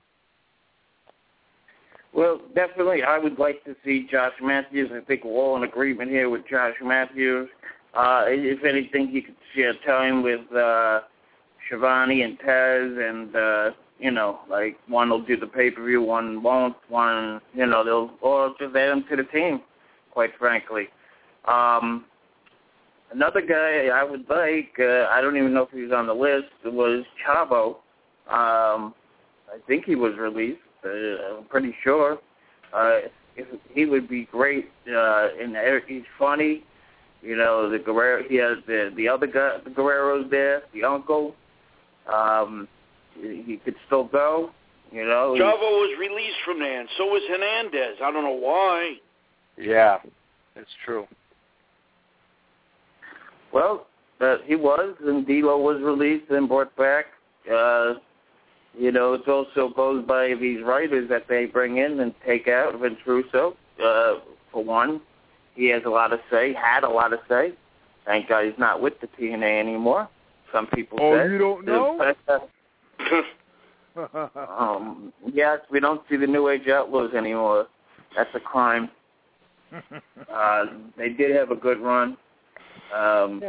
Well, definitely, I would like to see Josh Matthews. I think we're all in agreement here with Josh Matthews. Uh, if anything, he could share time with uh, Shivani and Taz, and uh, you know, like one will do the pay per view, one won't. One, you know, they'll or just add him to the team. Quite frankly, um, another guy I would like. Uh, I don't even know if he's on the list. Was Chavo. Um, I think he was released. Uh, I'm pretty sure. Uh, if, he would be great. Uh, and Eric- he's funny. You know, the Guerrero. He has the the other guy, the Guerreros there, the uncle. Um, he he could still go. You know, Chavo was released from there, and so was Hernandez. I don't know why. Yeah, it's true. Well, uh, he was, and D'Lo was released and brought back. Uh, you know, it also goes by these writers that they bring in and take out. Vince Russo, uh, for one, he has a lot to say, had a lot to say. Thank God he's not with the TNA anymore. Some people Oh, say. you don't know? um, yes, we don't see the New Age Outlaws anymore. That's a crime. Uh, they did have a good run, um,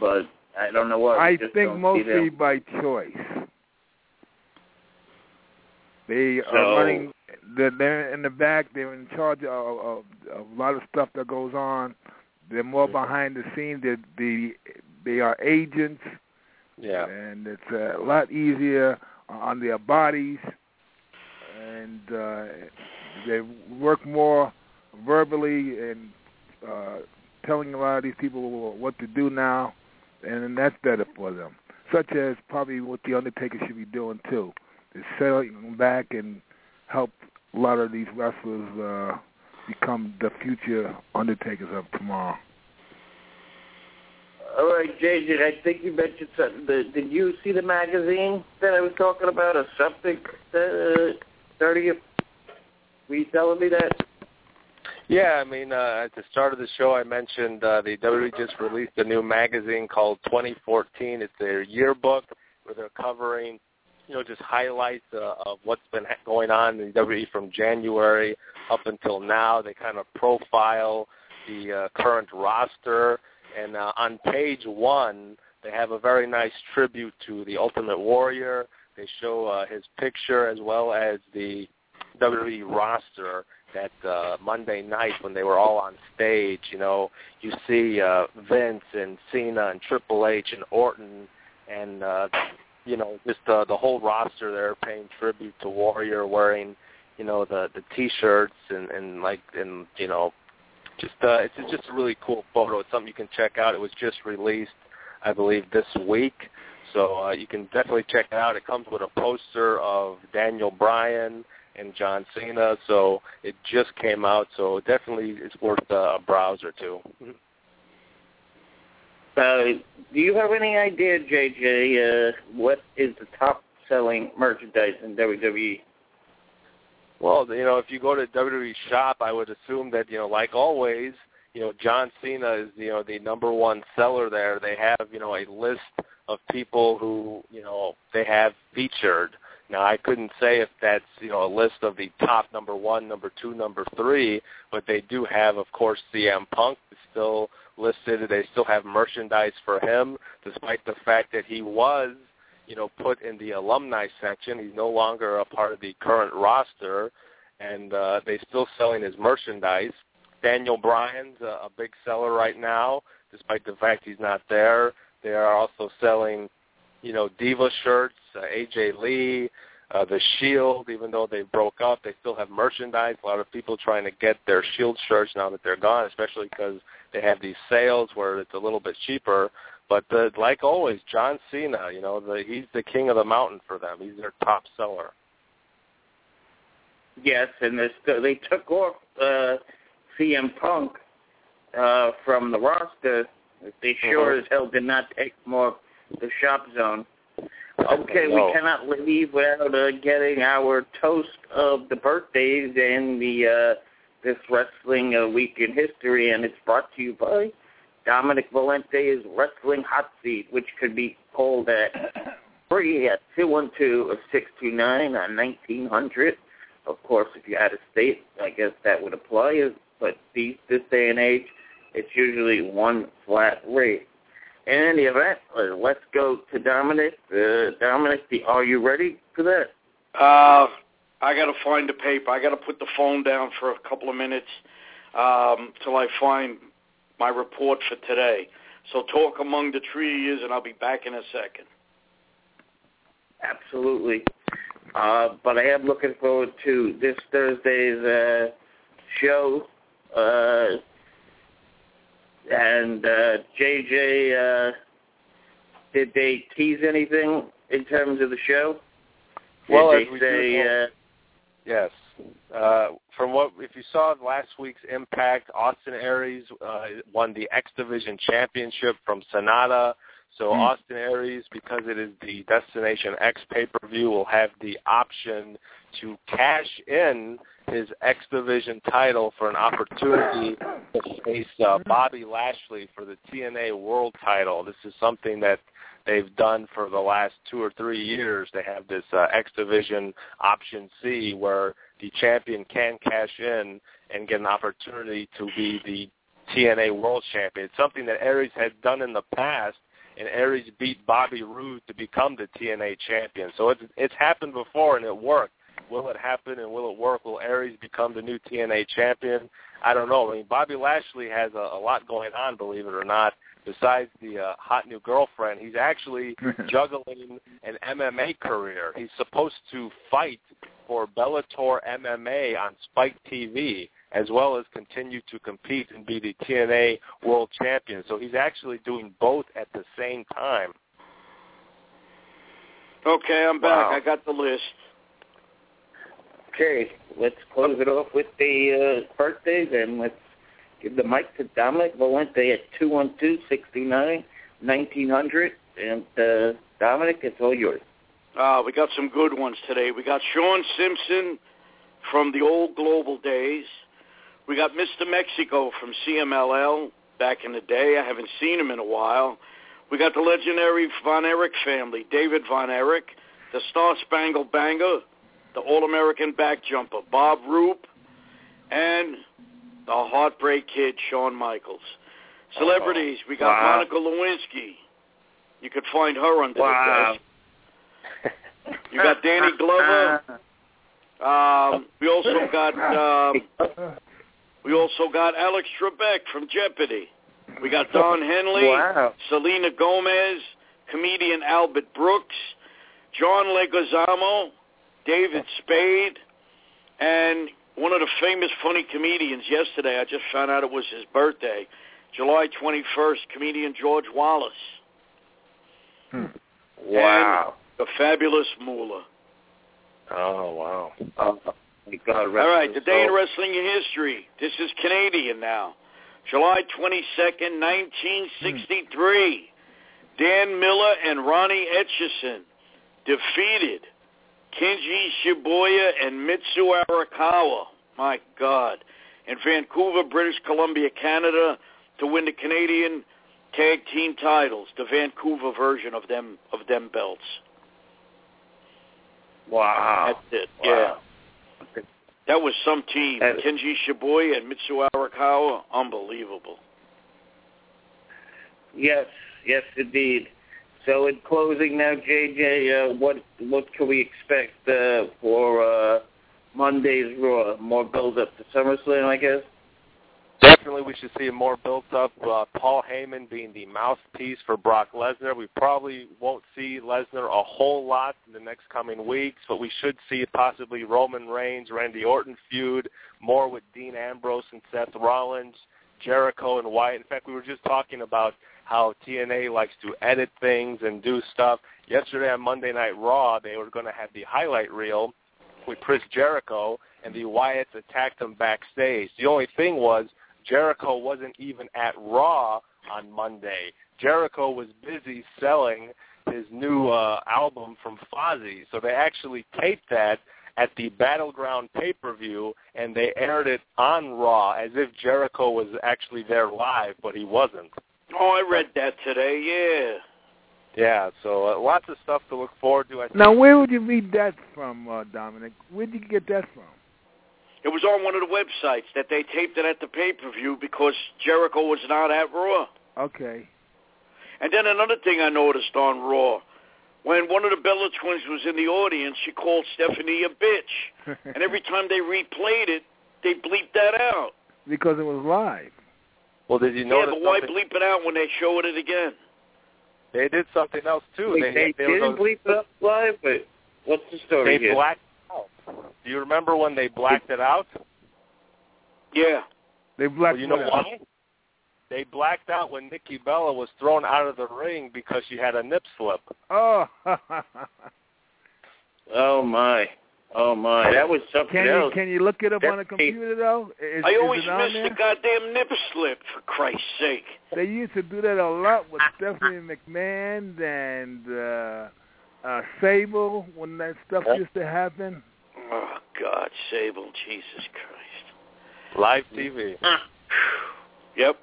but I don't know what. I think mostly by choice. They So- are running. They're, they're in the back. They're in charge of, of, of a lot of stuff that goes on. They're more behind the scenes. They the they are agents, Yeah. and it's a lot easier on their bodies, and uh, they work more verbally and uh, telling a lot of these people what to do now, and that's better for them. Such as probably what the Undertaker should be doing too, is settling back and help a lot of these wrestlers uh, become the future Undertakers of tomorrow. All right, JJ, I think you mentioned something. The, did you see the magazine that I was talking about, or something? Uh, 30th? Were you telling me that? Yeah, I mean, uh, at the start of the show, I mentioned uh, the WWE just released a new magazine called 2014. It's their yearbook where they're covering, you know, just highlights uh, of what's been going on in WWE from January up until now. They kind of profile the uh, current roster, and uh, on page one, they have a very nice tribute to the Ultimate Warrior. They show uh, his picture as well as the WWE roster, that uh, Monday night when they were all on stage. You know, you see uh, Vince and Cena and Triple H and Orton and uh, you know just uh, the whole roster there paying tribute to Warrior, wearing you know the the t-shirts and and like and you know just uh, it's just a really cool photo. It's something you can check out. It was just released, I believe, this week. So uh, you can definitely check it out. It comes with a poster of Daniel Bryan and John Cena. So it just came out. So definitely it's worth uh, a browse or two. Uh, do you have any idea, JJ, uh, what is the top selling merchandise in WWE? Well, you know, if you go to WWE shop, I would assume that you know, like always, you know, John Cena is you know the number one seller there. They have you know a list of people who you know they have featured. Now I couldn't say if that's you know a list of the top number one, number two, number three, but they do have, of course, CM Punk still listed. They still have merchandise for him, despite the fact that he was you know, put in the alumni section. He's no longer a part of the current roster, and uh, they're still selling his merchandise. Daniel Bryan's a, a big seller right now, despite the fact he's not there. They are also selling, you know, Diva shirts, uh, AJ Lee, uh, the Shield. Even though they broke up, they still have merchandise. A lot of people trying to get their Shield shirts now that they're gone, especially because they have these sales where it's a little bit cheaper. But uh, like always, John Cena, you know, the, he's the king of the mountain for them. He's their top seller. Yes, and still, they took off uh, CM Punk uh, from the roster. They sure Mhm. as hell did not take off the shop zone. Okay, we cannot leave without uh, getting our toast of the birthdays and the uh, this wrestling uh, week in history, and it's brought to you by Dominic Valente's Wrestling Hot Seat, which could be called at free at two one two six two nine on nineteen hundred. Of course, if you're out of state, I guess that would apply. But these this day and age, it's usually one flat rate. In any event, uh, let's go to Dominic. Uh, Dominic, the, are you ready for that? Uh, I got to find the paper. I got to put the phone down for a couple of minutes um, till I find my report for today. So talk among the trees, and I'll be back in a second. Absolutely. Uh, but I am looking forward to this Thursday's uh, show. Uh, and uh, JJ, uh, did they tease anything in terms of the show? Did Well, they as we say? do uh, Yes. Uh, from what, if you saw last week's Impact, Austin Aries uh, won the X Division Championship from Sanada. So Hmm. Austin Aries, because it is the Destination X pay-per-view, will have the option to cash in his X Division title for an opportunity to face uh, Bobby Lashley for the TNA World title. This is something that they've done for the last two or three years. They have this uh, X Division option C where the champion can cash in and get an opportunity to be the TNA World Champion. It's something that Aries had done in the past, and Aries beat Bobby Roode to become the TNA champion. So it's it's happened before and it worked. Will it happen and will it work? Will Aries become the new TNA champion? I don't know. I mean, Bobby Lashley has a, a lot going on, believe it or not. Besides the uh, hot new girlfriend, he's actually juggling an MMA career. He's supposed to fight for Bellator MMA on Spike TV, as well as continue to compete and be the TNA World Champion. So he's actually doing both at the same time. Okay, I'm back. Wow. I got the list. Okay, let's close it off with the uh, birthdays, and let's give the mic to Dominic Valente at two one two six two nine nineteen hundred. And uh, Dominic, it's all yours. Uh, we got some good ones today. We got Sean Simpson from the old Global days. We got Mr. Mexico from CMLL back in the day. I haven't seen him in a while. We got the legendary Von Erich family, David Von Erich, the Star Spangled Banger, the All-American back jumper, Bob Roop, and the Heartbreak Kid, Shawn Michaels. Celebrities, we got Wow. Monica Lewinsky. You could find her under Wow. the desk. You got Danny Glover. Um, we also got um, we also got Alex Trebek from Jeopardy. We got Don Henley, Wow. Selena Gomez, comedian Albert Brooks, John Leguizamo, David Spade, and one of the famous funny comedians yesterday. I just found out it was his birthday, July 21st. Comedian George Wallace. Hmm. Wow. The fabulous Moolah. Oh wow. Oh, my God, All right, rest the his day in wrestling history. This is Canadian now. July 22nd, 1963. Dan Miller and Ronnie Etchison defeated Kenji Shibuya and Mitsu Arakawa. My God. In Vancouver, British Columbia, Canada, to win the Canadian tag team titles, the Vancouver version of them of them belts. Wow. That's it. Wow. Yeah. That was some team. That- Kenji Shibuya and Mitsu Arakawa, unbelievable. Yes, yes, indeed. So in closing now, JJ, uh, what what can we expect uh, for uh, Monday's Raw? More build up to SummerSlam, I guess. Definitely, we should see more built up. Uh, Paul Heyman being the mouthpiece for Brock Lesnar. We probably won't see Lesnar a whole lot in the next coming weeks, but we should see possibly Roman Reigns, Randy Orton feud, more with Dean Ambrose and Seth Rollins, Jericho and Wyatt. In fact, we were just talking about how TNA likes to edit things and do stuff. Yesterday on Monday Night Raw, they were going to have the highlight reel with Chris Jericho, and the Wyatts attacked him backstage. The only thing was Jericho wasn't even at Raw on Monday. Jericho was busy selling his new uh, album from Fozzy, so they actually taped that at the Battleground pay-per-view, and they aired it on Raw as if Jericho was actually there live, but he wasn't. Oh, I read that today. Yeah. Yeah, so uh, lots of stuff to look forward to. I think. Now, where would you read that from, uh, Dominic? Where did you get that from? It was on one of the websites that they taped it at the pay-per-view because Jericho was not at Raw. Okay. And then another thing I noticed on Raw, when one of the Bella twins was in the audience, she called Stephanie a bitch. and every time they replayed it, they bleeped that out. because it was live. Well, did you Yeah, notice but why something? bleep it out when they show it again? They did something else too. Wait, they they, they didn't bleep it up live, but what's the story They here? blacked out. Do you remember when they blacked it out? Yeah. They Well, blacked you know it out. why? They blacked out when Nikki Bella was thrown out of the ring because she had a nip slip. Oh. Oh my, oh my, that was something can you else. can you look it up on a computer though? Is, I is always it on miss there? the goddamn nip slip, for Christ's sake. They used to do that a lot with Stephanie McMahon and uh, uh, Sable when that stuff used to happen. Oh, God, Sable, Jesus Christ. Live TV. Mm. Yep.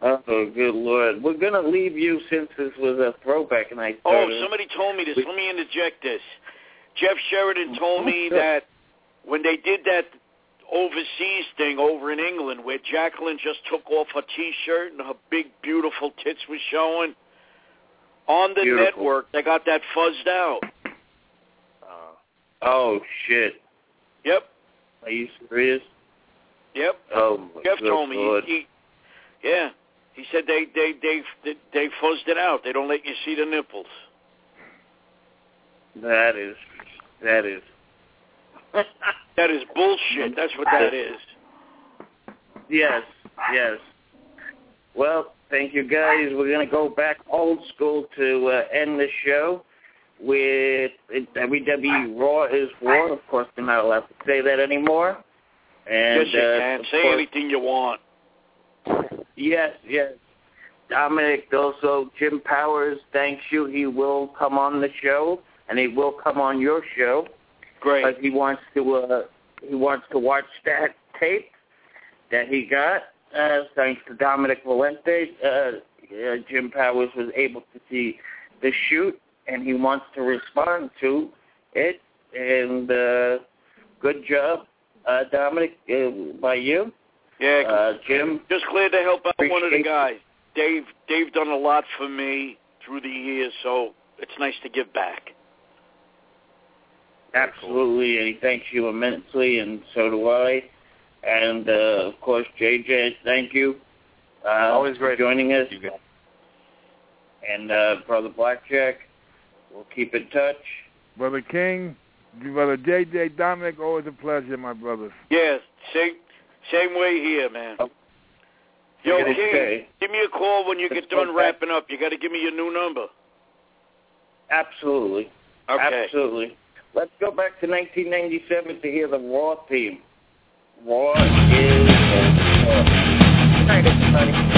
Oh, good lord. We're going to leave you since this was a throwback and I Oh, somebody told me this. Let me interject this. Jeff Sheridan told me that when they did that overseas thing over in England where Jacqueline just took off her T-shirt and her big, beautiful tits was showing, on the Beautiful. network, they got that fuzzed out. Oh, shit. Yep. Are you serious? Yep. Oh, my Jeff told me. lord. He, he, yeah. He said they, they, they, they, fuzzed it out. They don't let you see the nipples. That is, that is. That is bullshit. That's what that is. Yes, yes. Well, thank you guys. We're going to go back old school to uh, end the show with WWE Raw is War. Of course, they're not allowed to say that anymore. And, yes, you uh, can. Say course- anything you want. Yes, yes. Dominic, also Jim Powers, thanks you. He will come on the show, and he will come on your show. Great. Because he wants to, uh, he wants to watch that tape that he got. Uh, thanks to Dominic Valente, uh, uh, Jim Powers was able to see the shoot, and he wants to respond to it. And uh, good job, uh, Dominic, uh, by you. Yeah, Uh, Jim, just glad to help out one of the guys. Dave, Dave done a lot for me through the years, so it's nice to give back. Absolutely, and he thanks you immensely, and so do I. And uh, of course, JJ, thank you. Uh, Always for great joining us. You guys. And uh, brother Blackjack, we'll keep in touch. Brother King, brother JJ Dominic, always a pleasure, my brothers. Yes, same same way here, man. Yo, Okay. King, give me a call when you get done okay. wrapping up. You got to give me your new number. Absolutely. Okay. Absolutely. Let's go back to 1997 to hear the Raw theme. Raw is uh, Good night, everybody.